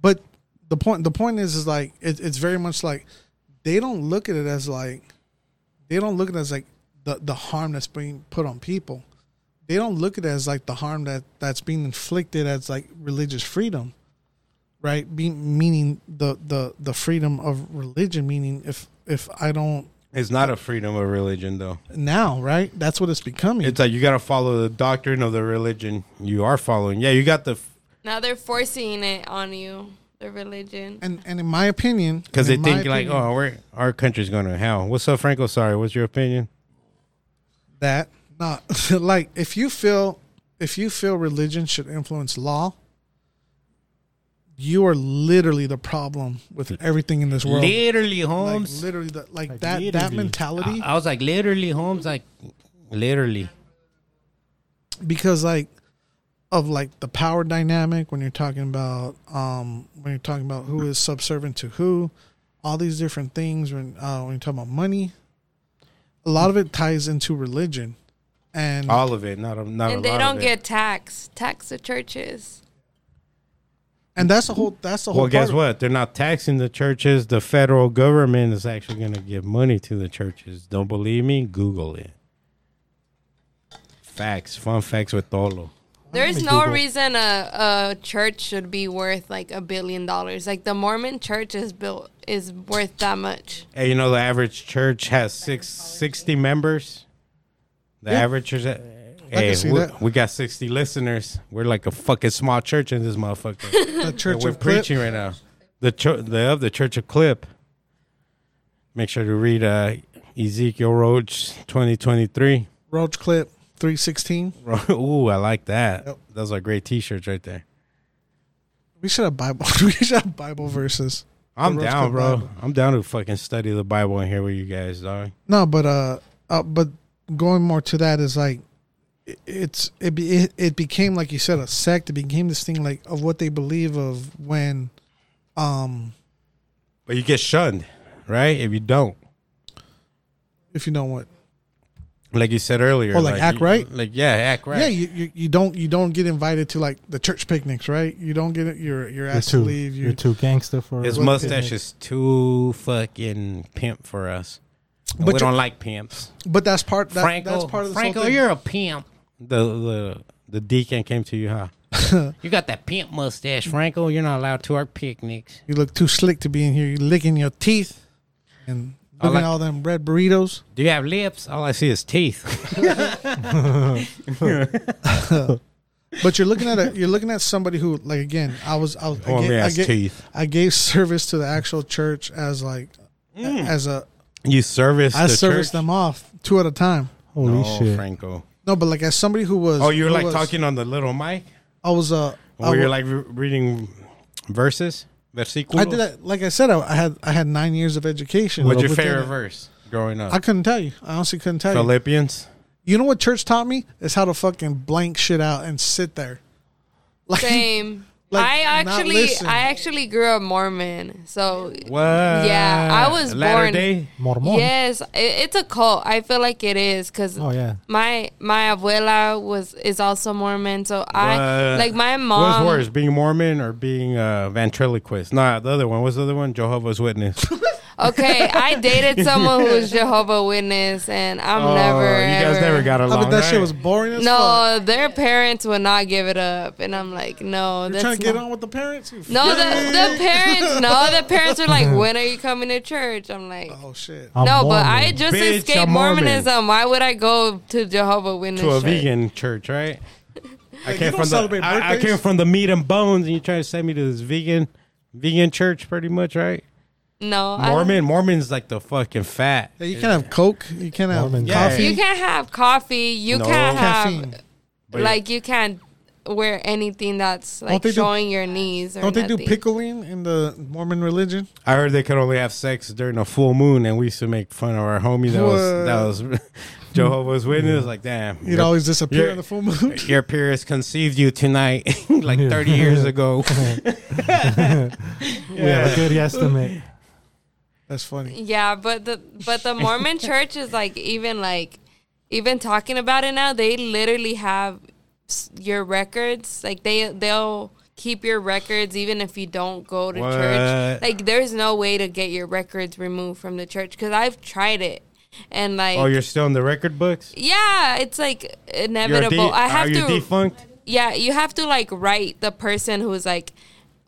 C: but the point the point is is like it, it's very much like they don't look at it as like they don't look at it as like the the harm that's being put on people. They don't look at it as like the harm that that's being inflicted as like religious freedom right? Being, meaning the the the freedom of religion meaning if if i don't
B: It's not a freedom of religion, though.
C: now right? That's what it's becoming.
B: It's like you got to follow the doctrine of the religion you are following. Yeah, you got the
E: Now they're forcing it on you, the religion.
C: and and in my opinion
B: because they think like,
C: opinion,
B: oh, we're our country's going to hell. What's up, Franco? Sorry, what's your opinion?
C: that not like if you feel if you feel religion should influence law you are literally the problem with everything in this world
F: Literally,
C: like
F: Holmes.
C: literally the, like,
D: Like,
C: that that mentality
F: I, I was like, literally, Holmes. Like, literally.
C: because like of like the power dynamic when you're talking about um when you're talking about who is subservient to who all these different things when uh when you're talking about money a lot of it ties into religion and
B: All of it, not a, not a
E: and they
B: lot
E: don't
B: of
E: get taxed. Tax the churches.
C: and that's the whole that's the whole
B: Well, guess
C: part of-
B: what? They're not taxing the churches. The federal government is actually going to give money to the churches. Don't believe me? Google it. Facts, fun facts with Tolo.
E: There's no
D: Google.
E: reason a, a church should be worth like a billion dollars. Like the Mormon church is built is worth that much.
B: Hey, you know the average church has six, 60 members. The
C: Yeah.
B: average church. Hey,
C: see
B: we, got sixty listeners. We're like a fucking small church in this motherfucker.
C: the church
B: we're
C: of Clip.
B: preaching right now. The cho- the of the Church of Clip. Make sure to read uh, Ezekiel Roach twenty twenty three.
C: Roach Clip 316.
B: Ooh, I like that.
C: Yep.
B: Those are great T-shirts right there.
C: We should have Bible. we should have Bible verses.
B: I'm down, bro.
C: Bible.
B: I'm down to fucking study the Bible and hear what you guys are.
C: No, but uh, uh but going more to that is like it- it's it, be, it it became like you said a sect. It became this thing like of what they believe of when um
B: But you get shunned, right? If you don't,
C: if you don't what
B: like you said earlier,
C: Oh, like act
B: you-
C: right?
B: Like yeah, act right.
C: yeah you, you you don't you don't get invited to like the church picnics right you don't get it you're you're
D: You're
C: asked
D: too,
C: to leave
D: you're
C: you
D: too gangster for us.
B: His
D: what
B: mustache
D: picnic.
B: is too fucking pimp for us. And
C: But
B: we
C: you're-
B: don't like pimps.
C: but that's part that,
F: Franco,
C: that's part of this
F: Franco,
C: whole thing.
F: you're a pimp.
B: The the the deacon came to you, huh?
F: You got that pimp mustache, Franco. You're not allowed to our picnics.
C: you look too slick to be in here You're licking your teeth and
B: I
C: looking
B: like-
C: at all them red burritos
B: Do you have lips? All I see is teeth.
C: But you're looking at a, you're looking at somebody who like again I was I, was, I,
B: Only
C: gave, I,
B: has
C: gave,
B: teeth.
C: I gave service to the actual church as like as a
B: You service
C: I
B: the
C: serviced
B: church?
C: them off two at a time.
D: Holy
B: no,
D: shit!
B: Franco.
C: No, but like as somebody who was
B: Oh, you were like
C: was-
B: talking on the little mic?
C: I was uh I,
B: Where you're
C: wa-
B: like re- reading verses? Versículos?
C: I did that like I said I, I had I had nine years of education.
B: What's your
C: within
B: favorite
C: it.
B: verse growing up?
C: I couldn't tell you. I honestly couldn't tell you.
B: Philippians?
C: You know what church taught me is how to fucking blank shit out and sit there. Like
E: Same.
C: Like,
E: I actually. I actually grew up Mormon. So
B: What?
E: Yeah, I was
B: Latter
E: born-
B: Day?
D: Mormon.
E: yes, it, it's a cult. I feel like it is cuz
D: Oh yeah.
E: my my abuela was is also Mormon. So I
B: What?
E: like my
B: What's
E: mom
B: worse, being Mormon or being uh, ventriloquist? Nah, the other one. What's the other one? Jehovah's Witness.
E: Okay, I dated someone who was Jehovah Witness, and I'm
B: Oh,
E: never.
B: You guys
E: ever-
B: never got oh,
C: I
B: along.
C: bet that shit was boring as fuck.
E: No, their parents would not give it up, and I'm like, no,
C: You're
E: that's
C: trying to get
E: not-
C: on with the parents? You
E: No, the, the parents. No, the parents are like, when are you coming to church? I'm like,
C: Oh shit!
D: I'm
E: no, but I just
B: Bitch,
E: escaped
B: I'm Mormon.
E: Mormonism. Why would I go to Jehovah Witness?
B: to a
E: church?
B: vegan church, right? I came from the I, I came from the meat and bones, and you trying to send me to this vegan vegan church, pretty much, right?
E: No, I
B: Mormon, Mormon's like the fucking fat.
C: Yeah, you can't have Coke. You can't have
D: Mormon.
B: Yeah.
C: coffee.
E: You can't have coffee. You
B: No.
E: can't have
C: Caffeine.
B: But-
E: like you can't wear anything that's like
C: they do-
E: showing your knees or
C: Don't they do
E: nothing.
C: pickling in the Mormon religion?
B: I heard they could only have sex during a full moon, and we used to make fun of our homie that was that was Jehovah's Witness. Like, damn,
C: You'd
B: your,
C: always disappear
B: you're-
C: on the full moon.
B: your Pierce conceived you tonight, like thirty years ago.
D: we have a good estimate.
C: That's funny.
E: Yeah, but the but the Mormon church is like even like even talking about it now. They literally have your records. Like they they'll keep your records even if you don't go to
B: What?
E: church. Like there's no way to get your records removed from the church because I've tried it and like
B: oh, you're still in the record books.
E: yeah, it's like inevitable.
B: de-
E: I have
B: are you
E: to
B: defunct?
E: yeah, you have to like write the person who's like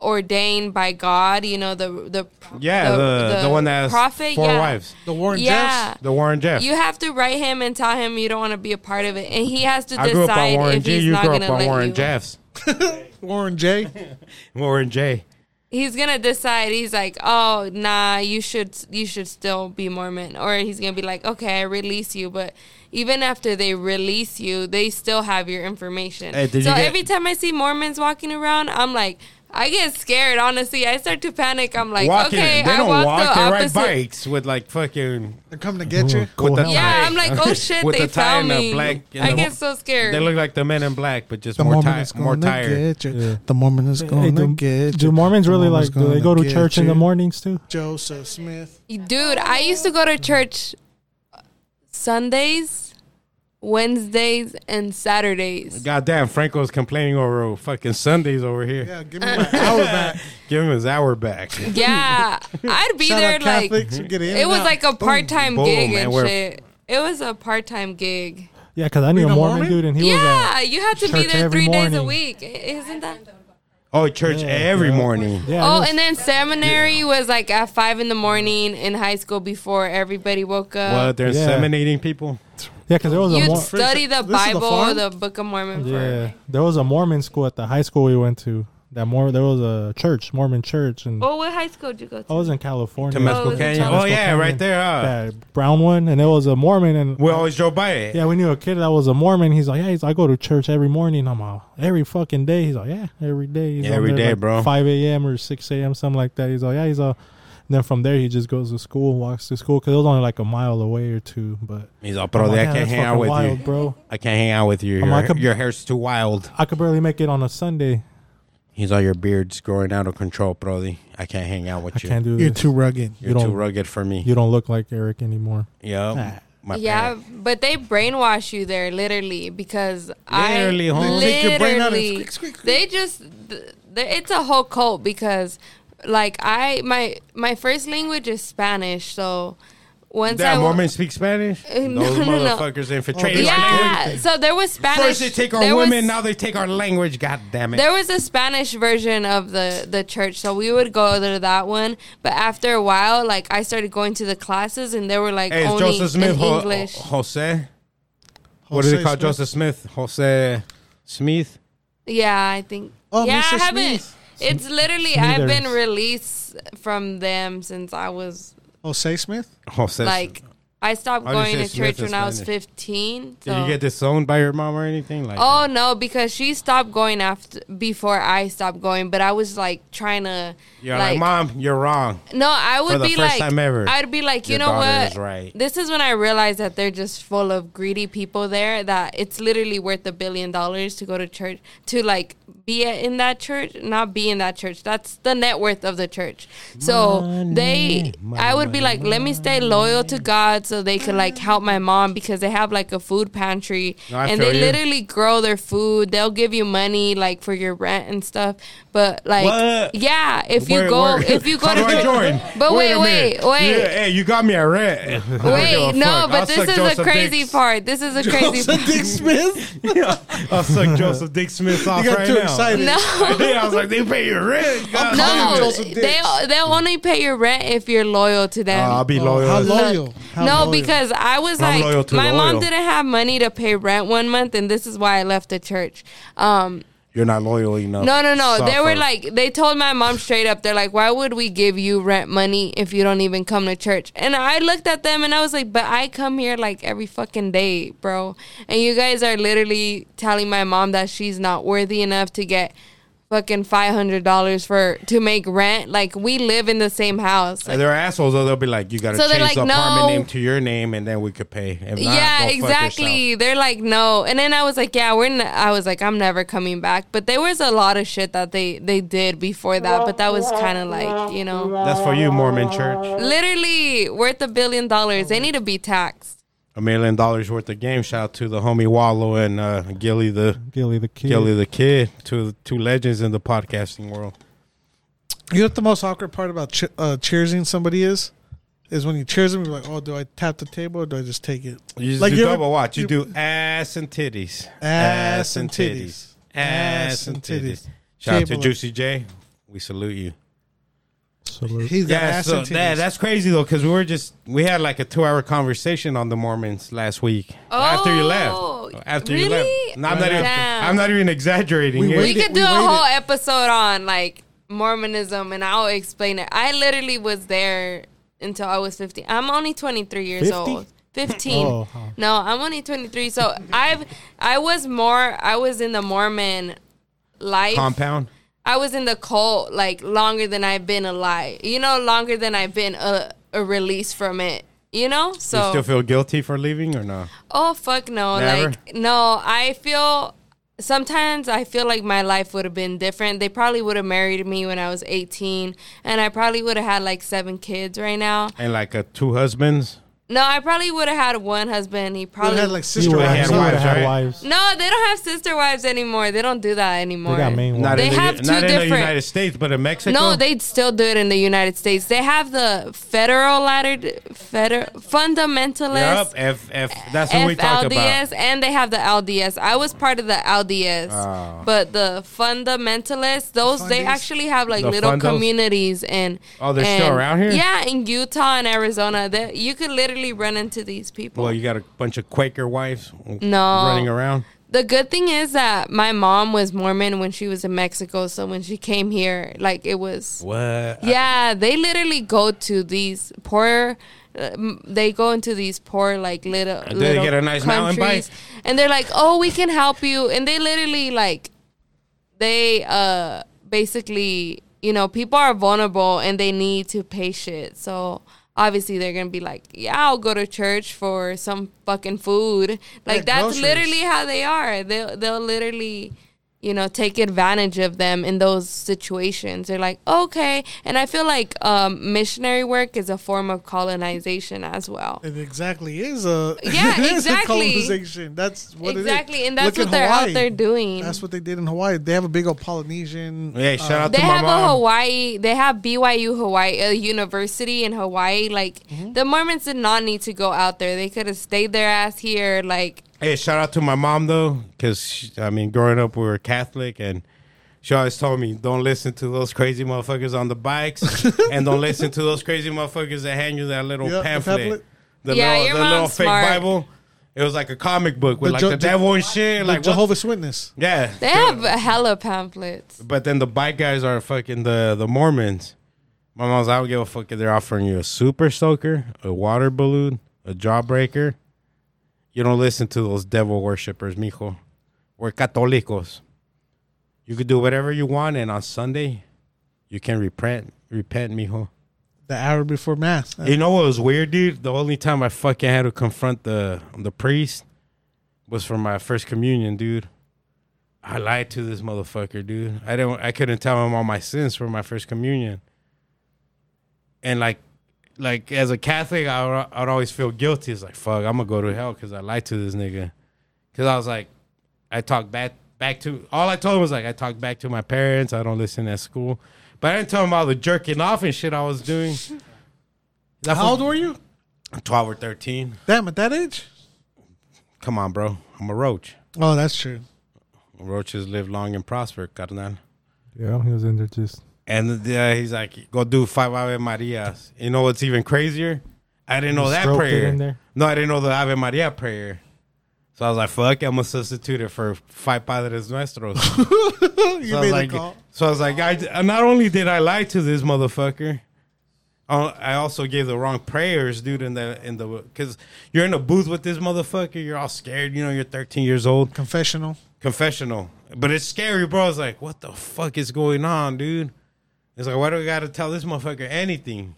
E: ordained by God. You know the the
B: Yeah, the the, one that has
E: prophet.
B: four
E: yeah.
B: wives,
C: The Warren
E: Yeah.
C: Jeffs.
B: the Warren Jeff.
E: You have to write him and tell him you don't want to be a part of it, and he has to
B: I grew up on
E: decide
B: Warren
E: if
B: G.
E: he's
B: You
E: not gonna
B: on
E: let
B: Warren
E: you.
B: Jeffs.
C: Warren J.
B: Warren J.
E: He's gonna decide. He's like, oh nah, you should you should still be Mormon, or he's gonna be like, okay, I release you, but. Even after they release you, they still have your information.
B: Hey,
E: so
B: get-
E: every time I see Mormons walking around, I'm like, I get scared. Honestly, I start to panic. I'm like,
B: Walking,
E: okay,
B: they
E: I
B: don't
E: walk
B: walk.
E: the
B: They ride bikes with like fucking
C: They're coming to get you.
D: Cool
B: with the.
E: Yeah,
B: tie.
E: I'm like, oh shit,
B: With
E: they
B: the
E: found me.
B: black
E: I
B: the-
E: get so scared.
B: They look like the Men in Black, but just
C: The
B: more
C: Mormon
B: tired.
C: is
B: More
C: gonna
B: tired.
C: get you.
D: Yeah.
C: The Mormon is
D: Hey,
C: gonna get you.
D: do Mormons really
C: Mormon's
D: like? Do they go to
C: get
D: church in the mornings too?
C: Joseph Smith.
E: Dude, I used to go to church Sundays, Wednesdays, and Saturdays.
B: Goddamn, Franco's complaining over fucking Sundays over here.
C: Yeah, give me my hour back.
B: Give him his hour back.
E: Yeah, I'd be
C: Shout
E: there like
C: Catholics. get in
E: it was
C: out.
E: like a part time gig
B: and
E: and
B: we're-
E: shit. It was a part time gig.
D: Yeah, because I knew a
C: a
D: Mormon,
C: Mormon?
D: dude, and he was
E: yeah,
D: was
E: you have to be
D: church
E: there
D: every
E: three days a
D: morning.
E: week, isn't that?
B: Oh, church
D: Yeah,
B: every
D: yeah.
B: morning.
D: at. Yeah.
E: oh,
D: was-
E: and then seminary was like at five in the morning in high school before everybody woke up.
B: What? They're
D: Yeah.
B: inseminating people.
D: yeah, because there was a
E: You'd
D: Mor-
E: study the
C: This is the
E: Bible, the Book of Mormon. for
D: yeah, there was a Mormon school at the high school we went to. That more there was a church, Mormon church, and
E: Oh, what high school did you go to?
D: Oh, I was in California.
B: Temescal
E: Oh,
B: Canyon. Oh yeah,
D: Canyon.
B: right there. Huh?
D: that brown one, and there was a Mormon, and
B: We always drove by it.
D: yeah, we knew a kid that was a Mormon. He's like, yeah, he's, I go to church every morning. I'm like, every fucking day. He's like, yeah, every day. He's
B: Yeah,
D: on
B: every
D: there
B: day,
D: like
B: bro.
D: 5 a.m. or 6 a.m. something like that. He's like, yeah, he's a. Then from there, he just goes to school, walks to school because it was only like a mile away or two. But
B: He's all, bro,
D: like,
B: I can't hang out with
D: wild,
B: you.
D: bro.
B: I can't hang out with you. Your,
D: like a-
B: your hair's too wild.
D: I could barely make it on a Sunday.
B: He's all your beard's growing out of control, brody. I can't hang out with
D: I
B: you.
D: can't do
C: You're
D: this.
C: too rugged.
B: You're
D: you don't-
B: too rugged for me.
D: You don't look like Eric anymore.
B: Yep. My
E: yeah,
B: bad.
E: but they brainwash you there literally because
B: Literally,
E: I
B: huh?
C: They take your brain out and
E: literally
C: squeak, squeak, squeak.
E: they just th- th- it's a whole cult because like I my my first language is Spanish, so once I
B: That
E: wa-
B: Mormons speak Spanish?
E: Uh, no,
B: Those
E: no, no.
B: motherfuckers infiltrated
C: they
B: our
E: yeah, so there was Spanish.
B: First they take our
E: there was-
B: women, now they take our language. God damn it.
E: There was a Spanish version of the the church, so we would go to that one. But after a while, like I started going to the classes, and they were like
B: Hey,
E: only
B: Joseph Smith
E: in
B: Ho-
E: English.
B: Jose? What do
C: Jose
B: they call
C: Smith?
B: Joseph Smith? Jose Smith?
E: Yeah, I think.
C: Oh,
E: yeah,
C: Mr.
E: I haven't.
C: Smith.
E: It's literally I've been released from them since I was
C: Jose Smith.
B: Jose.
E: like I stopped
B: How do you
E: going
B: say
E: to
B: Smith
E: church
B: in
E: when I was
B: Spanish?
E: 15.
B: Did you get disowned by your mom or anything? Like,
E: Oh no, because she stopped going after before I stopped going, but I was like trying to
B: you're like, mom, you're wrong.
E: No, I would
B: For the
E: be
B: first
E: like,
B: time ever,
E: I'd be like, you
B: your
E: know
B: daughter
E: what?
B: is right.
E: This is when I realized that they're just full of greedy people there. That it's literally worth a billion dollars to go to church to like be in that church, not be in that church. That's the net worth of the church. So they, I would be like, let me stay loyal to God, so they could like help my mom because they have like a food pantry,
B: No,
E: and they
B: you.
E: literally grow their food. They'll give you money like for your rent and stuff. But like,
B: What?
E: yeah, if you
B: Where-
E: go,
B: where-
E: if you go
B: How
E: to
B: do I join?
E: But wait,
B: a
E: wait,
B: minute.
E: wait.
B: Yeah, hey, you got me a rent. I don't give
E: Wait, no,
B: fuck.
E: but
B: I'll
E: this is
B: Joseph
E: the crazy
B: Dick's-
E: part. This is a crazy
C: Joseph
E: part.
C: Dick Smith.
B: Yeah, I'll suck Joseph Dick Smith off
C: You got
B: right
C: too
B: now.
C: excited.
B: I
E: No.
B: did. I was like, they pay your rent. God
C: calling
E: No,
B: it.
C: Joseph
E: they they'll only pay your rent if you're loyal to them.
B: Uh, I'll be
C: Oh,
B: loyal.
C: how
B: as-
C: loyal? How
E: no,
C: loyal?
E: because I was
B: I'm loyal
E: like,
B: to
E: my
B: the
E: mom
B: oil.
E: didn't have money to pay rent one month, and this is why I left the church. Um,
B: You're not loyal enough.
E: no, no, no. They were like, they told my mom straight up, they're like, why would we give you rent money if you don't even come to church? And I looked at them and I was like, but I come here like every fucking day, bro. And you guys are literally telling my mom that she's not worthy enough to get fucking five hundred dollars for to make rent. Like we live in the same house.
B: And they're assholes, though. They'll be like, you got to
E: So
B: change
E: like,
B: the apartment
E: no.
B: name to your name, and then we could pay. Not,
E: yeah, exactly. They're like, no, and then I was like, yeah, we're. N-. I was like, I'm never coming back. But there was a lot of shit that they they did before that, but that was kind of like, you know.
B: That's for you, Mormon church.
E: literally worth a billion dollars. They need to be taxed.
B: A million dollars worth of game. Shout out to the homie Wallo and uh, Gillie the
D: Gillie Da Kid.
B: Gillie Da Kid, two two legends in the podcasting world.
C: You know what the most awkward part about che- uh, cheersing somebody is? Is when you cheers them, you're like, oh, do I tap the table or do I just take it?
B: You just
C: Like
B: do double watch. You,
C: you-
B: do ass and titties,
C: Ass and titties.
B: ass and titties. Shout out to Juicy J. We salute you.
D: Salute.
C: He's
B: Yeah, so that, that's crazy though, because we were just we had like a two hour conversation on the Mormons last week after you
E: Oh,
B: left. After you
E: really?
B: left, No, I'm not even. I'm not even exaggerating.
C: We
E: We could do
C: we
E: a
C: waited.
E: whole episode on like Mormonism, and I'll explain it. I literally was there until I was 15. I'm only 23 years
D: 50?
E: old. 15.
D: Oh, huh.
E: No, I'm only 23. So I've I was more I was in the Mormon life.
B: compound.
E: I was in the cult like longer than I've been alive. You know, longer than I've been a, a release from it. You know? So
B: you still feel guilty for leaving or no?
E: Oh fuck no!
B: Never?
E: Like no, I feel sometimes I feel like my life would have been different. They probably would have married me when I was eighteen, and I probably would have had like seven kids right now.
B: And like uh, two husbands.
E: No, I probably would have had one husband. He probably
C: had like sister
D: would've
B: had
C: wives.
D: he
B: wives,
D: had
B: right?
D: wives.
E: no, they don't have sister wives anymore. They don't do that anymore.
D: They
E: anymore.
D: got main
B: Not.
E: They
B: in the,
E: have two
B: not in the United States, but in Mexico.
E: No, they still do it in the United States. They have the federal ladder, federal fundamentalist.
B: Yep, F F. That's what we talk about.
E: FLDS and they have the LDS. I was part of the LDS,
B: Oh.
E: but the fundamentalists, those they actually have like
B: The
E: little
B: fundos?
E: communities and
B: Oh, they're still around here?
E: Yeah, in Utah and Arizona, They- you could literally run into these people.
B: Well, you got a bunch of Quaker wives
E: No.
B: running around.
E: the good thing is that my mom was Mormon when she was in Mexico, so when she came here, like it was
B: What?
E: Yeah, they literally go to these poor. uh, They go into these poor like little.
B: And they
E: little
B: get a nice mountain
E: countries, and they're like, "Oh, we can help you," and they literally like, they uh basically, you know, people are vulnerable and they need to pay shit, so. Obviously, they're gonna be like, "Yeah, I'll go to church for some fucking food." Like
C: Yeah,
E: that's
C: groceries.
E: literally how they are. They'll they'll literally you know, take advantage of them in those situations. They're like, okay. And I feel like um, missionary work is a form of colonization as well.
C: It exactly is a
E: Yeah,
C: it is a
E: exactly.
C: colonization. That's what
E: exactly.
C: it is.
E: And that's
C: Look
E: what they're
C: Hawaii.
E: out there doing.
C: That's what they did in Hawaii. They have a big old Polynesian.
B: Hey, shout
C: uh,
B: out
E: they
B: to my
E: have a. Hawaii, they have BYU Hawaii, a university in Hawaii. Like,
C: Mm-hmm.
E: the Mormons did not need to go out there. They could have stayed their ass here. Like,
B: Hey, shout out to my mom though, because I mean, growing up we were Catholic, and she always told me, "Don't listen to those crazy motherfuckers on the bikes, and don't listen to those crazy motherfuckers that hand you that little
C: Yeah, the
B: pamphlet,
C: pamphlet.
B: the
E: Yeah,
B: little,
E: your
B: the little
E: mom's
B: fake
E: smart.
B: Bible." It was like a comic book with
C: The
B: like
C: Jo-
B: the
C: Jo-
B: devil and shit.
C: like
B: Like what?
C: Jehovah's Witness.
B: Yeah,
E: they have hella pamphlets.
B: But then the bike guys are fucking the the Mormons. My mom's, I don't give a fuck if they're offering you a super soaker, a water balloon, a jawbreaker. You don't listen to those devil worshippers, mijo. We're católicos. You could do whatever you want, and on Sunday, you can repent, repent, mijo.
C: The hour before mass.
B: You know what was weird, dude? The only time I fucking had to confront the the priest was for my first communion, dude. I lied to this motherfucker, dude. I don't. I couldn't tell him all my sins for my first communion. And like, like as a Catholic, I would, always feel guilty. It's like, fuck, I'm gonna go to hell because I lied to this nigga. Because I was like, I talked back back to all I told him was like I talked back to my parents. I don't listen at school, but I didn't tell him all the jerking off and shit I was doing.
C: How old were you?
B: Twelve or thirteen.
C: Damn, at that age?
B: Come on, bro. I'm a roach.
C: Oh, that's true.
B: Roaches live long and prosper, carnal.
D: Yeah, he was in there just.
B: And uh, he's like, go do five Ave Marias. You know what's even crazier? I didn't know that prayer.
D: in there?
B: No, I didn't know the Ave Maria prayer. So I was like, fuck, I'm going to substitute it for five Padres Nuestros.
C: you
B: so, I
C: made
B: was
C: the
B: like,
C: call.
B: so I was like, I, not only did I lie to this motherfucker, uh, I also gave the wrong prayers, dude. In the in the because you're in a booth with this motherfucker, you're all scared. You know, you're 13 years old
C: Confessional.
B: confessional. But it's scary, bro. It's like, what the fuck is going on, dude? It's like, why do I gotta tell this motherfucker anything?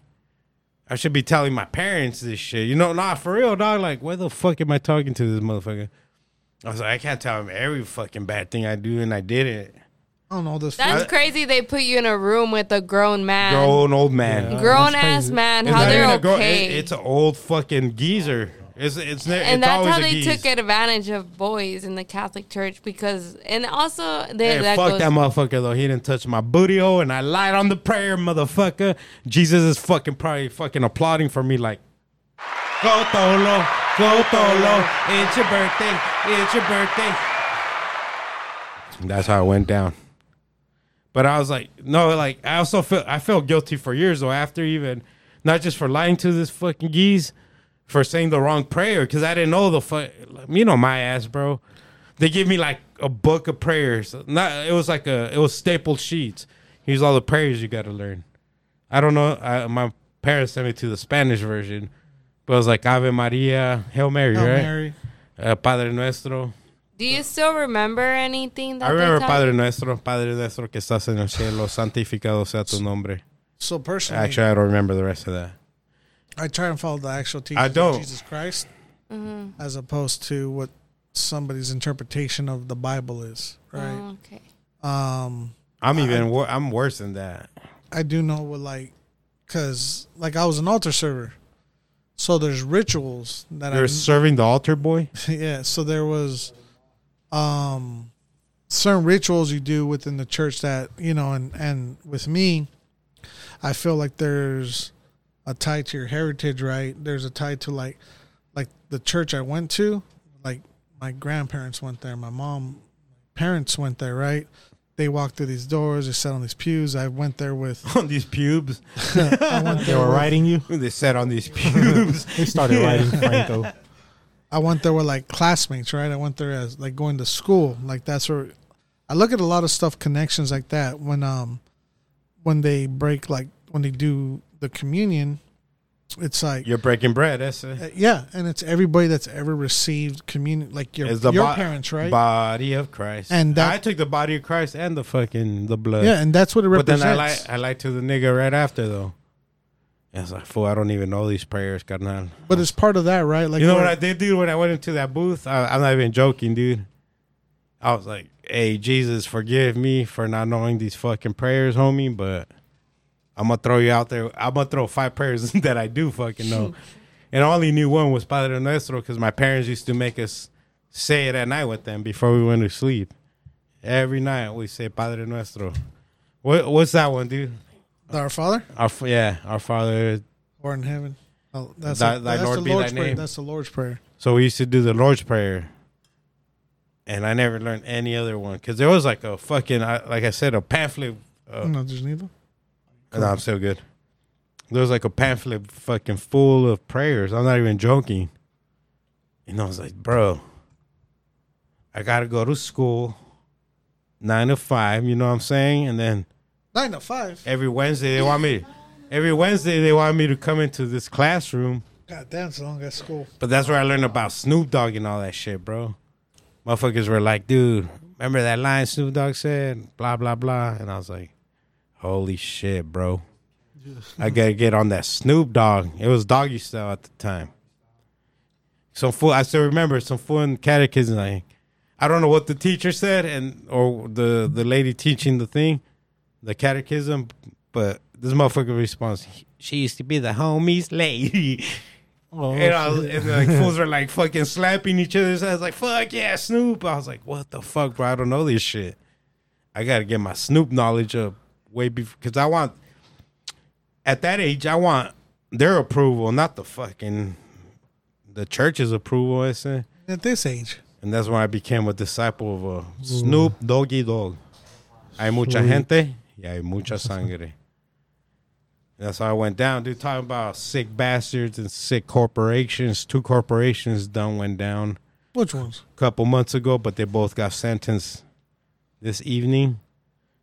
B: I should be telling my parents this shit. You know, nah, for real, dog. Like, why the fuck am I talking to this motherfucker? I was like, I can't tell him every fucking bad thing I do, and I did it.
C: I don't know this.
E: That's crazy. They put you in a room with a grown man,
B: Grown old man.
D: Yeah.
E: grown ass man.
B: It's
E: How they're
B: even a girl-
E: okay,
B: it- it's an old fucking geezer. It's it's, ne-
E: and
B: it's
E: that's how they
B: geese.
E: took advantage of boys in the Catholic Church because, and also they,
B: Hey,
E: that
B: fuck
E: goes,
B: that motherfucker though. He didn't touch my booty hole, and I lied on the prayer, motherfucker. Jesus is fucking probably fucking applauding for me, like, go Tolo, go Tolo. It's your birthday. It's your birthday. That's how it went down. But I was like, no, like I also felt I felt guilty for years though. After even not just for lying to this fucking geese, for saying the wrong prayer because I didn't know the fuck. You know my ass, bro. They give me like a book of prayers. Not it was like a it was stapled sheets. Here's all the prayers you got to learn. I don't know. I, my parents sent me to the Spanish version, but it was like Ave Maria, Hail Mary,
C: Hail
B: right?
C: Mary.
B: Uh, Padre Nuestro.
E: Do you still remember anything that
B: I remember
E: they
B: Padre Nuestro, Padre Nuestro que estás en el cielo, santificado sea tu nombre.
C: So personally,
B: Actually, I don't remember the rest of that.
C: I try and follow the actual teachings
B: I don't.
C: of Jesus Christ,
E: Mm-hmm.
C: as opposed to what somebody's interpretation of the Bible is. Right.
E: Oh, okay.
C: Um,
B: I'm even wor- I'm worse than that.
C: I do know what like, cause like I was an altar server, so there's rituals that
B: You're
C: I
B: serving the altar boy.
C: yeah. So there was, um, certain rituals you do within the church that you know, and and with me, I feel like there's a tie to your heritage, right? There's a tie to like, like the church I went to, like my grandparents went there, my mom, parents went there, right? They walked through these doors, they sat on these pews. I went there with,
B: on these pubes.
C: I went
D: They
C: there
D: were
C: with,
D: writing you.
B: They sat on these pubes.
D: They started writing Franco.
C: I went there with like classmates, right? I went there as like going to school. Like that's where I look at a lot of stuff connections like that when um when they break like when they do the communion, it's like
B: You're breaking bread. That's it.
C: uh, yeah, and it's everybody that's ever received communion, like your
B: It's the
C: your
B: bo-
C: parents, right?
B: Body of Christ.
C: And that-
B: I took the body of Christ and the fucking the blood.
C: yeah, and that's what it represents.
B: But then. I like I like to the nigga right after though. And it's like, fool, I don't even know these prayers, carnal.
C: but it's part of that, right? Like
B: you know what I did, dude? When I went into that booth, I, I'm not even joking, dude. I was like, "Hey, Jesus, forgive me for not knowing these fucking prayers, homie." But I'm gonna throw you out there. I'm gonna throw five prayers that I do fucking know, and I only knew one was Padre Nuestro because my parents used to make us say it at night with them before we went to sleep. Every night we say Padre Nuestro. What what's that one, dude?
C: Our Father
B: Our yeah, our Father.
C: or in heaven. Oh, that's,
B: Thy-
C: a-
B: thy
C: that's
B: Lord
C: the Lord's prayer. That's the Lord's prayer.
B: So we used to do the Lord's Prayer, and I never learned any other one because there was like a fucking, I- like I said, a pamphlet. Uh,
C: no, there's neither.
B: No, I'm still good. There was like a pamphlet fucking full of prayers. I'm not even joking. And I was like, bro, I gotta go to school nine to five. You know what I'm saying? And then
C: Nine to five.
B: every Wednesday they want me. Every Wednesday they want me to come into this classroom.
C: God damn, so long at school.
B: But that's where I learned about Snoop Dogg and all that shit, bro. Motherfuckers were like, dude, remember that line Snoop Dogg said? Blah, blah, blah. And I was like, holy shit, bro. I gotta get on that Snoop Dogg. It was doggy style at the time. Some fool, I still remember some fool in catechism like, I don't know what the teacher said and or the the lady teaching the thing, the catechism, but this motherfucker responds, "She used to be the homies lady."
D: Oh,
B: and, I was, and like fools were like fucking slapping each other's heads, like "fuck yeah, Snoop." I was like, "What the fuck, bro? I don't know this shit. I gotta get my Snoop knowledge up way before because I want at that age, I want their approval, not the fucking the church's approval." I say.
C: At this age,
B: And that's when I became a disciple of a Snoop Doggy Dogg. Hay mucha gente y hay mucha sangre. That's how I went down, dude. Talking about sick bastards and sick corporations. Two corporations done went down
C: which ones?
B: a couple months ago, but they both got sentenced this evening.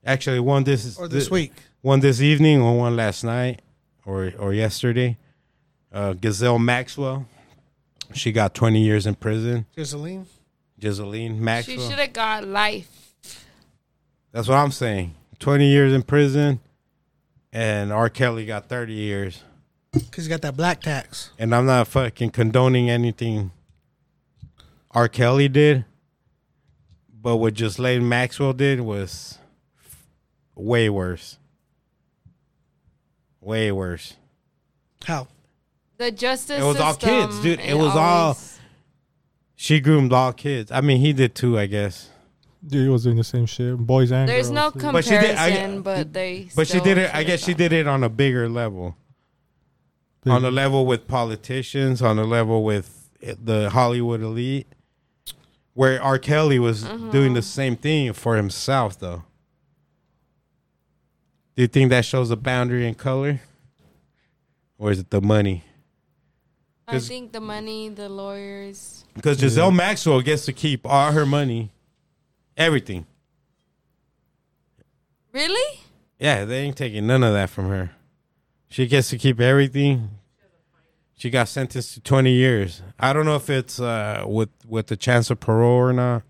B: Actually, one this
C: Or this week?
B: one this evening, or one last night, or or yesterday. Uh, Gazelle Maxwell, she got twenty years in prison. Ghislaine.
E: Ghislaine
B: Maxwell.
E: She should have got life.
B: That's what I'm saying. 20 years in prison, and R. Kelly got 30 years.
C: Because he got that black tax.
B: And I'm not fucking condoning anything R. Kelly did, but what Ghislaine Maxwell did was way worse. Way worse.
C: How?
E: The justice
B: It was all kids, dude. It was all- She groomed all kids. I mean, he did too, I guess.
D: Dude, he was doing the same shit. Boys and
E: There's
D: girls.
E: no
D: dude.
B: But she did- I-
E: comparison, but they.
B: But she did it. I guess she did it on a bigger level.
D: Big-
B: on a level with politicians, on a level with the Hollywood elite, where R. Kelly was mm-hmm. doing the same thing for himself, though. Do you think that shows a boundary in color, or is it the money?
E: I think the money, the lawyers.
B: Because Giselle Maxwell gets to keep all her money, everything.
E: Really?
B: Yeah, they ain't taking none of that from her. She gets to keep everything. She got sentenced to 20 years. I don't know if it's uh, with with the chance of parole or not.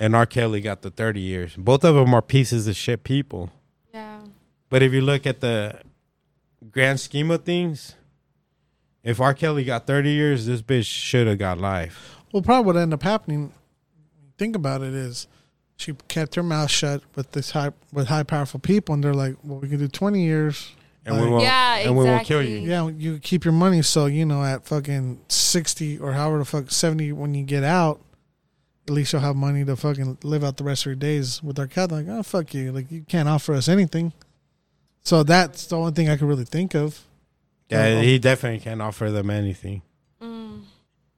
B: And R. Kelly got the 30 years. Both of them are pieces of shit people.
E: Yeah.
B: But if you look at the grand scheme of things, if R. Kelly got 30 years, this bitch should have got life.
C: Well, probably what ended up happening. Think about it is, she kept her mouth shut with this high with high powerful people, and they're like, "Well, we can do twenty years.
B: And we won't,
E: Yeah,
B: and we won't kill you.
C: Yeah, you keep your money. So you know, at fucking sixty or however the fuck seventy, when you get out, at least you'll have money to fucking live out the rest of your days with our cat. Like, oh fuck you, like you can't offer us anything. So that's the only thing I could really think of.
B: Yeah, he definitely can't offer them anything.
E: Mm.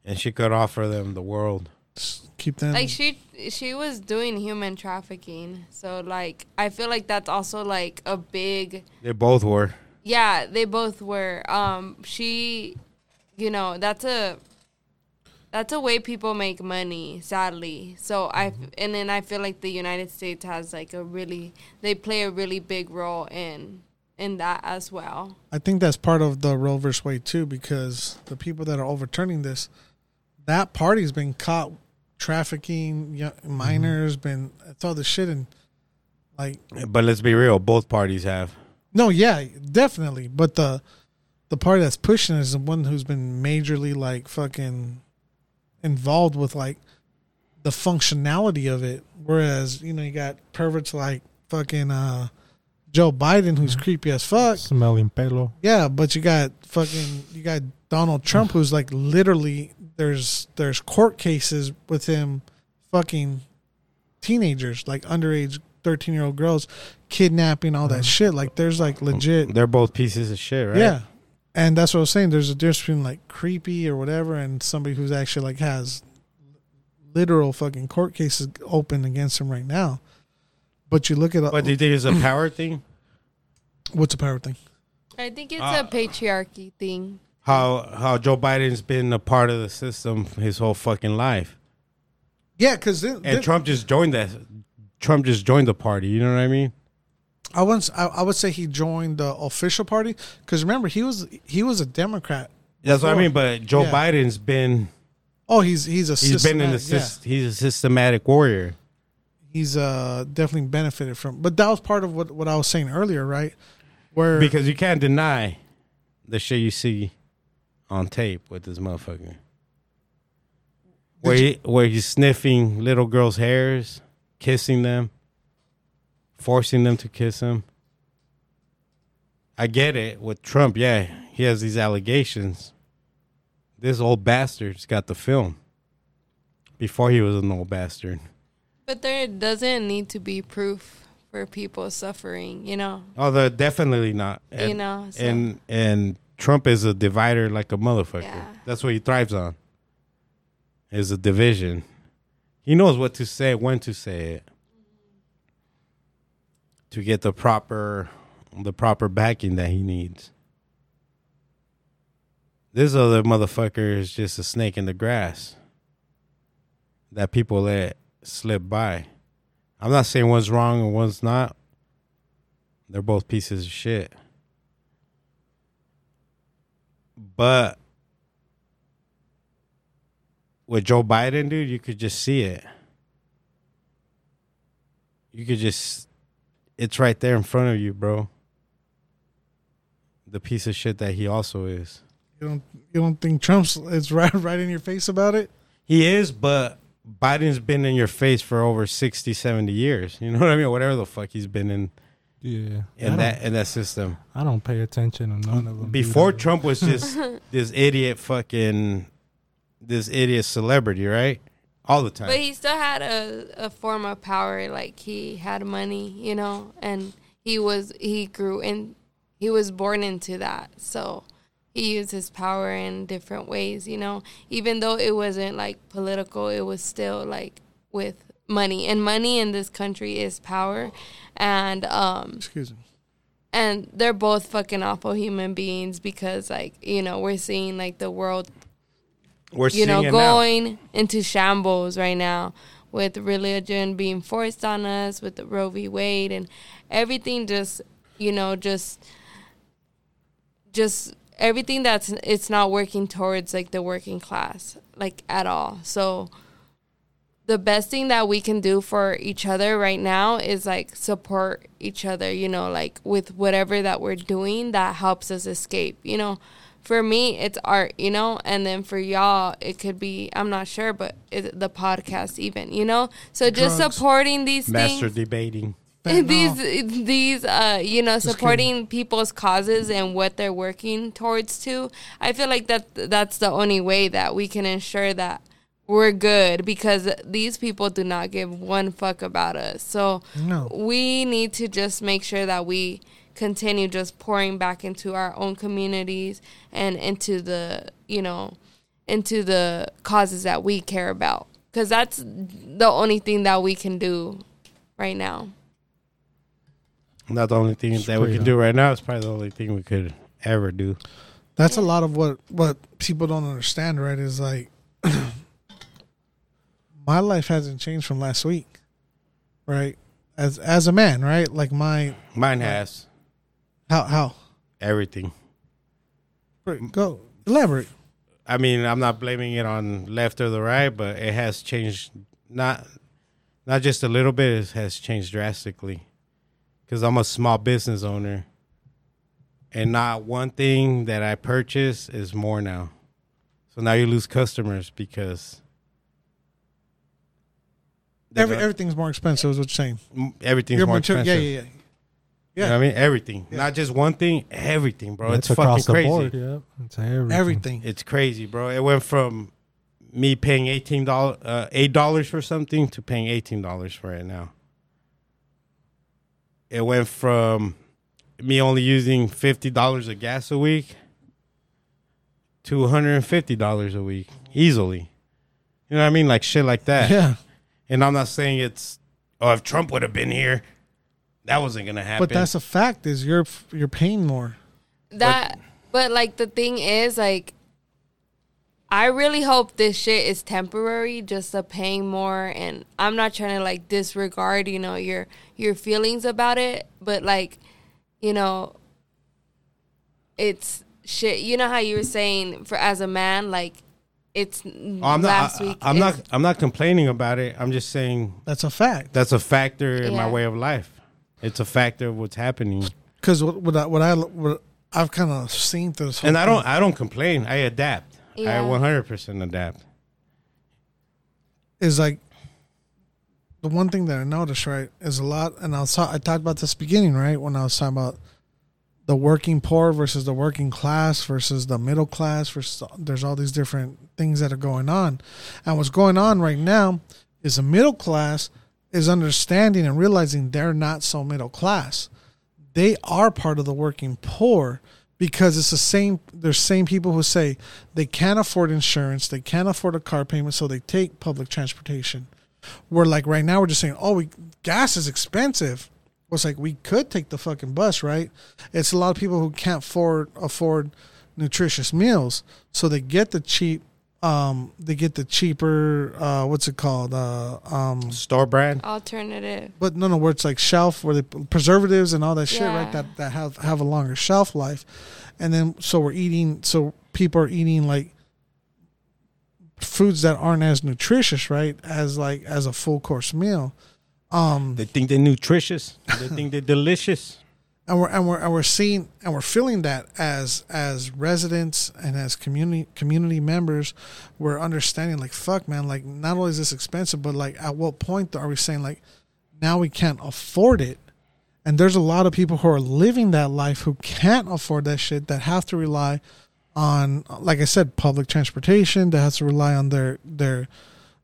B: And she could offer them the world.
C: Just keep them.
E: Like she, she was doing human trafficking. So like, I feel like that's also like a big.
B: They both were.
E: Yeah, they both were. Um, she, you know, that's a. That's a way people make money, sadly. So I mm-hmm. and then I feel like the United States has like a really they play a really big role in in that as well.
C: I think that's part of the Roe versus Wade too, because the people that are overturning this, that party's been caught trafficking young minors, mm-hmm. been it's all this shit, and like
B: But let's be real, both parties have.
C: no, yeah, definitely, but the the party that's pushing is the one who's been majorly like fucking involved with like the functionality of it, whereas you know you got perverts like fucking uh Joe Biden who's mm-hmm. creepy as fuck.
D: Smelling pelo.
C: Yeah, but you got fucking you got Donald Trump mm. who's like literally there's there's court cases with him fucking teenagers, like underage thirteen year old girls, kidnapping, all that mm-hmm. shit. Like there's like legit
B: They're both pieces of shit, right?
C: Yeah. And that's what I was saying. There's a difference between like creepy or whatever and somebody who's actually like has literal fucking court cases open against him right now. But you look at
B: But do you think it's a power thing?
C: what's a power thing?
E: I think it's
B: Uh,
E: a patriarchy thing.
B: How how Joe Biden's been a part of the system his whole fucking life.
C: Yeah, because
B: And Trump just joined that Trump just joined the party, you know what I mean?
C: I once I, I would say he joined the official party because remember he was he was a Democrat.
B: That's what I mean, but Joe
C: Yeah.
B: Biden's been
C: Oh, he's he's a
B: he's been in the
C: systematic-
B: sys- he's a systematic warrior.
C: he's uh definitely benefited from. But that was part of what what I was saying earlier, right? Where
B: Because you can't deny the shit you see on tape with this motherfucker. where he, where he's sniffing little girls' hairs, kissing them, forcing them to kiss him. I get it with Trump. Yeah, he has these allegations. This old bastard's got the film. Before he was an old bastard.
E: But there doesn't need to be proof for people suffering, you know.
B: Oh, Although definitely not. And,
E: you know. So.
B: and and Trump is a divider like a motherfucker.
E: Yeah.
B: That's what he thrives on. Is a division. He knows what to say, when to say it. To get the proper the proper backing that he needs. This other motherfucker is just a snake in the grass that people let slip by. I'm not saying one's wrong and one's not. They're both pieces of shit. But with Joe Biden, dude, you could just see it. You could just, it's right there in front of you, bro. The piece of shit that he also is.
C: You don't you don't think Trump's is right right in your face about it?
B: He is, but Biden's been in your face for over 60, 70 years. You know what I mean? Whatever the fuck he's been in
D: Yeah.
B: In that in that system.
D: I don't pay attention to none of them.
B: Before
D: dude.
B: Trump was just this idiot fucking this idiot celebrity, right? All the time.
E: But he still had a, a form of power, like he had money, you know, and he was he grew in he was born into that. So he used his power in different ways, you know. Even though it wasn't like political, it was still like with money. And money in this country is power. And um
C: Excuse me.
E: and they're both fucking awful human beings because like, you know, we're seeing like the world
B: We're
E: you know,
B: it now.
E: going into shambles right now with religion being forced on us, with the Roe v. Wade, and everything just, you know, just, just everything that's it's not working towards like the working class, like at all. So the best thing that we can do for each other right now is like support each other, you know, like with whatever that we're doing that helps us escape, you know. For me, it's art, you know, and then for y'all, it could be I'm not sure, but it, the podcast even, you know. So just
C: Drugs.
E: supporting these
B: Master
E: things,
B: debating.
E: these these uh you know supporting people's causes and what they're working towards too i feel like that that's the only way that we can ensure that we're good because these people do not give one fuck about us so
C: No.
E: we need to just make sure that we continue just pouring back into our own communities and into the you know into the causes that we care about because that's the only thing that we can do right now
B: Not the only thing that we can
D: up.
B: do right now. It's probably the only thing we could ever do.
C: That's a lot of what what people don't understand, right? Is like my life hasn't changed from last week, right? As as a man, right? Like my
B: Mine has
C: how how
B: everything.
C: go elaborate.
B: I mean, I'm not blaming it on left or the right, but it has changed not not just a little bit, it has changed drastically. Cuz I'm a small business owner. And not one thing that I purchase is more now. So now you lose customers because
C: Every, everything's more expensive. Is what you're saying?
B: everything's
C: Your
B: more
C: mater-
B: expensive.
C: yeah, yeah, yeah.
B: You know what I mean? Everything. Not just one thing, everything, bro.
D: It's
B: it's fucking
D: across the
B: crazy.
D: board. Yeah, it's everything.
C: Everything.
B: It's crazy, bro. It went from me paying eighteen dollars, uh, eight dollars for something to paying eighteen dollars for it now. It went from me only using fifty dollars of gas a week to one hundred and fifty dollars a week easily. You know what I mean? Like shit like that.
C: Yeah,
B: And I'm not saying it's oh if Trump would have been here, that wasn't gonna happen.
C: but that's a fact. Is you're you're paying more.
E: that but like the thing is like I really hope this shit is temporary, just the paying more and I'm not trying to like disregard, you know, your your feelings about it, but like, you know, it's shit. You know how you were saying for as a man, like it's
B: Oh, I'm not.
E: last
B: I,
E: week.
B: I'm not. I'm not complaining about it. I'm just saying
C: That's a fact.
B: that's a factor in my way of life. It's a factor of what's happening,
C: Because what, what I what I what I've kind of seen through this whole
B: and I don't. I don't complain. I adapt. I
E: Yeah.
B: 100 percent adapt.
C: is like the one thing that I noticed, right, is a lot, and I was I talked about this beginning, right, when I was talking about the working poor versus the working class versus the middle class versus there's all these different things that are going on, and what's going on right now is the middle class is understanding and realizing they're not so middle class. They are part of the working poor because it's the same there's same people who say they can't afford insurance, they can't afford a car payment, so they take public transportation. We're like right now we're just saying, oh, we, gas is expensive. Well, it's like we could take the fucking bus, right? It's a lot of people who can't afford afford nutritious meals, so they get the cheap. Um, they get the cheaper. Uh, what's it called? Uh, um,
B: Store brand.
E: Alternative.
C: but no, no, where it's like shelf, where the preservatives and all that shit,
E: Yeah.
C: right? That that have have a longer shelf life, and then so we're eating. So people are eating like foods that aren't as nutritious, right? As like as a full course meal. Um,
B: They think they're nutritious. They think they're delicious.
C: And we're and we're and we're seeing and we're feeling that as as residents and as community community members, we're understanding like fuck, man. Like not only is this expensive, but like at what point are we saying like now we can't afford it? And there's a lot of people who are living that life who can't afford that shit that have to rely on, like I said, public transportation. That has to rely on their their.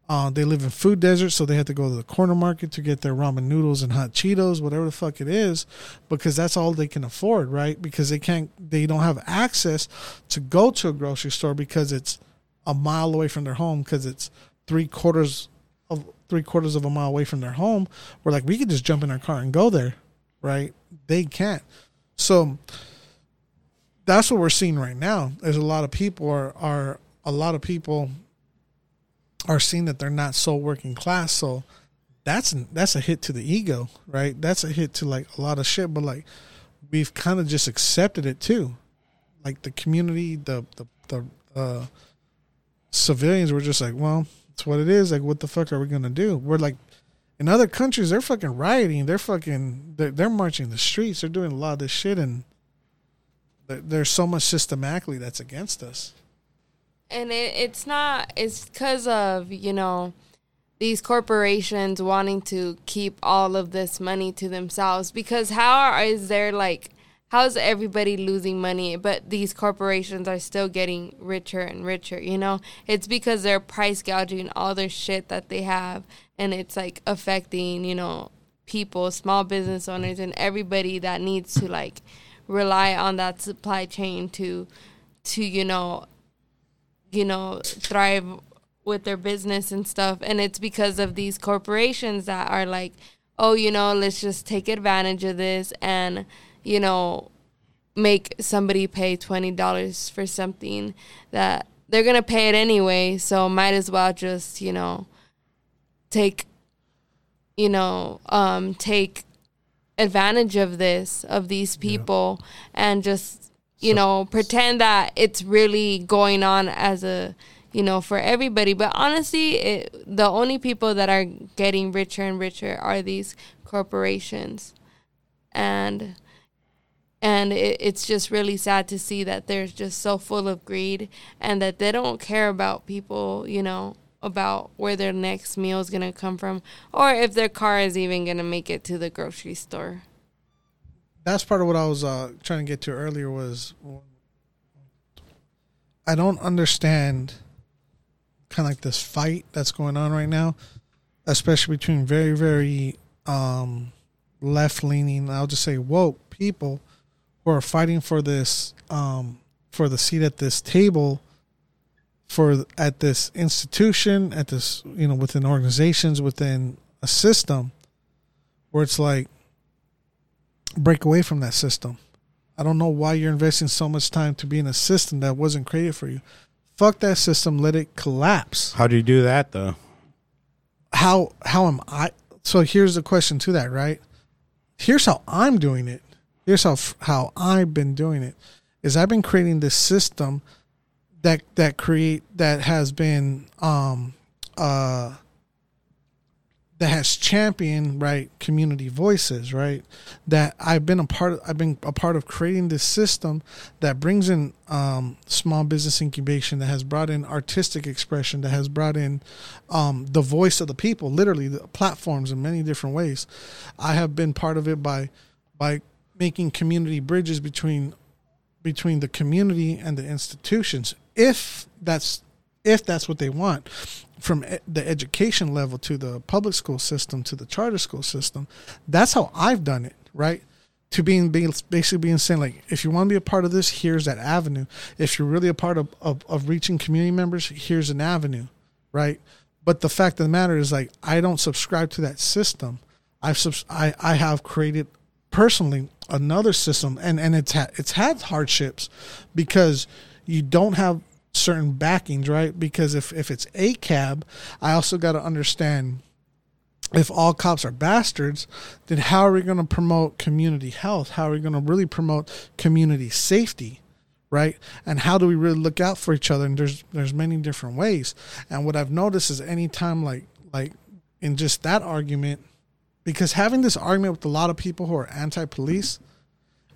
C: Uh, they live in food deserts, so they have to go to the corner market to get their ramen noodles and hot Cheetos, whatever the fuck it is, because that's all they can afford, right? Because they can't, they don't have access to go to a grocery store because it's a mile away from their home, because it's three quarters of three quarters of a mile away from their home. We're like, we could just jump in our car and go there, right? They can't. So that's what we're seeing right now. There's a lot of people are are a lot of people are seeing that they're not so working class. So that's that's a hit to the ego, right? That's a hit to like a lot of shit. But like we've kind of just accepted it too. Like the community, the the the uh, civilians were just like, well, it's what it is. Like, what the fuck are we gonna do? We're like. In other countries, they're fucking rioting. They're fucking. They're, they're marching the streets. They're doing a lot of this shit, and there's so much systematically that's against us.
E: And it, it's not it's because of you know these corporations wanting to keep all of this money to themselves. Because how is there like how's everybody losing money but these corporations are still getting richer and richer you know? It's because they're price gouging all their shit that they have and it's like affecting you know people small business owners and everybody that needs to like rely on that supply chain to to you know you know thrive with their business and stuff. And it's because of these corporations that are like oh you know let's just take advantage of this and you know make somebody pay $20 for something that they're going to pay it anyway. So might as well just you know take you know um take advantage of this of these people and just you know pretend that it's really going on as a you know for everybody. But honestly it, the only people that are getting richer and richer are these corporations. And and it, it's just really sad to see that they're just so full of greed and that they don't care about people you know about where their next meal is going to come from or if their car is even going to make it to the grocery store
C: that's part of what I was uh, trying to get to earlier was I don't understand kind of like this fight that's going on right now, especially between very very um, left leaning. I'll just say woke people who are fighting for this um, for the seat at this table for at this institution at this you know within organizations within a system where it's like break away from that system. I don't know why you're investing so much time to be in a system that wasn't created for you. Fuck that system, let it collapse.
B: How do you do that though?
C: How how am I So here's the question to that, right? Here's how I'm doing it. Here's how how I've been doing it. Is I've been creating this system that that create that has been um uh that has championed right community voices right that i've been a part of i've been a part of creating this system that brings in um, small business incubation that has brought in artistic expression that has brought in um, the voice of the people literally the platforms in many different ways. I have been part of it by by making community bridges between between the community and the institutions. If that's if that's what they want from the education level to the public school system to the charter school system that's how i've done it right? To being, being basically being saying like if you want to be a part of this here's that avenue. If you're really a part of, of, of reaching community members here's an avenue right? But the fact of the matter is like i don't subscribe to that system. I've subs- I, I have created personally another system and and it's had it's had hardships because you don't have certain backings right? Because if if it's a cab i also got to understand if all cops are bastards then how are we going to promote community health? How are we going to really promote community safety right? And how do we really look out for each other? And there's there's many different ways. And what i've noticed is anytime like like in just that argument because having this argument with a lot of people who are anti-police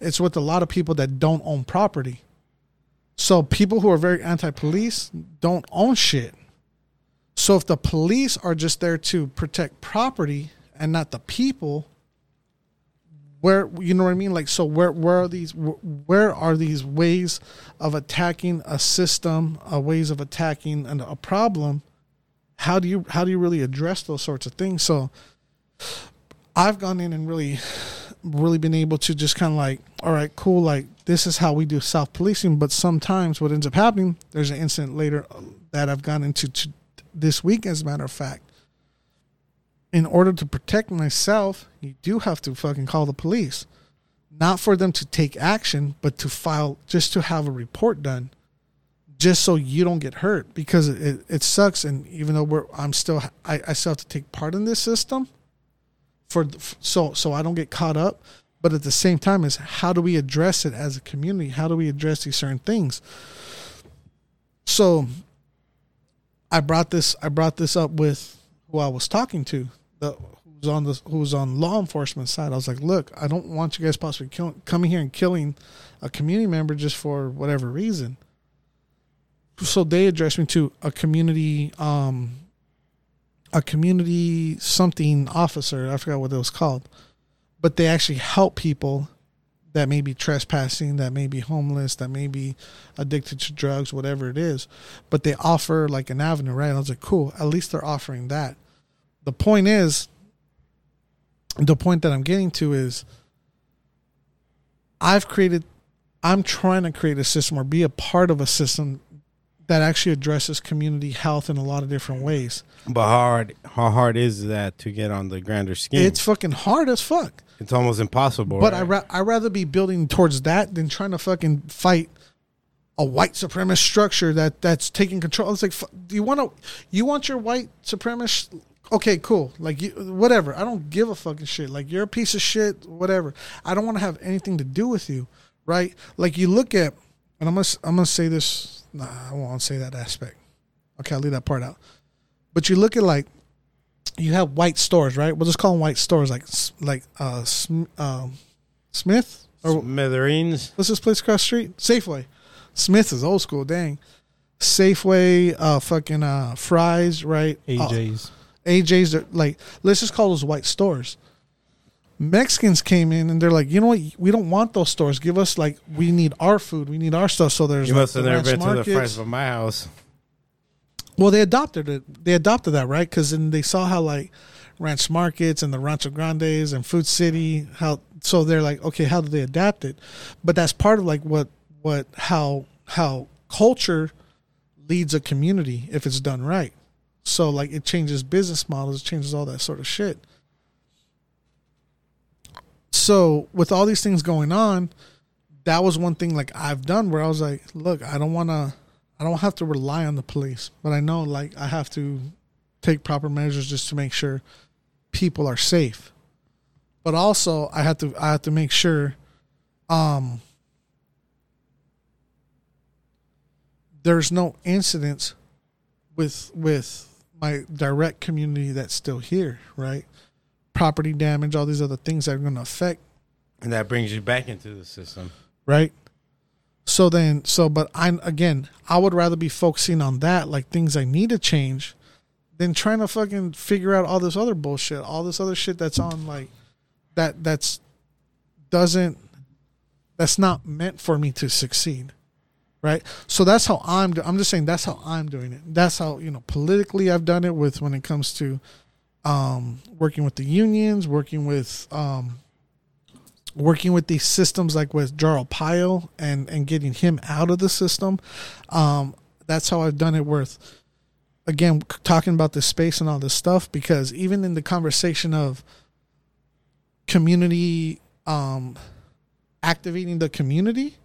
C: it's with a lot of people that don't own property so people who are very anti-police don't own shit. So if the police are just there to protect property and not the people where you know what i mean? Like so where where are these where are these ways of attacking a system uh, ways of attacking an, a problem? How do you how do you really address those sorts of things? So I've gone in and really, really been able to just kind of like, all right, cool, like this is how we do self policing. But sometimes what ends up happening, there's an incident later uh, that I've gone into to this week, as a matter of fact. In order to protect myself, you do have to fucking call the police. Not for them to take action, but to file, just to have a report done just so you don't get hurt because it, it sucks and even though we're i'm still I, I still have to take part in this system for so so I don't get caught up. But at the same time, is how do we address it as a community? How do we address these certain things? So I brought this I brought this up with who I was talking to, the who's on the who's on law enforcement side. I was like, look, I don't want you guys possibly kill, coming here and killing a community member just for whatever reason. So they addressed me to a community um, a community something officer. I forgot what it was called, but they actually help people that may be trespassing, that may be homeless, that may be addicted to drugs, whatever it is. But they offer like an avenue, right? I was like, cool. At least they're offering that. The point is, the point that I'm getting to is, I've created, I'm trying to create a system or be a part of a system that actually addresses community health in a lot of different ways.
B: But how hard, how hard is that to get on the grander scheme?
C: It's fucking hard as fuck.
B: It's almost impossible.
C: But
B: right?
C: I ra- I rather be building towards that than trying to fucking fight a white supremacist structure that that's taking control. It's like, do you want to, you want your white supremacist? Okay, cool. Like you, whatever. I don't give a fucking shit. Like you're a piece of shit. Whatever. I don't want to have anything to do with you, right? Like you look at, and I'm gonna I'm gonna say this Nah, I won't say that aspect. Okay, I'll leave that part out. But you look at like you have white stores, right? We'll just call them white stores, like like uh, Sm- um, Smith
B: or Smithereens.
C: What's this place across the street? Safeway. Smith is old school. Dang. Safeway, uh, fucking uh, Fry's, right?
D: AJ's.
C: Uh, AJ's, are like let's just call those white stores. Mexicans came in and they're like, you know what? We don't want those stores. Give us like we need our food. We need our stuff. So there's
B: you
C: like,
B: must have
C: the
B: never been to the
C: markets.
B: fries of my house.
C: Well, they adopted it. They adopted that, right? Because then they saw how like Ranch Markets and the Rancho Grandes and Food City, how so they're like, okay, how do they adapt it? But that's part of like what what how how culture leads a community if it's done right. So like it changes business models, it changes all that sort of shit. So with all these things going on, that was one thing like I've done where I was like, look, I don't want to I don't have to rely on the police, but I know like I have to take proper measures just to make sure people are safe. But also I have to I have to make sure um there's no incidents with with my direct community that's still here, right? Property damage, all these other things that are going to affect
B: And that brings you back into the system.
C: right? So then, so but I again, I would rather be focusing on that, like things I need to change, than trying to fucking figure out all this other bullshit, all this other shit that's on like that that's doesn't that's not meant for me to succeed, right? So that's how I'm. do- I'm just saying that's how I'm doing it. That's how you know politically I've done it with when it comes to um, working with the unions, working with um, working with these systems like with Jarl Pyle and and getting him out of the system. Um, that's how I've done it with again talking about the space and all this stuff because even in the conversation of community um activating the community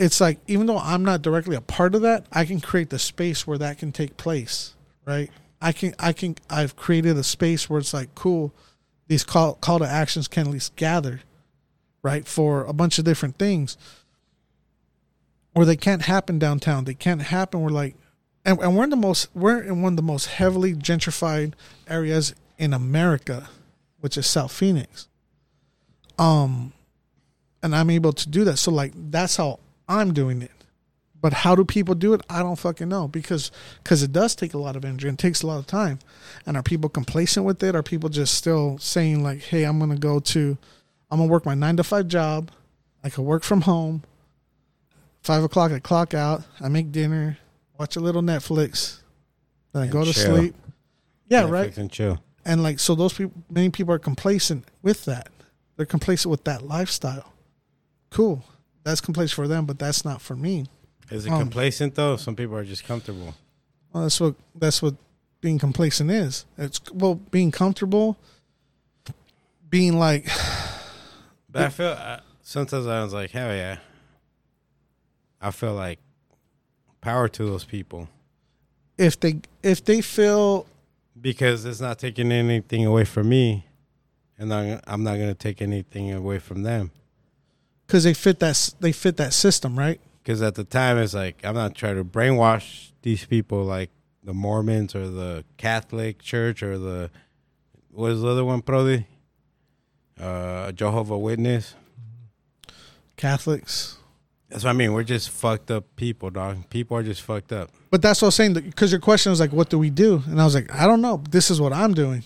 C: it's like even though I'm not directly a part of that, I can create the space where that can take place, right? I can I can I've created a space where it's like cool these call call to actions can at least gather, right, for a bunch of different things. Or they can't happen downtown. They can't happen We're like and, and we're in the most we're in one of the most heavily gentrified areas in America, which is South Phoenix. Um and I'm able to do that. So like that's how I'm doing it. But how do people do it? I don't fucking know because because it does take a lot of energy and takes a lot of time. And are people complacent with it? Are people just still saying like, "Hey, I'm gonna go to, I'm gonna work my nine to five job. I can work from home. Five o'clock, I clock out. I make dinner, watch a little Netflix, then I
B: And
C: go to
B: chill.
C: sleep. Yeah,
B: Netflix
C: right.
B: And chill.
C: And like so, those people, many people are complacent with that. They're complacent with that lifestyle. Cool, that's complacent for them, but that's not for me.
B: Is it
C: Um,
B: complacent though? Some people are just comfortable.
C: Well, that's what that's what being complacent is. It's well, being comfortable, being like,
B: But I feel uh, sometimes I was like, hell yeah. I feel like power to those people
C: if they if they feel
B: because it's not taking anything away from me, and I'm I'm not gonna take anything away from them.
C: because they fit that they fit that system, right?
B: Because at the time, it's like I'm not trying to brainwash these people like the Mormons or the Catholic Church or the what is the other one, Prodi? Uh, Jehovah Witness.
C: Catholics,
B: That's what I mean. We're just fucked up people, dog. People are just fucked up.
C: but that's what I was saying. Because your question was like, "What do we do?" And I was like, "I don't know. This is what I'm doing."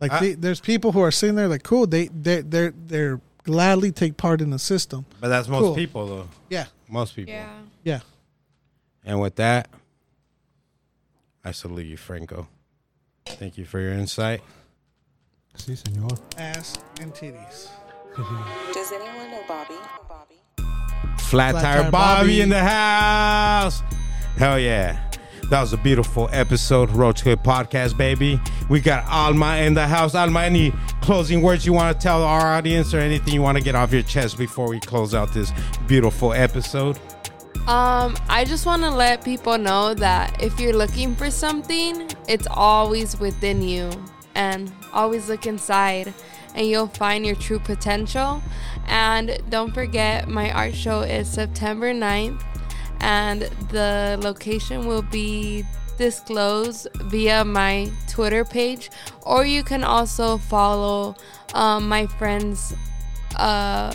C: Like,
B: I-
C: they, there's people who are sitting there like, "Cool." They they they're they're gladly take part in the system.
B: But that's most
C: Cool.
B: people, though.
C: Yeah,
B: Most people.
E: Yeah.
C: yeah.
B: And with that, I salute you, Franco. Thank you for your insight.
D: Sí, señor.
C: Ass and titties.
G: Does anyone know Bobby? Bobby?
B: Flat,
C: Flat
B: Tire
C: Tire
B: Bobby.
C: Bobby.
B: in the house. Hell yeah. That was a beautiful episode, Roach Hood Podcast, baby. We got Alma in the house. Alma, any closing words you want to tell our audience or anything you want to get off your chest before we close out this beautiful episode?
E: Um, I just want to let people know that if you're looking for something, it's always within you. And always look inside, and you'll find your true potential. And don't forget, my art show is September 9th, and the location will be disclosed via my Twitter page, or you can also follow um, my friend's. Uh,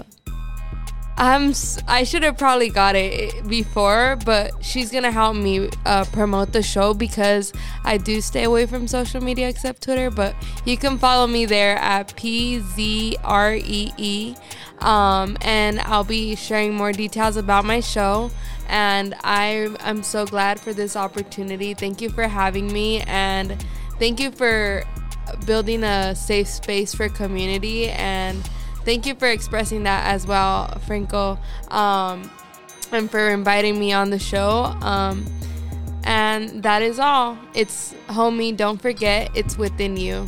E: I'm I should have probably got it before, but she's gonna help me uh, promote the show because I do stay away from social media except Twitter. But you can follow me there at p z r e e, um, and I'll be sharing more details about my show. And I I'm so glad for this opportunity. Thank you for having me, and thank you for building a safe space for community and thank you for expressing that as well franco um, and for inviting me on the show. Um, and that is all. It's homie don't forget it's within you